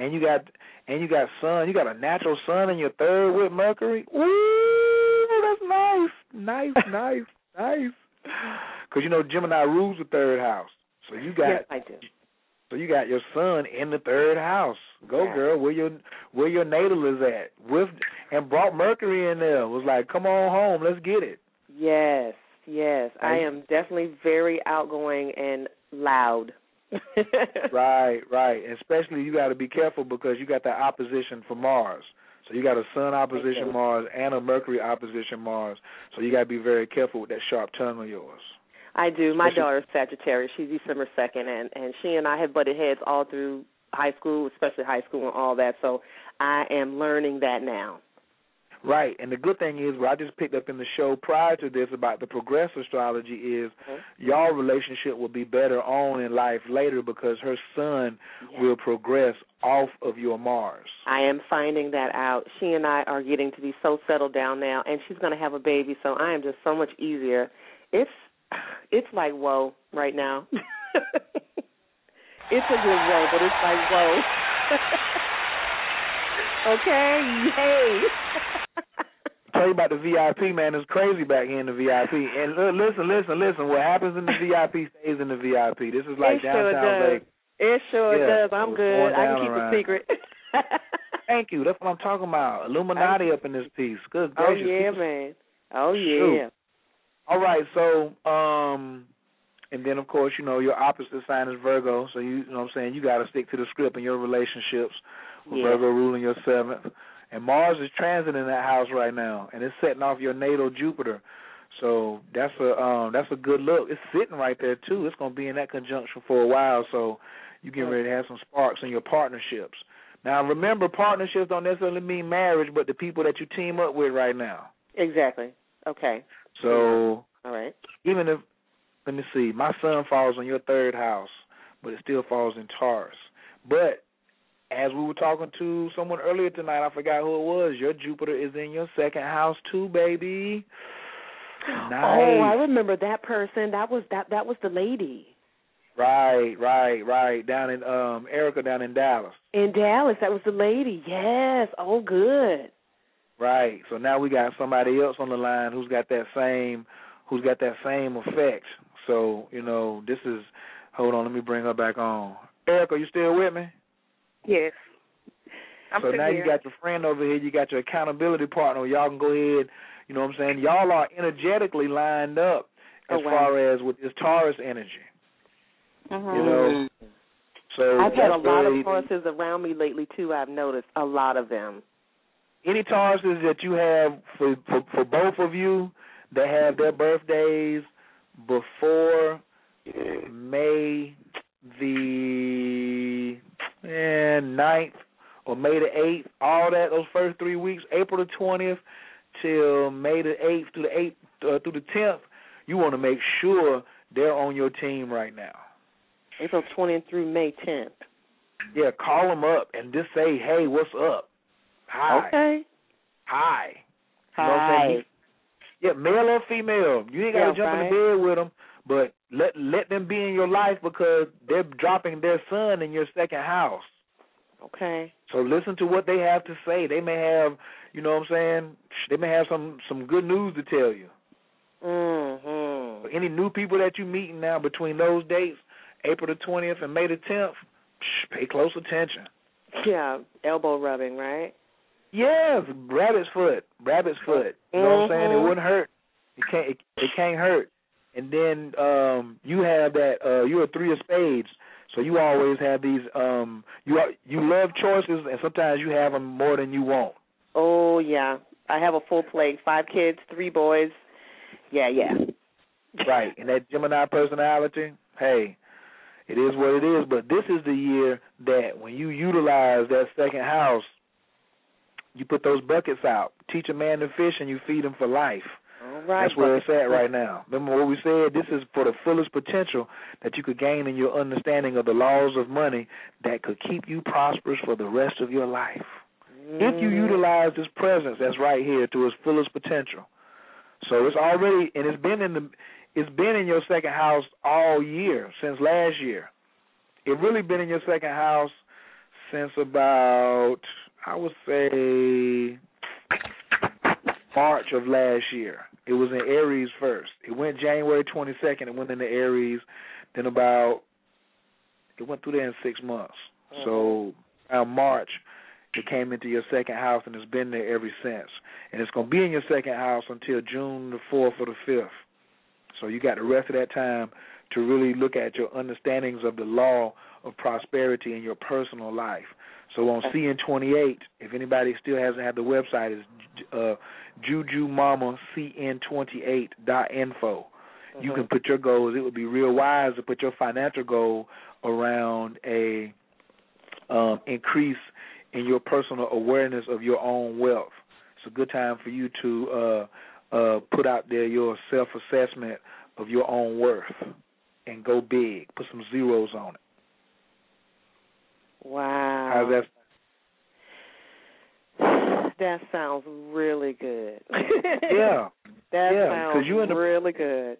And you got and you got sun, you got a natural sun in your third with Mercury. Ooh, that's nice. Nice, nice, nice. Cuz you know Gemini rules the third house. So you got yes, I do. So you got your sun in the third house. Go Yeah. girl, where your where your natal is at. With and brought Mercury in there. Was like, come on home, let's get it. Yes. Yes. I Right. am definitely very outgoing and loud. Right, right. Especially you got to be careful because you got the opposition for Mars. So you got a Sun opposition Okay. Mars and a Mercury opposition Mars. So you got to be very careful with that sharp tongue of yours. I do. My Especially- daughter's Sagittarius. She's December second, and and she and I have butted heads all through high school, especially high school and all that. So I am learning that now. Right. And the good thing is, what I just picked up in the show prior to this about the progressive astrology is mm-hmm. y'all relationship will be better on in life later because her sun will progress off of your Mars. I am finding that out. She and I are getting to be so settled down now, and she's going to have a baby. So I am just so much easier. It's it's like whoa right now. It's a good whoa, but it's like whoa. okay, yay. Tell you about the VIP, man. It's crazy back here in the VIP. And uh, listen, listen, listen. What happens in the VIP stays in the VIP. This is like it sure downtown does. Vegas. It sure Yeah, does. I'm good. I can keep around. a secret. Thank you. That's what I'm talking about. Illuminati up in this piece. Good oh gracious. yeah, People- man. Oh Shoot. yeah. All right, so um and then of course, you know, your opposite sign is Virgo, so you, you know what I'm saying, you gotta stick to the script in your relationships with Yeah. Virgo ruling your seventh. And Mars is transiting that house right now and it's setting off your natal Jupiter. So that's a um that's a good look. It's sitting right there too. It's gonna be in that conjunction for a while, so you getting ready to have some sparks in your partnerships. Now remember partnerships don't necessarily mean marriage, but the people that you team up with right now. Exactly. Okay. So All right. even if let me see, my sun falls on your third house, but it still falls in Taurus. But as we were talking to someone earlier tonight, I forgot who it was. Your Jupiter is in your second house too, baby. Nice. Oh, I remember that person. That was that that was the lady Right, right, right. Down in um Erica down in Dallas. in Dallas. That was the lady. Yes. Oh, good. Right. So now we got somebody else on the line who's got that same who's got that same effect. So, you know, this is hold on, let me bring her back on. Erica, you still with me? Yes. I'm so now you got your friend over here, you got your accountability partner. Y'all can go ahead, you know what I'm saying? Y'all are energetically lined up Oh, as wow. far as with this Taurus energy. Mhm. You know. So I've had a lot of Tauruses around me lately too. I've noticed a lot of them. any Tauruses that you have for, for for both of you that have their birthdays before May the eh, 9th or May the eighth, all that those first three weeks, April the twentieth till May the eighth through the eighth uh, through the tenth, you want to make sure they're on your team right now. April 20th through May 10th. Yeah, call them up and just say, "Hey, what's up? Hi, Okay. hi." You know what I'm saying? Hi. Yeah, male or female. You ain't got to Yeah, jump in the bed with them, but let let them be in your life because they're dropping their sun in your second house. Okay. So listen to what they have to say. They may have, you know what I'm saying? They may have some some good news to tell you. Mhm. Any new people that you meeting now between those dates, April the 20th and May the 10th, pay close attention. Yeah, elbow rubbing, right? Yes, rabbit's foot, rabbit's foot. You know what I'm saying? It Mhm. wouldn't hurt. It can't. It, it can't hurt. And then um you have that. uh You're a three of spades, so you always have these. um You are, you love choices, and sometimes you have them more than you want. Oh yeah. I have a full plate. Five kids, three boys. Yeah, yeah. Right. And that Gemini personality. Hey, it is what it is. But this is the year that when you utilize that second house, you put those buckets out. Teach a man to fish, and you feed him for life. Right. That's where it's at right now. Remember what we said? This is for the fullest potential that you could gain in your understanding of the laws of money that could keep you prosperous for the rest of your life. If you Mhm. utilize this presence that's right here to its fullest potential. So it's already and it's been in the it's been in your second house all year since last year. It really been in your second house since about I would say March of last year. It was in Aries first. It went January 22nd. It went into Aries. Then about it went through there in six months. Mm-hmm. So around March, it came into your second house and it's been there ever since. And it's going to be in your second house until June the 4th or the 5th. So you got the rest of that time to really look at your understandings of the law of prosperity in your personal life. So on CN28, if anybody still hasn't had the website, it's uh, jujumamacn28.info. You can put your goals. It would be real wise to put your financial goal around a um, increase in your personal awareness of your own wealth. It's a good time for you to uh, uh, put out there your self assessment of your own worth and go big. Put some zeros on it. Wow. How's that? That sounds really good. Yeah. That Yeah, sounds you in the- really good.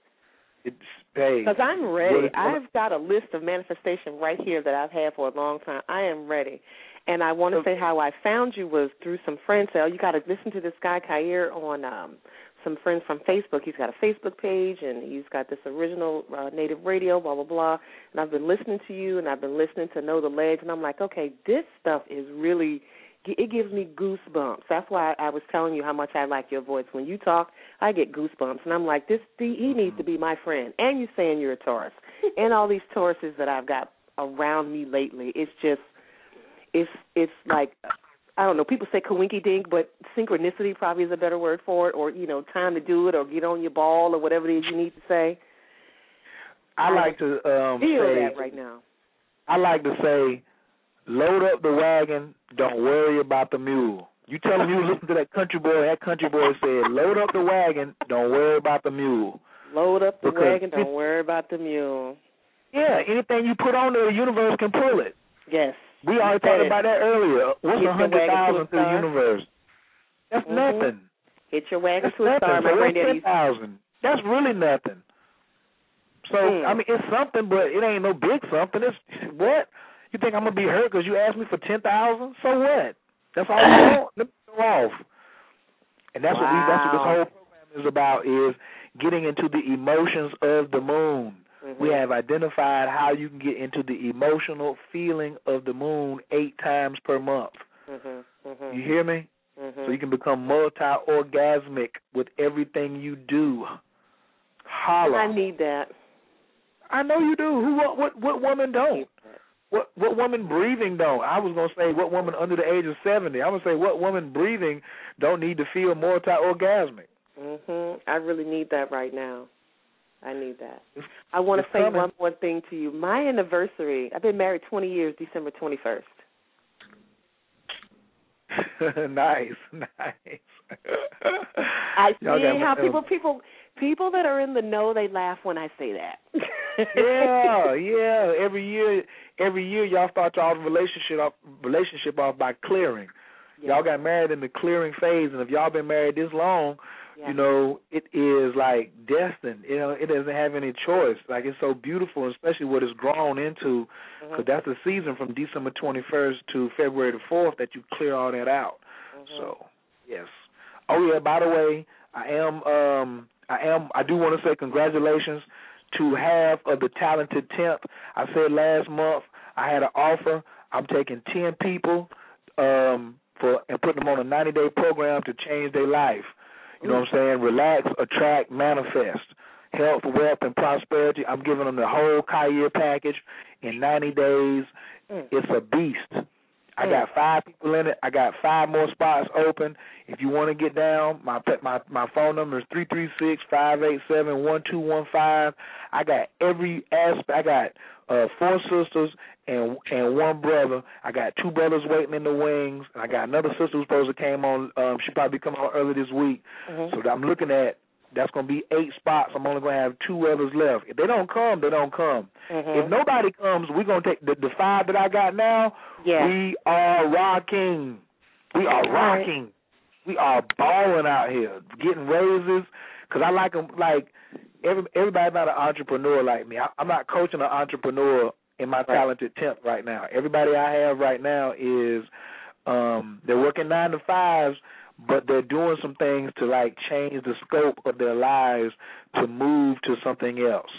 It's hey. Because I'm ready. I've got a list of manifestation right here that I've had for a long time. I am ready. And I want to say how I found you was through some friends. So you got to listen to this guy Kair on um some friends from Facebook. He's got a Facebook page and he's got this original uh, native radio, blah blah blah. And I've been listening to you and I've been listening to Know the Ledge, and I'm like, okay, this stuff is really it gives me goosebumps. That's why I was telling you how much I like your voice. When you talk, I get goosebumps, and I'm like, this. He needs to be my friend. And you're saying you're a Taurus, and all these Tauruses that I've got around me lately. It's just, it's it's like, I don't know. People say coinky dink, but synchronicity probably is a better word for it, or you know, time to do it, or get on your ball, or whatever it is you need to say. I like to um Feel say that right now. I like to say, load up the wagon, don't worry about the mule. You tell them you listen to that country boy. That country boy said, "Load up the wagon, don't worry about the mule." Load up the Because wagon, don't worry about the mule. Yeah, anything you put on there, the universe can pull it. Yes. We already talked about that earlier. What's a hundred thousand to the universe? That's Mhm. nothing. Hit your wagon That's to a star. My granddaddy thousand? That's really nothing. So Hmm. I mean, it's something, but it ain't no big something. It's what you think I'm gonna be hurt because you asked me for ten thousand? So what? That's all you want. Let me go off. And that's what we. That's what this whole program is about: is getting into the emotions of the moon. Mm-hmm. We have identified how you can get into the emotional feeling of the moon eight times per month. Mhm. Mhm. You hear me? Mhm. So you can become multi-orgasmic with everything you do. Holla! I need that. I know you do. Who? What? What? What woman don't? What? What woman breathing don't? I was gonna say what woman under the age of seventy. I'm gonna say what woman breathing don't need to feel multi-orgasmic. Mhm. I really need that right now. I need that. I want to say coming. one more thing to you. My anniversary. I've been married 20 years, December 21st. nice, nice. I see how people people people that are in the know they laugh when I say that. yeah, yeah. Every year, every year, y'all start y'all relationship off, relationship off by clearing. Y'all got married in the clearing phase, and if y'all been married this long, you know it is like destined. You know, it doesn't have any choice. Like it's so beautiful, especially what it's grown into, Mm-hmm. because that's the season from December 21st to February the 4th that you clear all that out. Mm-hmm. So yes. Oh yeah. By the way, I am. um I am. I do want to say congratulations to half of the talented tenth. I said last month I had an offer. I'm taking ten people um for and putting them on a 90 day program to change their life. You know what I'm saying? Relax, attract, manifest. Health, wealth, and prosperity. I'm giving them the whole Kair package in 90 days. Mm. It's a beast. I mm. got five people in it. I got five more spots open. If you want to get down, my my my phone number is three three six five eight seven one two one five. I got every aspect. I got uh four sisters and and one brother. I got two brothers waiting in the wings. And I got another sister who's supposed to came on. Um, she probably come on early this week. Mm-hmm. So I'm looking at that's going to be eight spots. I'm only going to have two others left. If they don't come, they don't come. Mhm. If nobody comes, we're going to take the, the five that I got now. Yeah. We are rocking. We are rocking. We are balling out here, getting raises. Cause I like them. Like every everybody not an entrepreneur like me. I, I'm not coaching an entrepreneur in my talented tenth right now. Everybody I have right now is um they're working nine to fives, but they're doing some things to like change the scope of their lives to move to something else.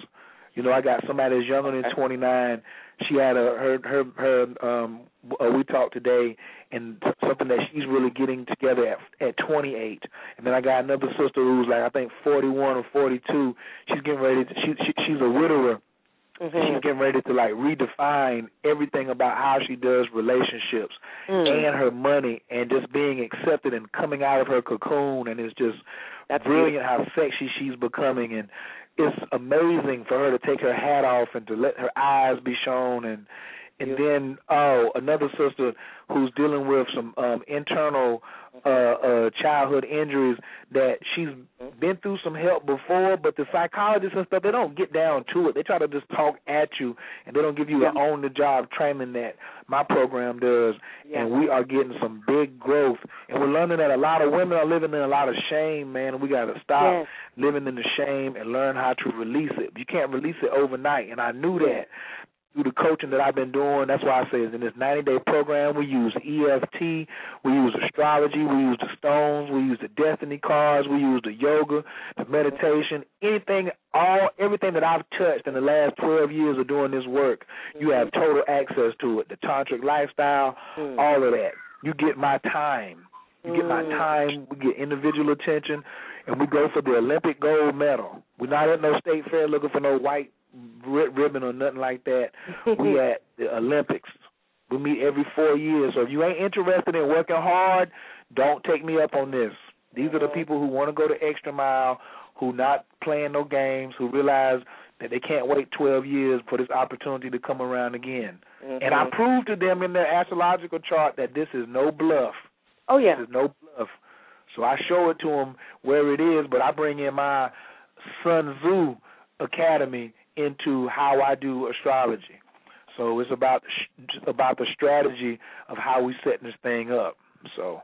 You know, I got somebody that's younger than 29. She had a her her her um uh, we talked today and something that she's really getting together at at 28. And then I got another sister who's like I think 41 or 42. She's getting ready to she, she she's a widower. Mm-hmm. She's getting ready to like redefine everything about how she does relationships Mm. and her money and just being accepted and coming out of her cocoon and it's just That's brilliant how sexy she's becoming and it's amazing for her to take her hat off and to let her eyes be shown and and then oh another sister who's dealing with some um internal uh uh childhood injuries that she's been through some help before, but the psychologists and stuff they don't get down to it. They try to just talk at you, and they don't give you the on the job training that my program does. Yeah. And we are getting some big growth, and we're learning that a lot of women are living in a lot of shame, man. And we got to stop Yes. living in the shame and learn how to release it. You can't release it overnight, and I knew that through the coaching that I've been doing. That's why I say in this 90 day program, we use EFT, we use astrology, we use the stones, we use the destiny cards, we use the yoga, the meditation, anything, all everything that I've touched in the last 12 years of doing this work. You have total access to it. The tantric lifestyle, all of that. You get my time. You get my Mm. time. We get individual attention, and we go for the Olympic gold medal. We're not at no state fair looking for no white ri- ribbon or nothing like that. we at the Olympics. We meet every four years. So if you ain't interested in working hard, don't take me up on this. These are the people who want to go the extra mile, who not playing no games, who realize that they can't wait 12 years for this opportunity to come around again. And I Mhm. proved to them in their astrological chart that this is no bluff. Oh yeah. This is no bluff. So I show it to them where it is, but I bring in my Sun Tzu Academy into how I do astrology. So it's about about the strategy of how we setting this thing up. So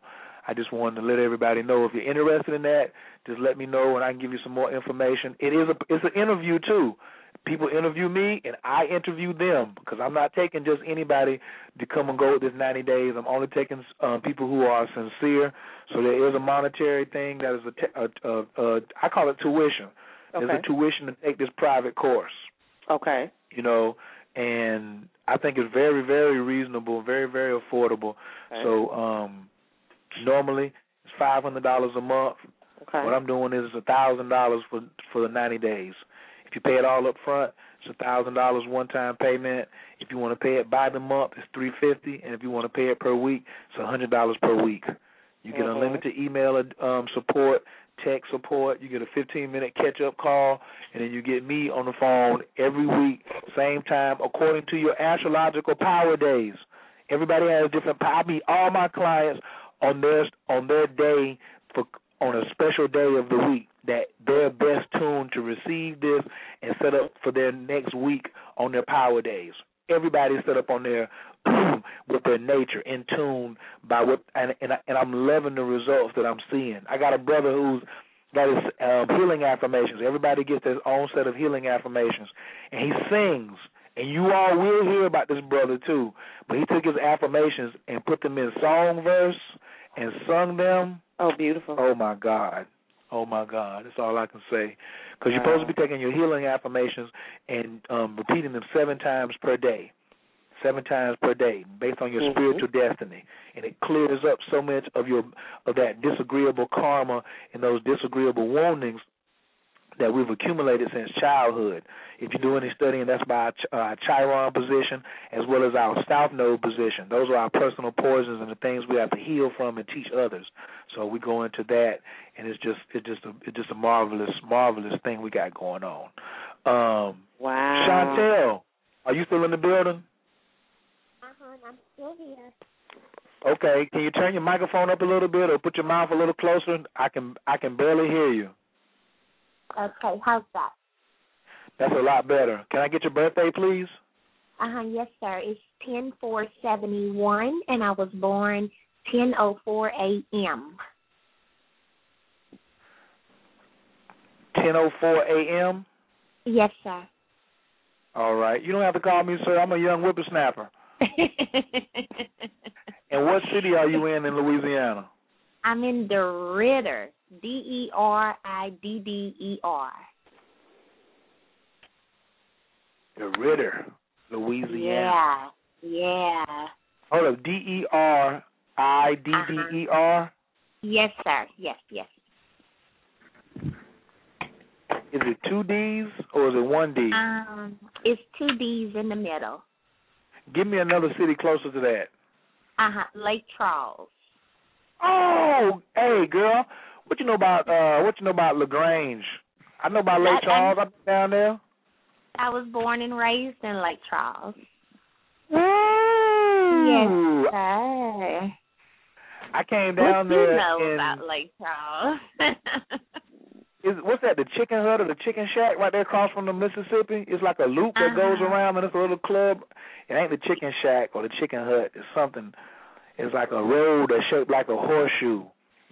I just wanted to let everybody know if you're interested in that, just let me know and I can give you some more information. It is a it's an interview too. People interview me and I interview them because I'm not taking just anybody to come and go with this 90 days. I'm only taking um, people who are sincere. So there is a monetary thing that is a, a, a, a I call it tuition. There's Okay. a tuition to take this private course Okay. you know, and I think it's very, very reasonable, very, very affordable. Okay. So um normally it's five hundred dollars a month. Okay. What I'm doing is a thousand dollars for for the ninety days. If you pay it all up front, it's a thousand dollars one time payment. If you want to pay it by the month, it's three fifty, and if you want to pay it per week, it's a hundred dollars per week. You get Mhm. unlimited email um, support, text support. You get a 15 minute catch up call, and then you get me on the phone every week, same time, according to your astrological power days. Everybody has different. power. I meet all my clients on their on their day for on a special day of the week that they're best tuned to receive this and set up for their next week on their power days. Everybody's set up on their with their nature in tune by what and and, I, and I'm loving the results that I'm seeing. I got a brother who's got his um, healing affirmations. Everybody gets their own set of healing affirmations, and he sings. And you all will hear about this brother too. But he took his affirmations and put them in song verse and sung them. Oh, beautiful. Oh my God. Oh my God. That's all I can say. Because you're supposed to be taking your healing affirmations and um, repeating them seven times per day. Seven times per day, based on your Mhm. spiritual destiny, and it clears up so much of your of that disagreeable karma and those disagreeable woundings that we've accumulated since childhood. If you do any studying, that's by our ch- uh, Chiron position as well as our South Node position. Those are our personal poisons and the things we have to heal from and teach others. So we go into that, and it's just it's just a it's just a marvelous marvelous thing we got going on. Um, Wow. Chantel, are you still in the building? I'm still here. Okay, can you turn your microphone up a little bit or put your mouth a little closer? I can I can barely hear you. Okay, how's that? That's a lot better. Can I get your birthday, please? Uh-huh, yes, sir. It's ten four seventy one, and I was born ten oh four a.m. 10:04 a.m. Yes, sir. All right. You don't have to call me sir. I'm a young whippersnapper. And what city are you in in Louisiana? I'm in the Ritter. D E R I D D E R. The Ritter, Louisiana. Yeah. Yeah. Hold up. D E R I D D E R. Yes, sir. Yes, yes. Is it two D's or is it one D? Um, it's two D's in the middle. Give me another city closer to that. Uh huh. Lake Charles. Oh, hey girl, what you know about uh what you know about Lagrange? I know about Lake I- Charles. Been down there. I was born and raised in Lake Charles. Ooh. Yes, sir. I came down what there you know in about Lake Charles? is what's that? The Chicken Hut or the Chicken Shack right there across from the Mississippi? It's like a loop that goes Uh-huh. around, and it's a little club. It ain't the Chicken Shack or the Chicken Hut. It's something. It's like a road that's shaped like a horseshoe,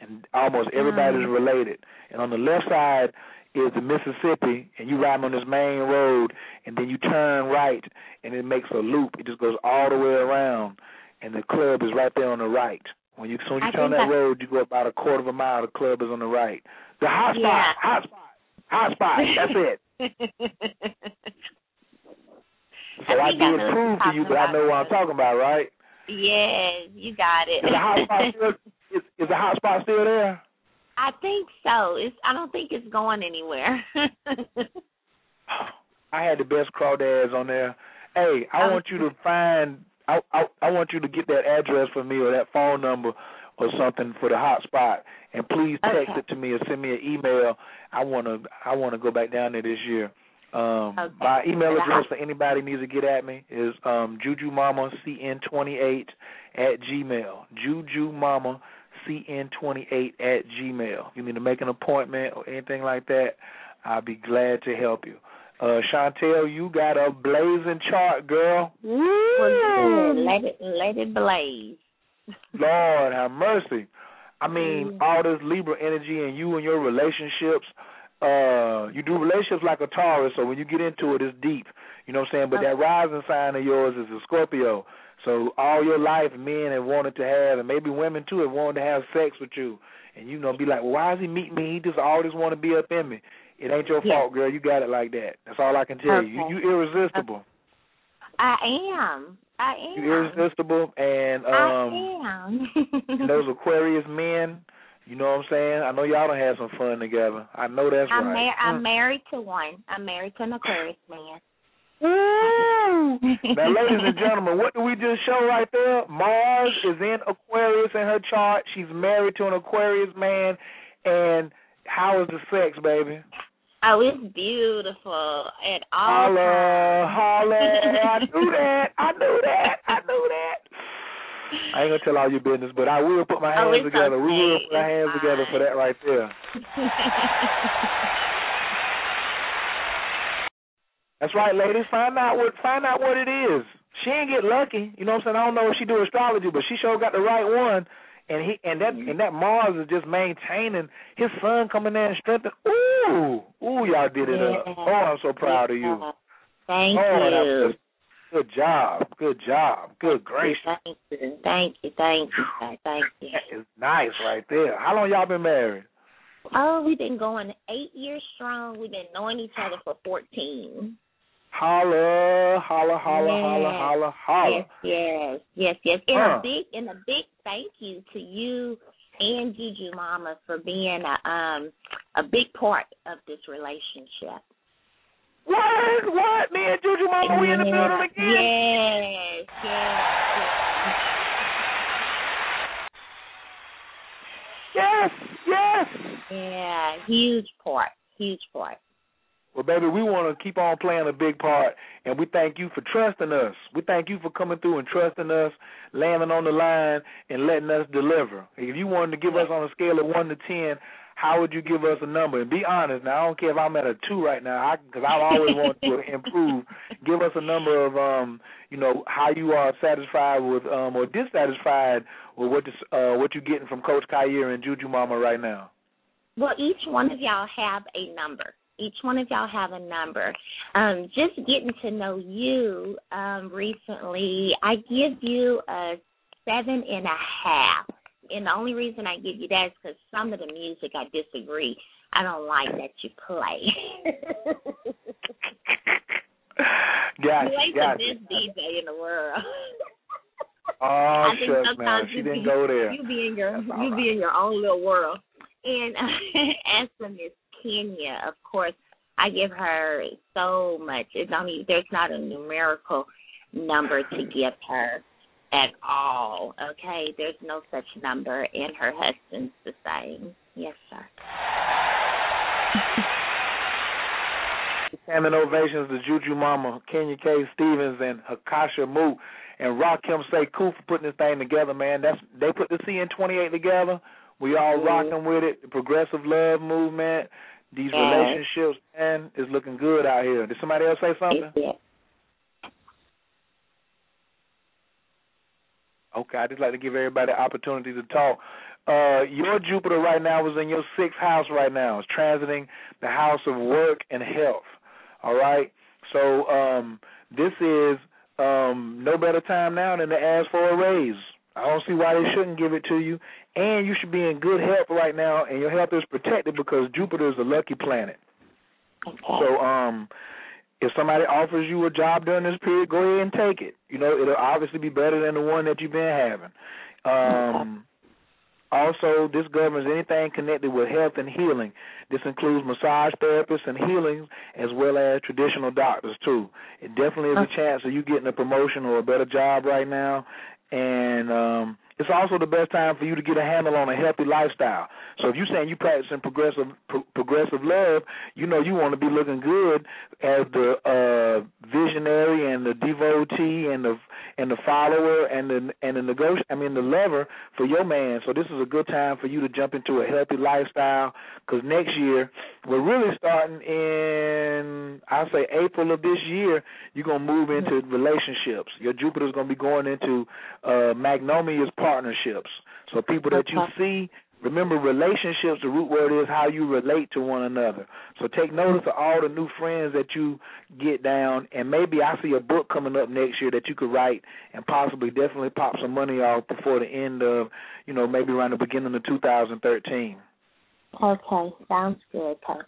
and almost everybody's Mm. related. And on the left side is the Mississippi, and you ride on this main road, and then you turn right, and it makes a loop. It just goes all the way around, and the club is right there on the right. When you soon you I turn that I- road, you go about a quarter of a mile. The club is on the right. The hot spot, Yeah. hot spot, hot spot. That's it. So I I, think I did know prove to you, but I know what I'm talking about, right? yes, you got it. Is the hot spot still is, is the hot spot still there? I think so. It's. I don't think it's going anywhere. I had the best crawdads on there. Hey, I Oh. want you to find. I, I I want you to get that address for me or that phone number or something for the hot spot, and please text Okay. it to me or send me an email. I wanna I wanna go back down there this year. Um, Okay. My email address for anybody needs to get at me is um, jujumamacn28 at gmail. Jujumamacn28 at gmail. You need to make an appointment or anything like that, I'll be glad to help you. Uh, Chantel, you got a blazing chart, girl. Well, good. Let it let it blaze. Lord have mercy. I mean, Mm. all this Libra energy and you and your relationships. Uh, you do relationships like a Taurus, so when you get into it, it's deep. You know what I'm saying? But that rising sign of yours is a Scorpio. So all your life, men have wanted to have, and maybe women too, have wanted to have sex with you. And you know, be like, well, why is he meeting me? He just always want to be up in me. It ain't your fault, girl. You got it like that. That's all I can tell you. Okay. You, you irresistible. I am. I am. You irresistible, and um, I am. those Aquarius men, you know what I'm saying? I know y'all done had some fun together. I know that's I'm right. mar- I'm married to one. I'm married to an Aquarius man. now, ladies and gentlemen, what do we just show right there? Mars is in Aquarius in her chart. She's married to an Aquarius man, and how is the sex, baby? Oh, it's beautiful at all Holla, times. holla! I knew that. I knew that. I knew that. I ain't gonna tell all your business, but I will put my Oh, hands together. We will put our hands together for that right there. That's right, ladies. Find out what find out what it is. She ain't get lucky. You know what I'm saying? I don't know if she do astrology, but she sure got the right one. And he and that mm-hmm. and that Mars is just maintaining his sun coming there and strengthening. Ooh, ooh, y'all did it up. Oh, I'm so proud of you. Thank oh, you. good job, good job, good gracious. Thank you. Thank you. Thank you. Thank you. That is nice right there. How long y'all been married? Oh, we've been going eight years strong. We've been knowing each other for fourteen. Holla, holla, holla, holla, Yes. holla, holla. Yes, yes, yes, yes. And a big and a big thank you to you and Juju Mama for being a um a big part of this relationship. What? What? Me and Juju Mama, we in the building again? Yes, yes, Yes, yes. yes. Yeah, huge part, huge part. Well, baby, we want to keep on playing a big part, and we thank you for trusting us. We thank you for coming through and trusting us, landing on the line, and letting us deliver. If you wanted to give us on a scale of one to ten, how would you give us a number? And be honest. Now, I don't care if I'm at a two right now, because I've always wanted to improve. Give us a number of, um, you know, how you are satisfied with, um, or dissatisfied with what this, uh, what you're getting from Coach Kyer and Juju Mama right now. Well, each one of y'all have a number. Each one of y'all have a number. Um, just getting to know you um, recently, I give you a seven and a half. And the only reason I give you that is because some of the music I disagree. I don't like that you play. Gotcha, you ain't gotcha. the best DJ in the world. Oh, I think shucks, man. sometimes She you didn't be, go there. You be in your you right. be in your own little world. And uh, as for Miss Kenya, of course, I give her so much. It's only there's not a numerical number to give her at all. Okay, there's no such number, and her husband's the same. Yes, sir. Standing ovations to Juju Mama, Kenya K. Stevens, and Hakasha Moo, and Rakim Sekou for putting this thing together, man. That's they put the CN28 together. We all Mhm. rocking with it. The progressive love movement, These Yes. relationships, man, is looking good out here. Did somebody else say something? Okay, I just like to give everybody the opportunity to talk. Uh, your Jupiter right now is in your sixth house right now. It's transiting the house of work and health. All right. So um, this is um, no better time now than to ask for a raise. I don't see why they shouldn't give it to you. And you should be in good health right now, and your health is protected because Jupiter is a lucky planet. So um, if somebody offers you a job during this period, go ahead and take it. You know, it'll obviously be better than the one that you've been having. Um, also, this governs anything connected with health and healing. This includes massage therapists and healings, as well as traditional doctors too. It definitely is a chance of you getting a promotion or a better job right now, and um, it's also the best time for you to get a handle on a healthy lifestyle. So if you're saying you're practicing progressive pro- progressive love, you know you want to be looking good as the uh, visionary and the devotee and the and the follower and the and the negoti I mean the lover for your man. So this is a good time for you to jump into a healthy lifestyle because next year we're really starting in I say April of this year. You're gonna move into relationships. Your Jupiter's gonna be going into uh, magnanimous partnerships. So people that you see Remember, relationships, the root word is how you relate to one another. So take notice of all the new friends that you get down, and maybe I see a book coming up next year that you could write and possibly definitely pop some money off before the end of, you know, maybe around the beginning of 2013. Okay, sounds good, Coach.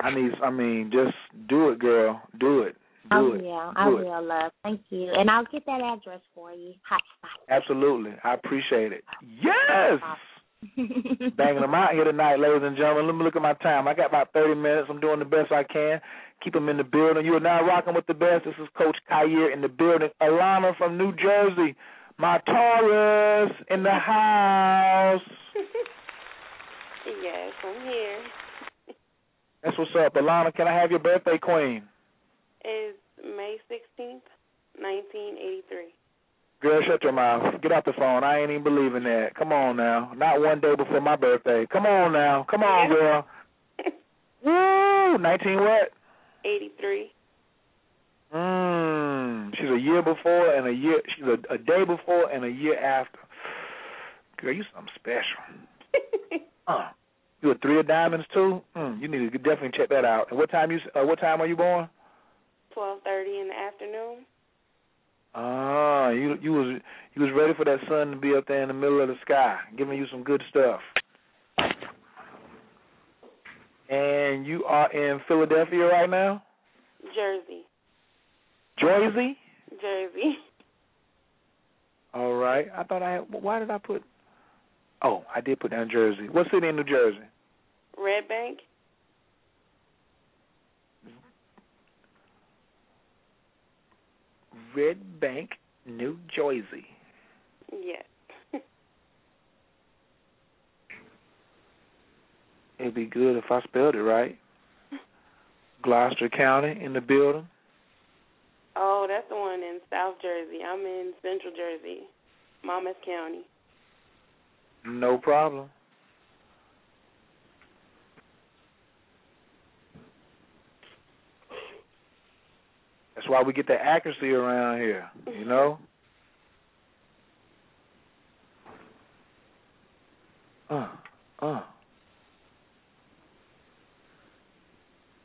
I need, I mean, just do it, girl. Do it. Do I it. I Do it. will, love. Thank you. And I'll get that address for you. Hot spot. Absolutely. I appreciate it. Yes! banging them out here tonight, ladies and gentlemen. Let me look at my time. I got about 30 minutes. I'm doing the best I can. Keep them in the building. You are now rocking with the best. This is Coach Kyer in the building. Alana from New Jersey. My Taurus in the house. yes, I'm here. That's what's up. Alana, can I have your birthday queen? It's May 16th, 1983. Girl, shut your mouth. Get off the phone. I ain't even believing that. Come on now. Not one day before my birthday. Come on now. Come on, girl. Woo! 19 what? 83. Mmm. She's a year before and a year. She's a, a day before and a year after. Girl, you something special. uh, you a three of diamonds too? Mm, you need to definitely check that out. And what time you? Uh, what time are you born? 12:30 in the afternoon. Ah, you you was you was ready for that sun to be up there in the middle of the sky, giving you some good stuff. And you are in Philadelphia right now? Jersey. Jersey? Jersey. All right. I thought I had why did I put Oh, I did put down Jersey. What city in New Jersey? Red Bank. Red Bank, New Jersey. Yes. It'd be good if I spelled it right. Gloucester County in the building. Oh, that's the one in South Jersey. I'm in Central Jersey, Monmouth County. No problem. That's why we get the accuracy around here, you know? Uh, uh.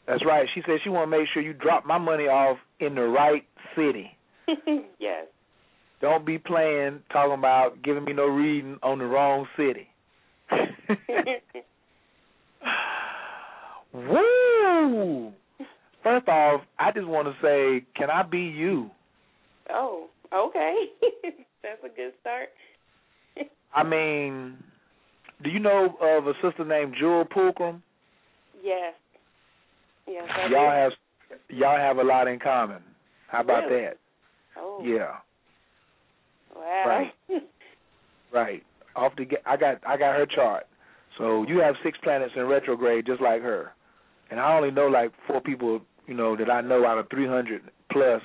That's right. She said she want to make sure you drop my money off in the right city. yes. Don't be playing talking about giving me no reading on the wrong city. Woo! First off, I just want to say, can I be you? oh, okay. that's a good start. I mean, do you know of a sister named Jewel Pulcrum? Yes. Yes. I Y'all have y'all have a lot in common. How about Really? that? Oh. Yeah, Wow. Right. right. Off the get, I got I got her chart. So you have six planets in retrograde, just like her. And I only know like four people, you know, that I know out of 300 plus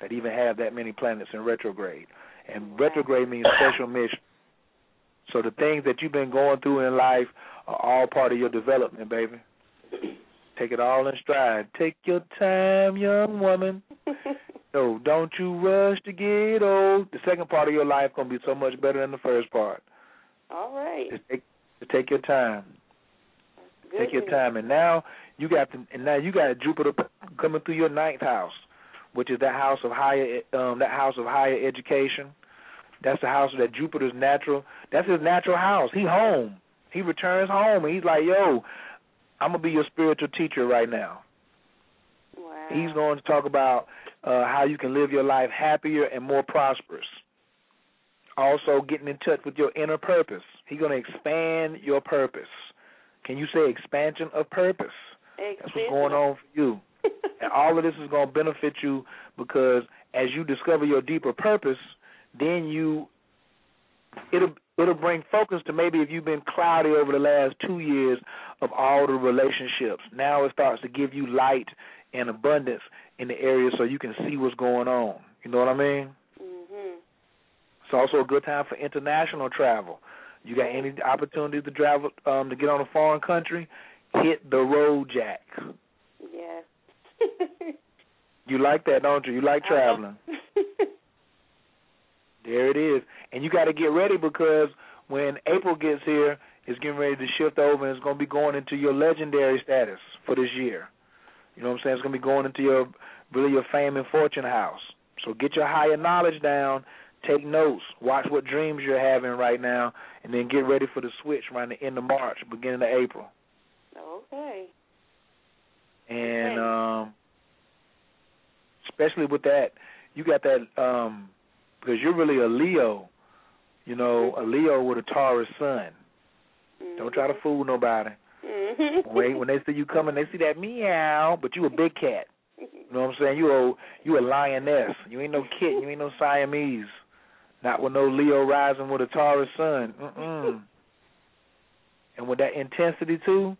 that even have that many planets in retrograde. And retrograde means special mission. So the things that you've been going through in life are all part of your development, baby. Take it all in stride. Take your time, young woman. no, don't you rush to get old. The second part of your life gonna be so much better than the first part. All right. Just take, just take your time. Good take your time, and now you got the, and now you got Jupiter coming through your ninth house, which is that house of higher um that house of higher education. That's the house that Jupiter's natural. That's his natural house. He home. He returns home, and he's like, "Yo, I'm gonna be your spiritual teacher right now." Wow. He's going to talk about uh, how you can live your life happier and more prosperous. Also, getting in touch with your inner purpose. He's going to expand your purpose. Can you say expansion of purpose? That's what's going on for you. and all of this is going to benefit you because as you discover your deeper purpose, then you it'll it'll bring focus to maybe if you've been cloudy over the last two years of all the relationships. Now it starts to give you light and abundance in the area so you can see what's going on. You know what I mean? Mhm. It's also a good time for international travel. You got any opportunity to travel um to get on a foreign country? Hit the road, Jack. Yeah. You like that, don't you? You like traveling. There it is. And you got to get ready because when April gets here, it's getting ready to shift over and it's going to be going into your legendary status for this year. You know what I'm saying? It's going to be going into your really your fame and fortune house. So get your higher knowledge down, take notes, watch what dreams you're having right now, and then get ready for the switch around the end of March, beginning of April. Okay. And um especially with that, you got that um because you're really a Leo, you know, a Leo with a Taurus sun. Don't try to fool nobody. Mhm. When when they see you coming, they see that meow, but you a big cat. You know what I'm saying? You a you a lioness. You ain't no kitten. You ain't no Siamese. Not with no Leo rising with a Taurus sun. Mm-mm. And with that intensity too,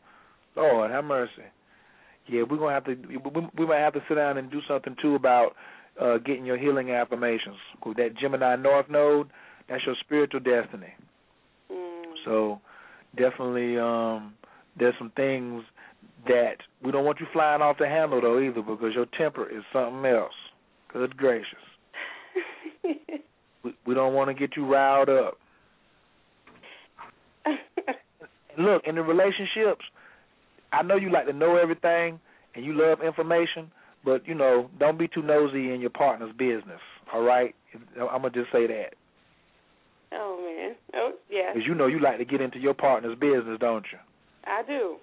Lord have mercy. Yeah, we're gonna have to. We, we might have to sit down and do something too about uh getting your healing affirmations. That Gemini North Node, that's your spiritual destiny. So definitely, um there's some things that we don't want you flying off the handle though either because your temper is something else. Good gracious. we, we don't want to get you riled up. Look, in the relationships, I know you like to know everything and you love information, but you know, don't be too nosy in your partner's business. All right, I'm gonna just say that Oh man. Oh yeah. because you know you like to get into your partner's business, don't you? I do.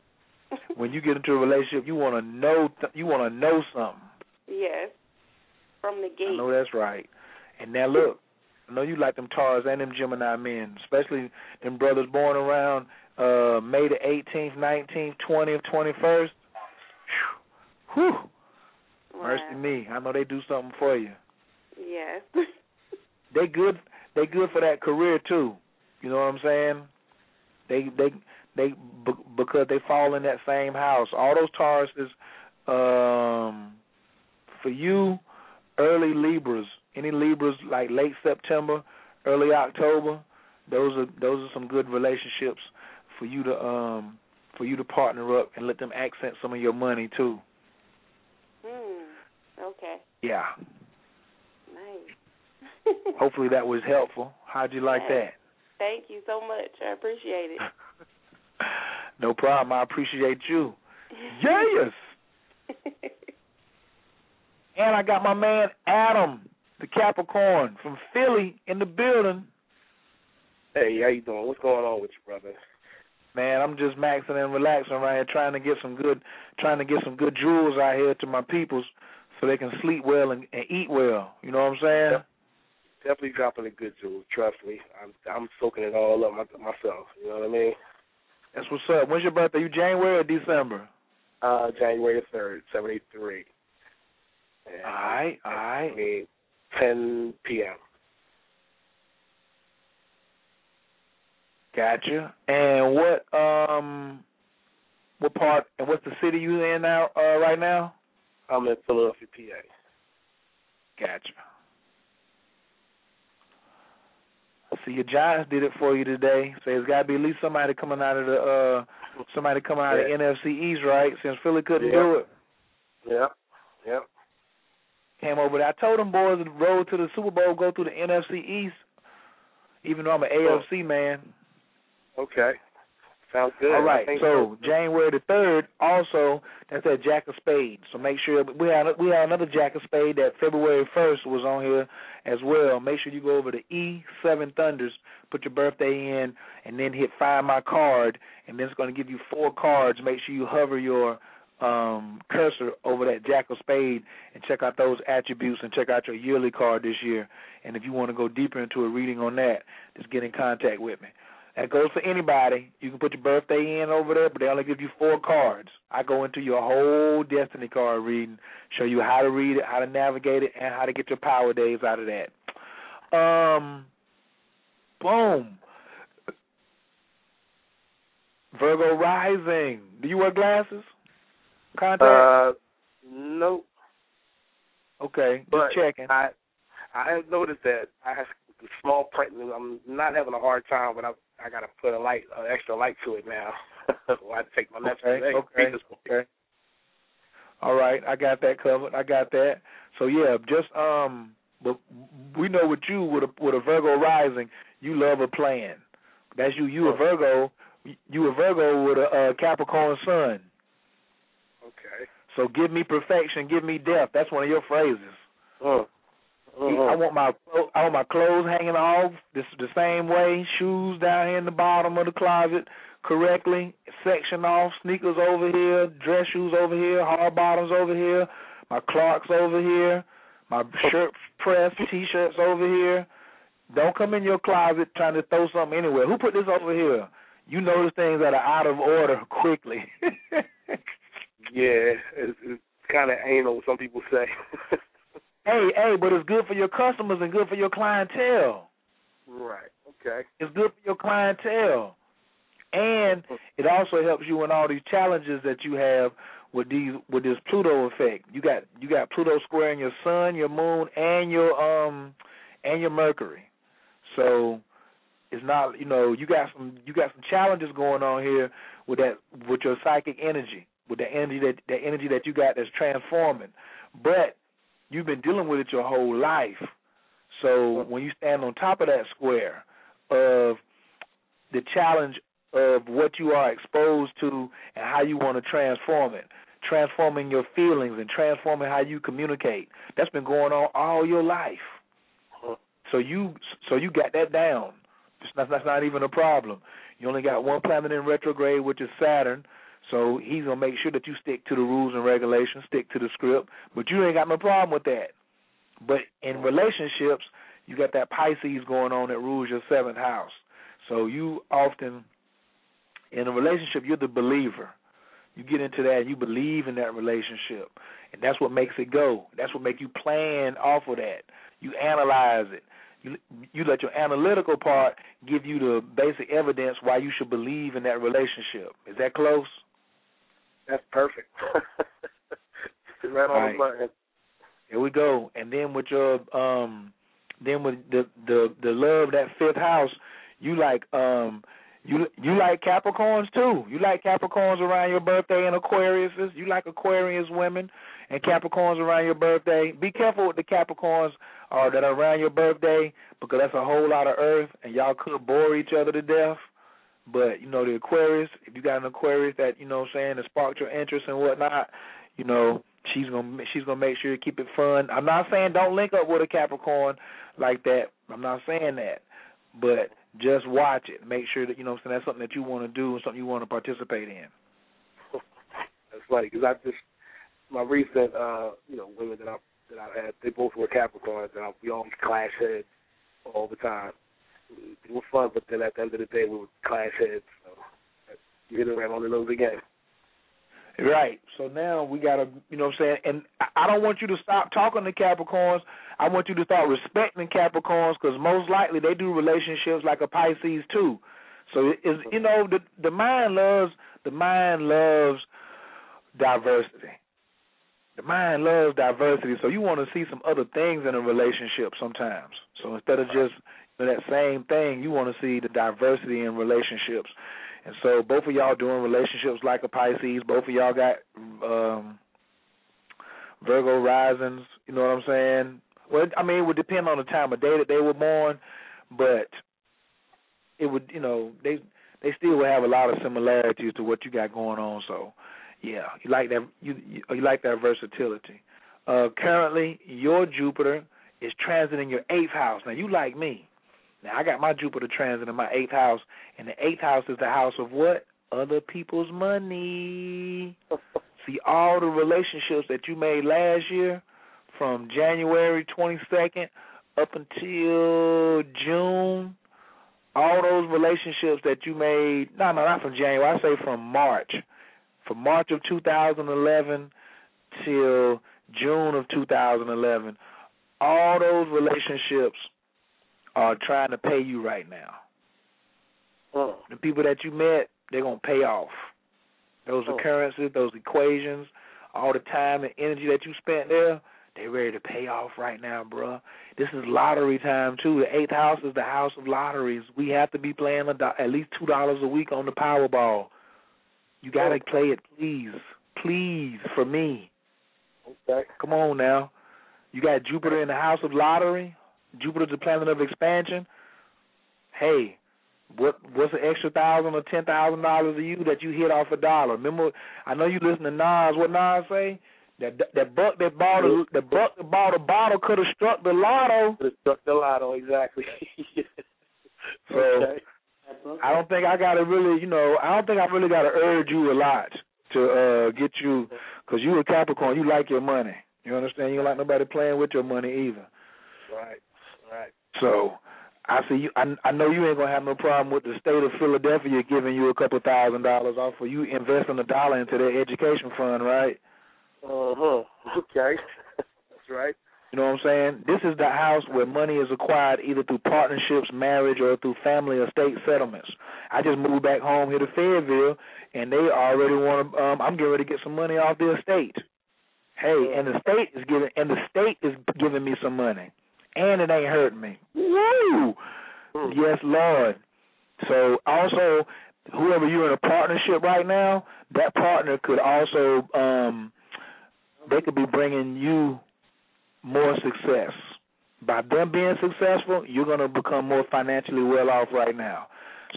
When you get into a relationship, you want to know th- you want to know something. Yes. From the I know that's right. And now look, I know you like them Taurus and them Gemini men, especially them brothers born around uh May the 18th, 19th, 20th, 21st. Whew. Mercy me. I know they do something for you. Yes. They good. They good for that career too. You know what I'm saying? They they they because they fall in that same house. All those Tauruses, um, for you, early Libras. Any Libras like late September, early October. Those are those are some good relationships for you to um for you to partner up and let them accent some of your money too. Hmm. Okay. Yeah. Nice. Hopefully that was helpful. How'd you like that? Thank you so much. I appreciate it. No problem. I appreciate you. Yes. And I got my man Adam, the Capricorn from Philly, in the building. Hey, how you doing? What's going on with you, brother? Man, I'm just maxing and relaxing right here, trying to get some good, trying to get some good jewels out here to my peoples, so they can sleep well and, and eat well. You know what I'm saying? Definitely dropping the good jewels. Trust me, I'm I'm soaking it all up my, myself. You know what I mean? That's what's up. When's your birthday? You January or December? Uh, January third, seventy three. All right, all right. I mean, ten p.m. Gotcha. And what um, what part and what's the city you in now? Uh, right now? I'm in Philadelphia, PA. Gotcha. See, your Giants did it for you today. So it's got to be at least somebody coming out of the uh somebody coming out Yeah. of the NFC East, right? Since Philly couldn't Yeah. do it. Yep. Yep. Came over there. I told them boys the road to the Super Bowl go through the NFC East. Even though I'm an AFC man. Okay. Sounds good. All right. I So January the third, also that's at Jack of Spades. So make sure we have we have another Jack of Spades that February first was on here as well. Make sure you go over to E Seven Thunders, put your birthday in, and then hit Find My Card, and then it's going to give you four cards. Make sure you hover your um cursor over that Jack of Spade and check out those attributes and check out your yearly card this year. And if you want to go deeper into a reading on that, just get in contact with me. That goes for anybody. You can put your birthday in over there, but they only give you four cards. I go into your whole destiny card reading, show you how to read it, how to navigate it, and how to get your power days out of that. Um, boom. Virgo rising. Do you wear glasses? Contact? Uh, no, okay, but just checking. I I have noticed that I have small print. I'm not having a hard time, but I I got to put a light, an extra light to it now. I take my left Okay, leg. okay, okay. All right, I got that covered. I got that. So yeah, just um, but we know with you with a with a Virgo rising, you love a plan. That's you. You a Virgo. You a Virgo with a uh, Capricorn sun. Okay. So give me perfection, give me death. That's one of your phrases. Uh, I want my I want my clothes hanging off this the same way, shoes down here in the bottom of the closet correctly, section off, sneakers over here, dress shoes over here, hard bottoms over here, my Clarks over here, my shirt press, t-shirts over here. Don't come in your closet trying to throw something anywhere. Who put this over here? You notice things that are out of order quickly. yeah, it's, it's kind of anal. Some people say. hey, hey, but it's good for your customers and good for your clientele. right. Okay. It's good for your clientele. And it also helps you in all these challenges that you have with these with this Pluto effect. You got you got Pluto squaring your sun, your moon, and your um and your Mercury. So it's not you know you got some you got some challenges going on here with that with your psychic energy with the energy that the energy that you got that's transforming. But you've been dealing with it your whole life. So when you stand on top of that square of the challenge of what you are exposed to and how you want to transform it, transforming your feelings and transforming how you communicate. That's been going on all your life. So you so you got that down. That's, that's not even a problem. You only got one planet in retrograde, which is Saturn. So he's gonna make sure that you stick to the rules and regulations, stick to the script. But you ain't got no problem with that. But in relationships, you got that Pisces going on that rules your seventh house. So you often in a relationship you're the believer. You get into that and you believe in that relationship. And that's what makes it go. That's what makes you plan off of that. You analyze it. You you let your analytical part give you the basic evidence why you should believe in that relationship. Is that close? That's perfect. right on Right. the button. Here we go. And then with your um then with the the the love that fifth house, you like um you you like Capricorns too. You like Capricorns around your birthday and Aquariuses. You like Aquarius women and Capricorns around your birthday. Be careful with the Capricorns uh, that are around your birthday because that's a whole lot of earth and y'all could bore each other to death. But you know the Aquarius, if you got an Aquarius that you know what I'm saying that sparked your interest and whatnot, you know she's gonna she's gonna make sure you keep it fun. I'm not saying don't link up with a Capricorn like that. I'm not saying that, but just watch it. Make sure that you know what I'm saying that's something that you want to do and something you want to participate in. That's funny because I just my recent uh you know women that I that I had they both were Capricorns and I, we always clash heads all the time. It was fun, but then at the end of the day we would clash heads. So you it right on the nose again. Right. So now we gotta, you know what I'm saying, and I- don't want you to stop talking to Capricorns. I want you to start respecting Capricorns because most likely they do relationships like a Pisces too. So is, you know, the the mind loves the mind loves diversity. The mind loves diversity, so you want to see some other things in a relationship sometimes. So instead of just that same thing, you want to see the diversity in relationships. And so both of y'all doing relationships like a Pisces. Both of y'all got um Virgo risings. You know what I'm saying? Well, I mean, it would depend on the time of day that they were born, but it would, you know, they they still would have a lot of similarities to what you got going on. So, yeah, you like that you you, you like that versatility. Uh, currently, your Jupiter is transiting your eighth house. Now, you like me. Now, I got my Jupiter transit in my eighth house, and the eighth house is the house of what? Other people's money. See, all the relationships that you made last year, from January 22nd up until June, all those relationships that you made, no, no, not from January, I say from March, from March of 2011 till June of 2011, all those relationships are trying to pay you right now. Oh. The people that you met, they're going to pay off. Those Oh. occurrences, those equations, all the time and energy that you spent there, they ready to pay off right now, bruh. This is lottery time too. The eighth house is the house of lotteries. We have to be playing a do- at least two dollars a week on the Powerball. You gotta oh. play it, please, please, for me. Okay. Come on now. You got Jupiter in the house of lottery. Jupiter's the planet of expansion. Hey, what what's an extra thousand or ten thousand dollars to you that you hit off a dollar? Remember, I know you listen to Nas. What Nas say? That that buck that bought a the buck that bought a bottle could have struck the lotto. Could have struck the lotto exactly. So okay. I don't think I gotta really, you know, I don't think I really gotta urge you a lot to uh get you, cause you a Capricorn, you like your money. You understand? You don't like nobody playing with your money either. Right. Right. So I see you. I, I know you ain't gonna have no problem with the state of Philadelphia giving you a couple thousand dollars off for you investing a dollar into their education fund, right? Uh huh. Okay. That's right. You know what I'm saying? This is the house where money is acquired either through partnerships, marriage, or through family or state settlements. I just moved back home here to Fayetteville, and they already want to. Um, I'm getting ready to get some money off the estate. Hey, and the state is giving, and the state is giving me some money, and it ain't hurting me. Woo! Yes, Lord. So also, whoever you're in a partnership right now, that partner could also, um, they could be bringing you more success. By them being successful, you're going to become more financially well off right now.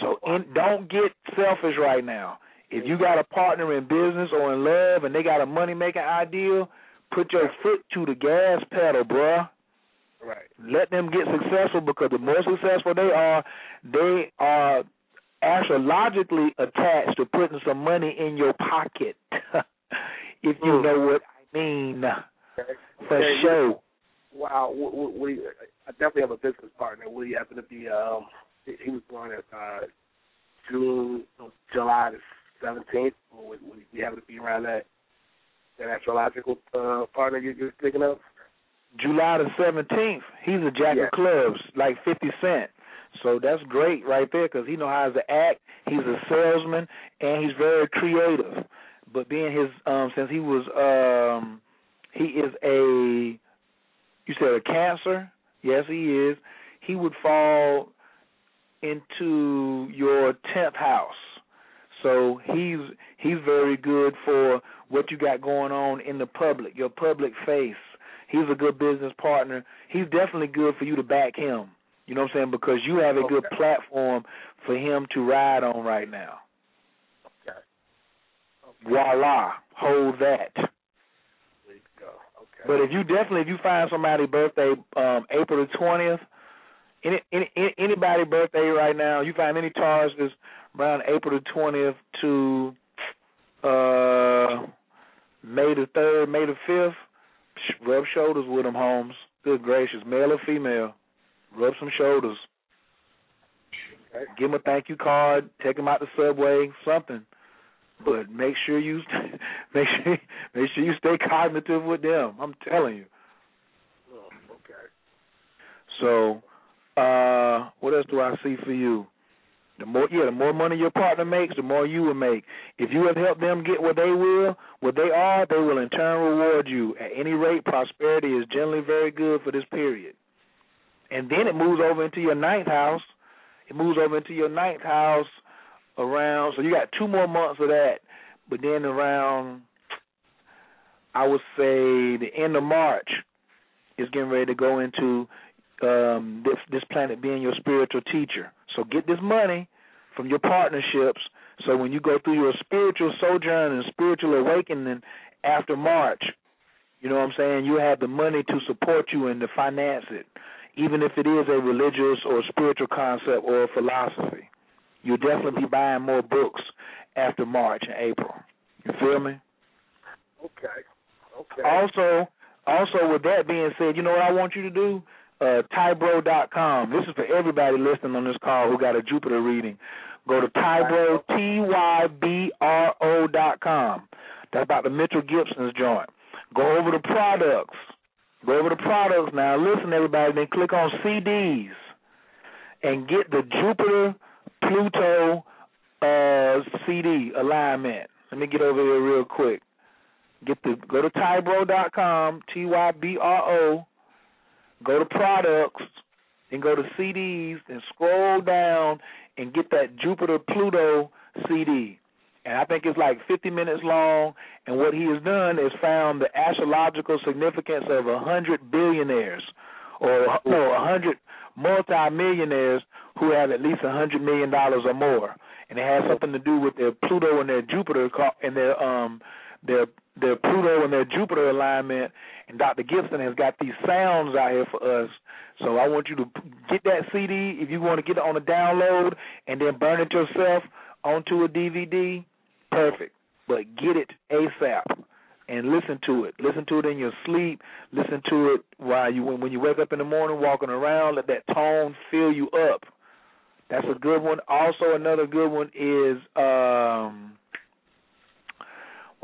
So in, don't get selfish right now. If you got a partner in business or in love and they got a money making ideal, put your foot to the gas pedal, bruh. Right. Let them get successful because the more successful they are, they are astrologically attached to putting some money in your pocket. if you know what I mean. For Okay. sure. Wow. We, we, I definitely have a business partner. We happen to be. Um, he he was born at uh, June, July the seventeenth. We, we, we happen to be around that that astrological uh, partner you, you're thinking of. July the seventeenth, he's a jack Yeah. of clubs, like Fifty Cent. So that's great right there because he know how to act. He's a salesman and he's very creative. But being his, um, since he was, um, he is a, you said a Cancer. Yes, he is. He would fall into your tenth house. So he's he's very good for what you got going on in the public, your public face. He's a good business partner. He's definitely good for you to back him. You know what I'm saying? Because you have a good platform for him to ride on right now. Okay. Voila, hold that. There you go. Okay. But if you definitely if you find somebody birthday um April the twentieth, any, any any- anybody birthday right now, you find any Tauruses around April the twentieth to uh May the third, May the fifth, rub shoulders with them, Holmes. Good gracious, male or female, rub some shoulders. Okay. Give them a thank you card, take them out the subway, something. But make sure you make sure make sure you stay cognitive with them. I'm telling you. Oh, okay. So, uh, what else do I see for you? The more, yeah, the more money your partner makes, the more you will make. If you have helped them get what they will, what they are, they will in turn reward you. At any rate, prosperity is generally very good for this period. And then it moves over into your ninth house. It moves over into your ninth house around. So you got two more months of that, but then around, I would say the end of March is getting ready to go into um, this this planet being your spiritual teacher. So get this money from your partnerships. So when you go through your spiritual sojourn and spiritual awakening after March, you know what I'm saying? You have the money to support you and to finance it, even if it is a religious or spiritual concept or a philosophy. You'll definitely be buying more books after March and April. You feel me? Okay. Okay. Also, also with that being said, you know what I want you to do? Uh, Tybro.com. This is for everybody listening on this call who got a Jupiter reading. Go to Tybro, T Y B R O dot com. That's about the Mitchell Gibson's joint. Go over to products. Go over to products now. Listen, everybody. Then click on CDs and get the Jupiter Pluto uh, CD alignment. Let me get over here real quick. Get the go to Tybro.com, T Y B R O. Go to products, and go to CDs, and scroll down and get that Jupiter Pluto CD. And I think it's like 50 minutes long. And what he has done is found the astrological significance of a hundred billionaires, or a hundred multimillionaires who have at least a hundred million dollars or more. And it has something to do with their Pluto and their Jupiter and their um their their Pluto and their Jupiter alignment. And Dr. Gibson has got these sounds out here for us. So I want you to get that CD if you want to get it on a download and then burn it yourself onto a DVD. Perfect. But get it ASAP and listen to it. Listen to it in your sleep. Listen to it while you when, you wake up in the morning, walking around. Let that tone fill you up. That's a good one. Also, another good one is um,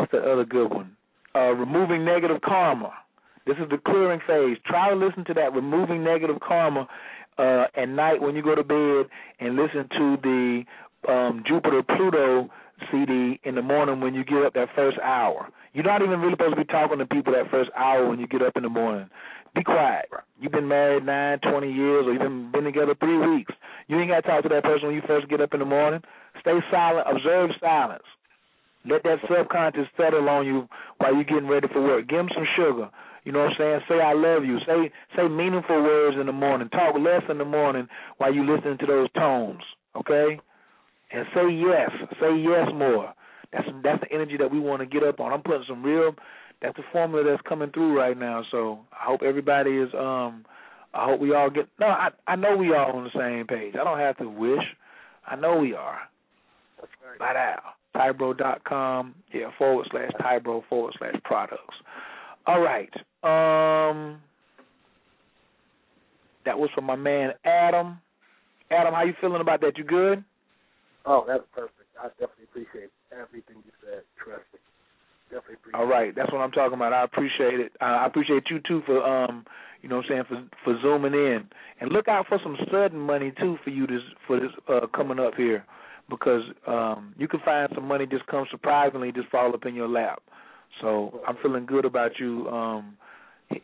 what's the other good one? Uh, removing negative karma. This is the clearing phase. Try to listen to that removing negative karma uh, at night when you go to bed, and listen to the um, Jupiter Pluto CD in the morning when you get up that first hour. You're not even really supposed to be talking to people that first hour when you get up in the morning. Be quiet. You've been married nine, twenty years, or you've been, been together three weeks. You ain't got to talk to that person when you first get up in the morning. Stay silent. Observe silence. Let that subconscious settle on you while you're getting ready for work. Give them some sugar. You know what I'm saying? Say I love you. Say say meaningful words in the morning. Talk less in the morning while you listening to those tones. Okay? And say yes. Say yes more. That's that's the energy that we want to get up on. I'm putting some real. That's the formula that's coming through right now. So I hope everybody is. um I hope we all get. No, I I know we all on the same page. I don't have to wish. I know we are. That's right. By now. Tybro.com, yeah, forward slash Tybro forward slash products. All right. Um, that was from my man Adam. Adam, how you feeling about that? You good? Oh, that's perfect. I definitely appreciate everything you said. Trust me. Definitely appreciate All right, that's what I'm talking about. I appreciate it. Uh, I appreciate you too for um, you know, what I'm saying for for zooming in, and look out for some sudden money too for you this for this uh coming up here, because um you can find some money just come surprisingly just fall up in your lap. So I'm feeling good about you um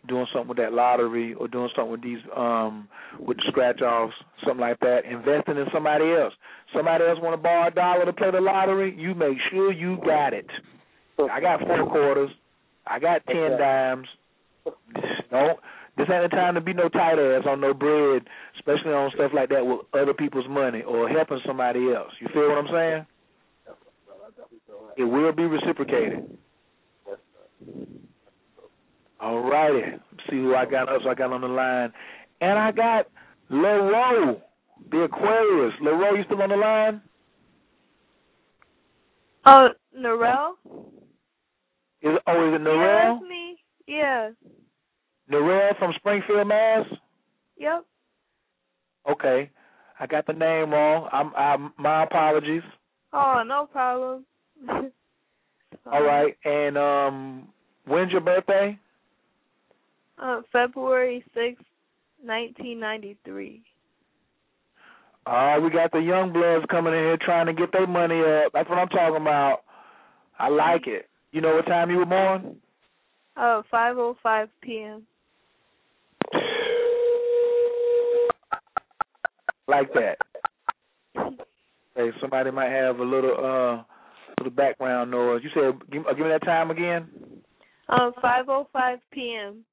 doing something with that lottery or doing something with these um with the scratch offs, something like that. Investing in somebody else. Somebody else want to borrow a dollar to play the lottery. You make sure you got it. I got four quarters. I got ten dimes. Don't. This ain't the time to be no tight ass on no bread, especially on stuff like that with other people's money or helping somebody else. You feel what I'm saying? It will be reciprocated. All righty. See who I got else I got on the line. And I got Leroy, the Aquarius. Leroy, you still on the line? Oh, Narelle? Is it, oh, is it Yeah, Narelle? that's me. Yeah. Narelle from Springfield, Mass. Yep. Okay, I got the name wrong. I'm, I'm my apologies. Oh, no problem. All right, and um, when's your birthday? Uh, February sixth, 1993. Uh, we got the young bloods coming in here trying to get their money up. That's what I'm talking about. I like it. You know what time you were born? Uh, 5:05 p.m. Like that. Hey, somebody might have a little uh little background noise. You said give, uh, give me that time again. Um, 5:05 p.m.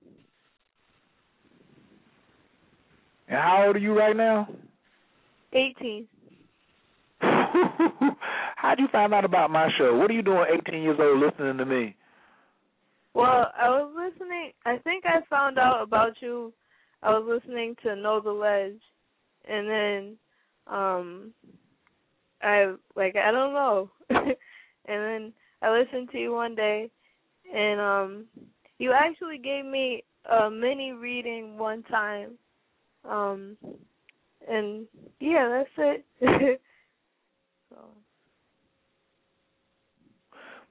And how old are you right now? 18. How'd you find out about my show? What are you doing 18 years old listening to me? Well, I was listening. I think I found out about you. I was listening to Know the Ledge, and then um I like I don't know. and then I listened to you one day and um you actually gave me a mini reading one time. Um and yeah, that's it. so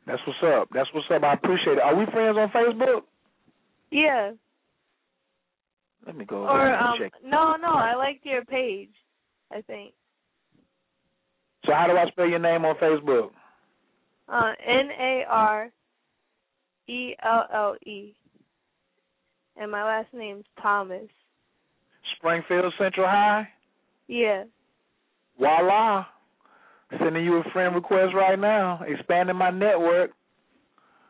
That's what's up. That's what's up. I appreciate it. Are we friends on Facebook? yeah. Let me go Or and um check. no, no, I liked your page, I think. So how do I spell your name on Facebook? Uh N A R E L L E. And my last name's Thomas. Springfield Central High. Yeah. Voila. Sending you a friend request right now. Expanding my network.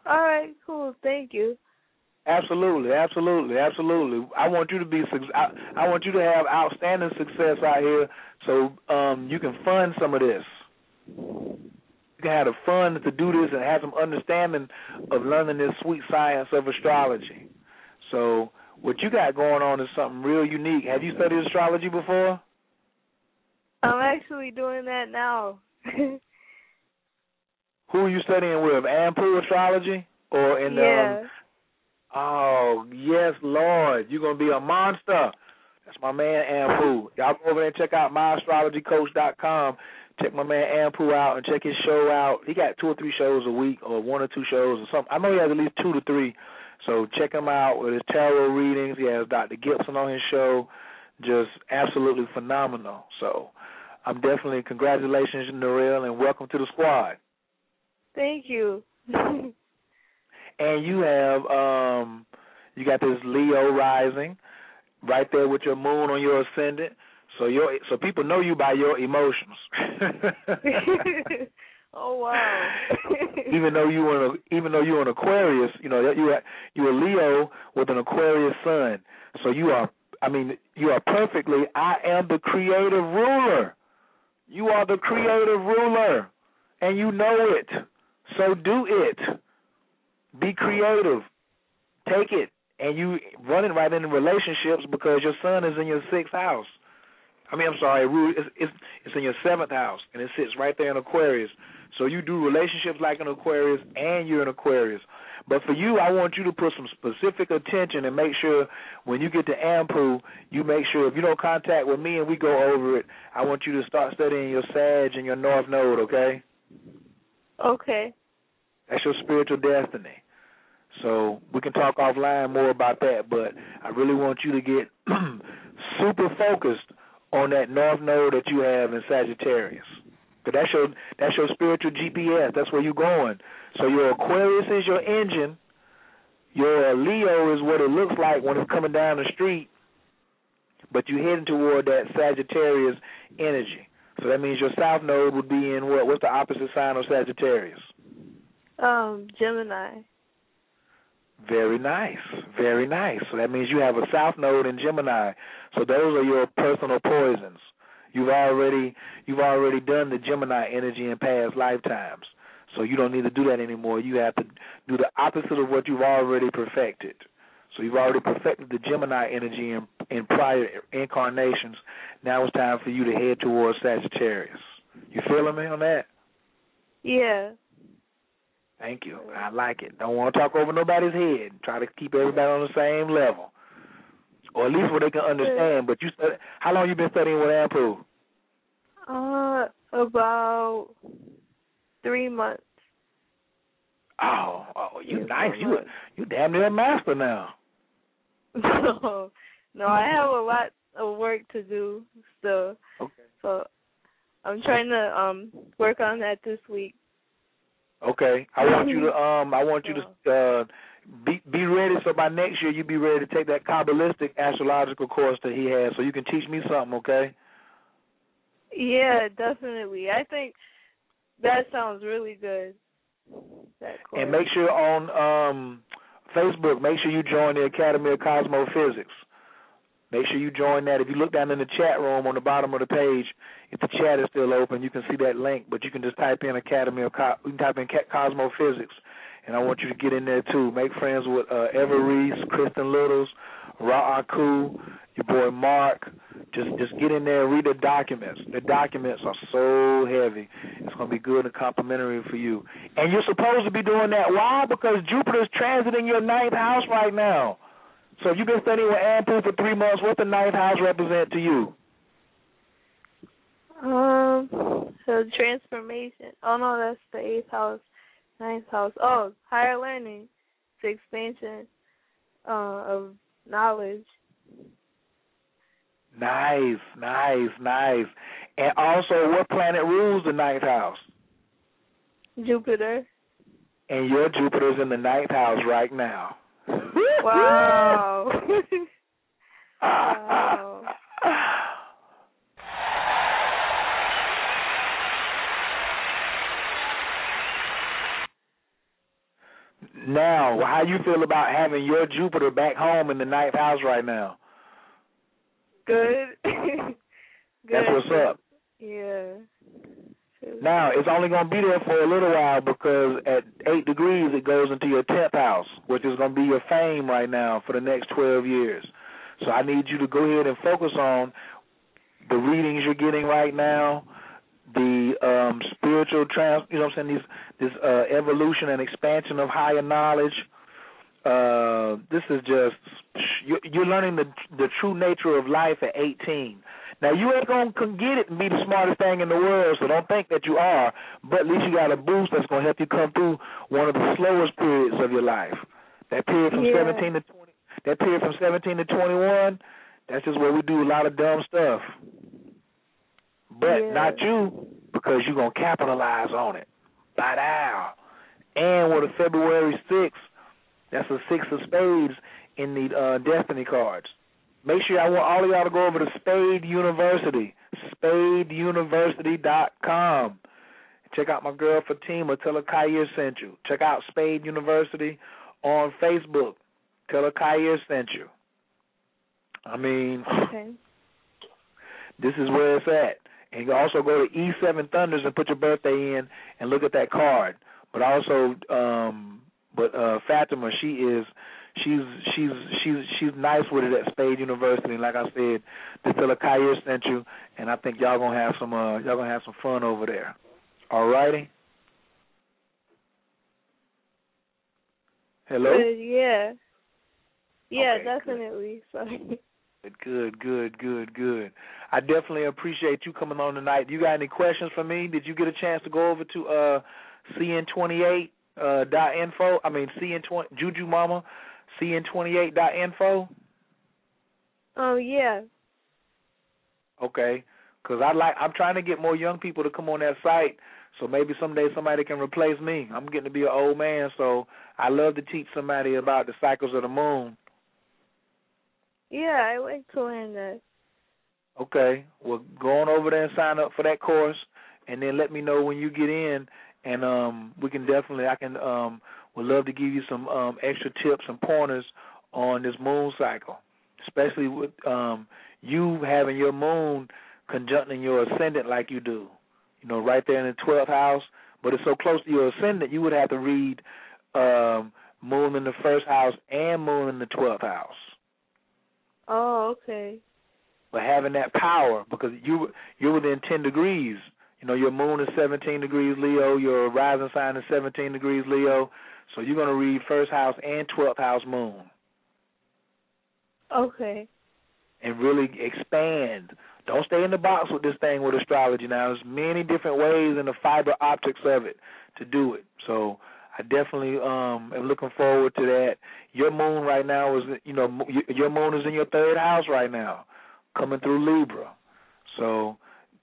All right, cool. Thank you. Absolutely, absolutely, absolutely. I want you to be. suc- I, I want you to have outstanding success out here, so um, you can fund some of this. You can have the fun to do this and have some understanding of learning this sweet science of astrology. So what you got going on is something real unique. Have you studied astrology before? I'm actually doing that now. Who are you studying with? Ampu astrology or in yeah. um Oh, yes, Lord. You're gonna be a monster. That's my man Ampu. Y'all go over there and check out myastrologycoach.com. Check my man Ampu out and check his show out. He got two or three shows a week or one or two shows or something. I know he has at least two to three. So check him out with his tarot readings. He has Dr. Gibson on his show. Just absolutely phenomenal. So I'm definitely congratulations, Narelle, and welcome to the squad. Thank you. and you have um you got this Leo rising right there with your moon on your ascendant. So your so people know you by your emotions. oh wow. even though you were even though you're an Aquarius, you know you are you are Leo with an Aquarius sun. So you are I mean you are perfectly I am the creative ruler. You are the creative ruler and you know it. So do it. Be creative. Take it. And you run it right into relationships because your son is in your sixth house. I mean, I'm sorry, it's, it's it's in your seventh house, and it sits right there in Aquarius. So you do relationships like an Aquarius, and you're an Aquarius. But for you, I want you to put some specific attention and make sure when you get to Ampu, you make sure if you don't contact with me and we go over it, I want you to start studying your Sag and your North Node, okay? Okay. That's your spiritual destiny. So we can talk offline more about that, but I really want you to get super focused on that north node that you have in Sagittarius. Cause that's your that's your spiritual GPS. That's where you're going. So your Aquarius is your engine. Your Leo is what it looks like when it's coming down the street, but you're heading toward that Sagittarius energy. So that means your south node would be in what? What's the opposite sign of Sagittarius? Um, Gemini. Very nice. Very nice. So that means you have a south node in Gemini. So those are your personal poisons. You've already you've already done the Gemini energy in past lifetimes. So you don't need to do that anymore. You have to do the opposite of what you've already perfected. So you've already perfected the Gemini energy in, in prior incarnations. Now it's time for you to head towards Sagittarius. You feeling me on that? Yeah. Thank you. I like it. Don't want to talk over nobody's head. Try to keep everybody on the same level, or at least where they can understand. But you, said, how long you been studying with Ampu? Uh, about three months. Oh, oh, you nice. You, you damn near a master now. No, no, I have a lot of work to do still. Okay. So I'm trying to um work on that this week. Okay. I want you to um I want you to uh be be ready so by next year you be ready to take that Kabbalistic astrological course that he has so you can teach me something, okay? Yeah, definitely. I think that sounds really good. That course. And make sure on um Facebook, make sure you join the Academy of Cozmophysics. Make sure you join that. If you look down in the chat room on the bottom of the page, if the chat is still open, you can see that link. But you can just type in Academy of Co- you can type in Ca- Cozmophysics, and I want you to get in there too. Make friends with uh, Ever Reese, Kristen Littles, Ra Aku, your boy Mark. Just just get in there and read the documents. The documents are so heavy. It's gonna be good and complimentary for you. And you're supposed to be doing that. Why? Because Jupiter's transiting your ninth house right now. So if you've been studying with Ampu for three months, what the ninth house represent to you? Um, so transformation. Oh no, that's the eighth house, ninth house. Oh, higher learning, the expansion uh, of knowledge. Nice, nice, nice. And also, what planet rules the ninth house? Jupiter. And your Jupiter's in the ninth house right now. Wow. wow. Now, how you feel about having your Jupiter back home in the ninth house right now? Good. Good. That's what's up. Yeah. Now, it's only going to be there for a little while because at 8 degrees it goes into your 10th house, which is going to be your fame right now for the next 12 years. So I need you to go ahead and focus on the readings you're getting right now, the um spiritual trans, you know what I'm saying, these this uh evolution and expansion of higher knowledge. Uh this is just you're learning the the true nature of life at 18. Now you ain't gonna get it and be the smartest thing in the world, so don't think that you are. But at least you got a boost that's gonna help you come through one of the slowest periods of your life. That period from Yeah. 17 to 20. That period from 17 to 21. That's just where we do a lot of dumb stuff. But Yeah. not you, because you're gonna capitalize on it. By now. And with a February sixth, that's a six of spades in the uh, destiny cards. Make sure I want all of y'all to go over to Spade University, spadeuniversity.com. Check out my girl Fatima. Tell her Kaya sent you. Check out Spade University on Facebook. Tell her Kaya sent you. I mean, Okay. this is where it's at. And you can also go to E7 Thunders and put your birthday in and look at that card. But also, um, but uh, Fatima, she is, she's she's she's she's nice with it at Spade University. And like I said, this tell her sent you, and I think y'all gonna have some uh, y'all gonna have some fun over there. All righty. Hello. Good, yeah. Yeah, Okay, good. definitely. Sorry. Good, good, good, good. I definitely appreciate you coming on tonight. You got any questions for me? Did you get a chance to go over to uh cn28 uh dot info? I mean cn20 Juju Mama cn28 dot info. Oh yeah. Okay, because I like I'm trying to get more young people to come on that site. So maybe someday somebody can replace me. I'm getting to be an old man, so I love to teach somebody about the cycles of the moon. Yeah, I like to learn that. Okay. Well, go on over there and sign up for that course, and then let me know when you get in, and um, we can definitely I can um, would love to give you some um extra tips and pointers on this moon cycle, especially with um you having your moon conjuncting your ascendant like you do. You know, right there in the twelfth house, but it's so close to your ascendant, you would have to read um moon in the first house and moon in the twelfth house. Oh, okay. but having that power because you you're within ten degrees. You know, your moon is seventeen degrees Leo, your rising sign is seventeen degrees Leo. So you're gonna read first house and twelfth house moon Okay. and really expand. Don't stay in the box with this thing with astrology now. There's many different ways in the fiber optics of it to do it. So I definitely um am looking forward to that. Your moon right now is you know your moon is in your third house right now, coming through Libra. So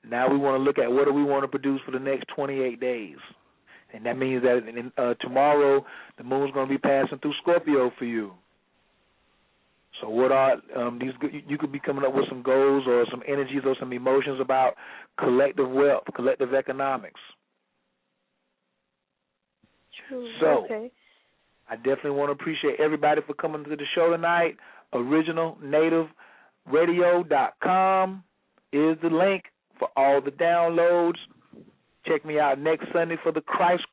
now we want to look at what do we want to produce for the next 28 days, and that means that in, uh, tomorrow the moon's going to be passing through Scorpio for you. So what are um, these? You could be coming up with some goals or some energies or some emotions about collective wealth, collective economics. True. So, okay. I definitely want to appreciate everybody for coming to the show tonight. OriginalNativeRadio.com is the link for all the downloads. Check me out next Sunday for the Christ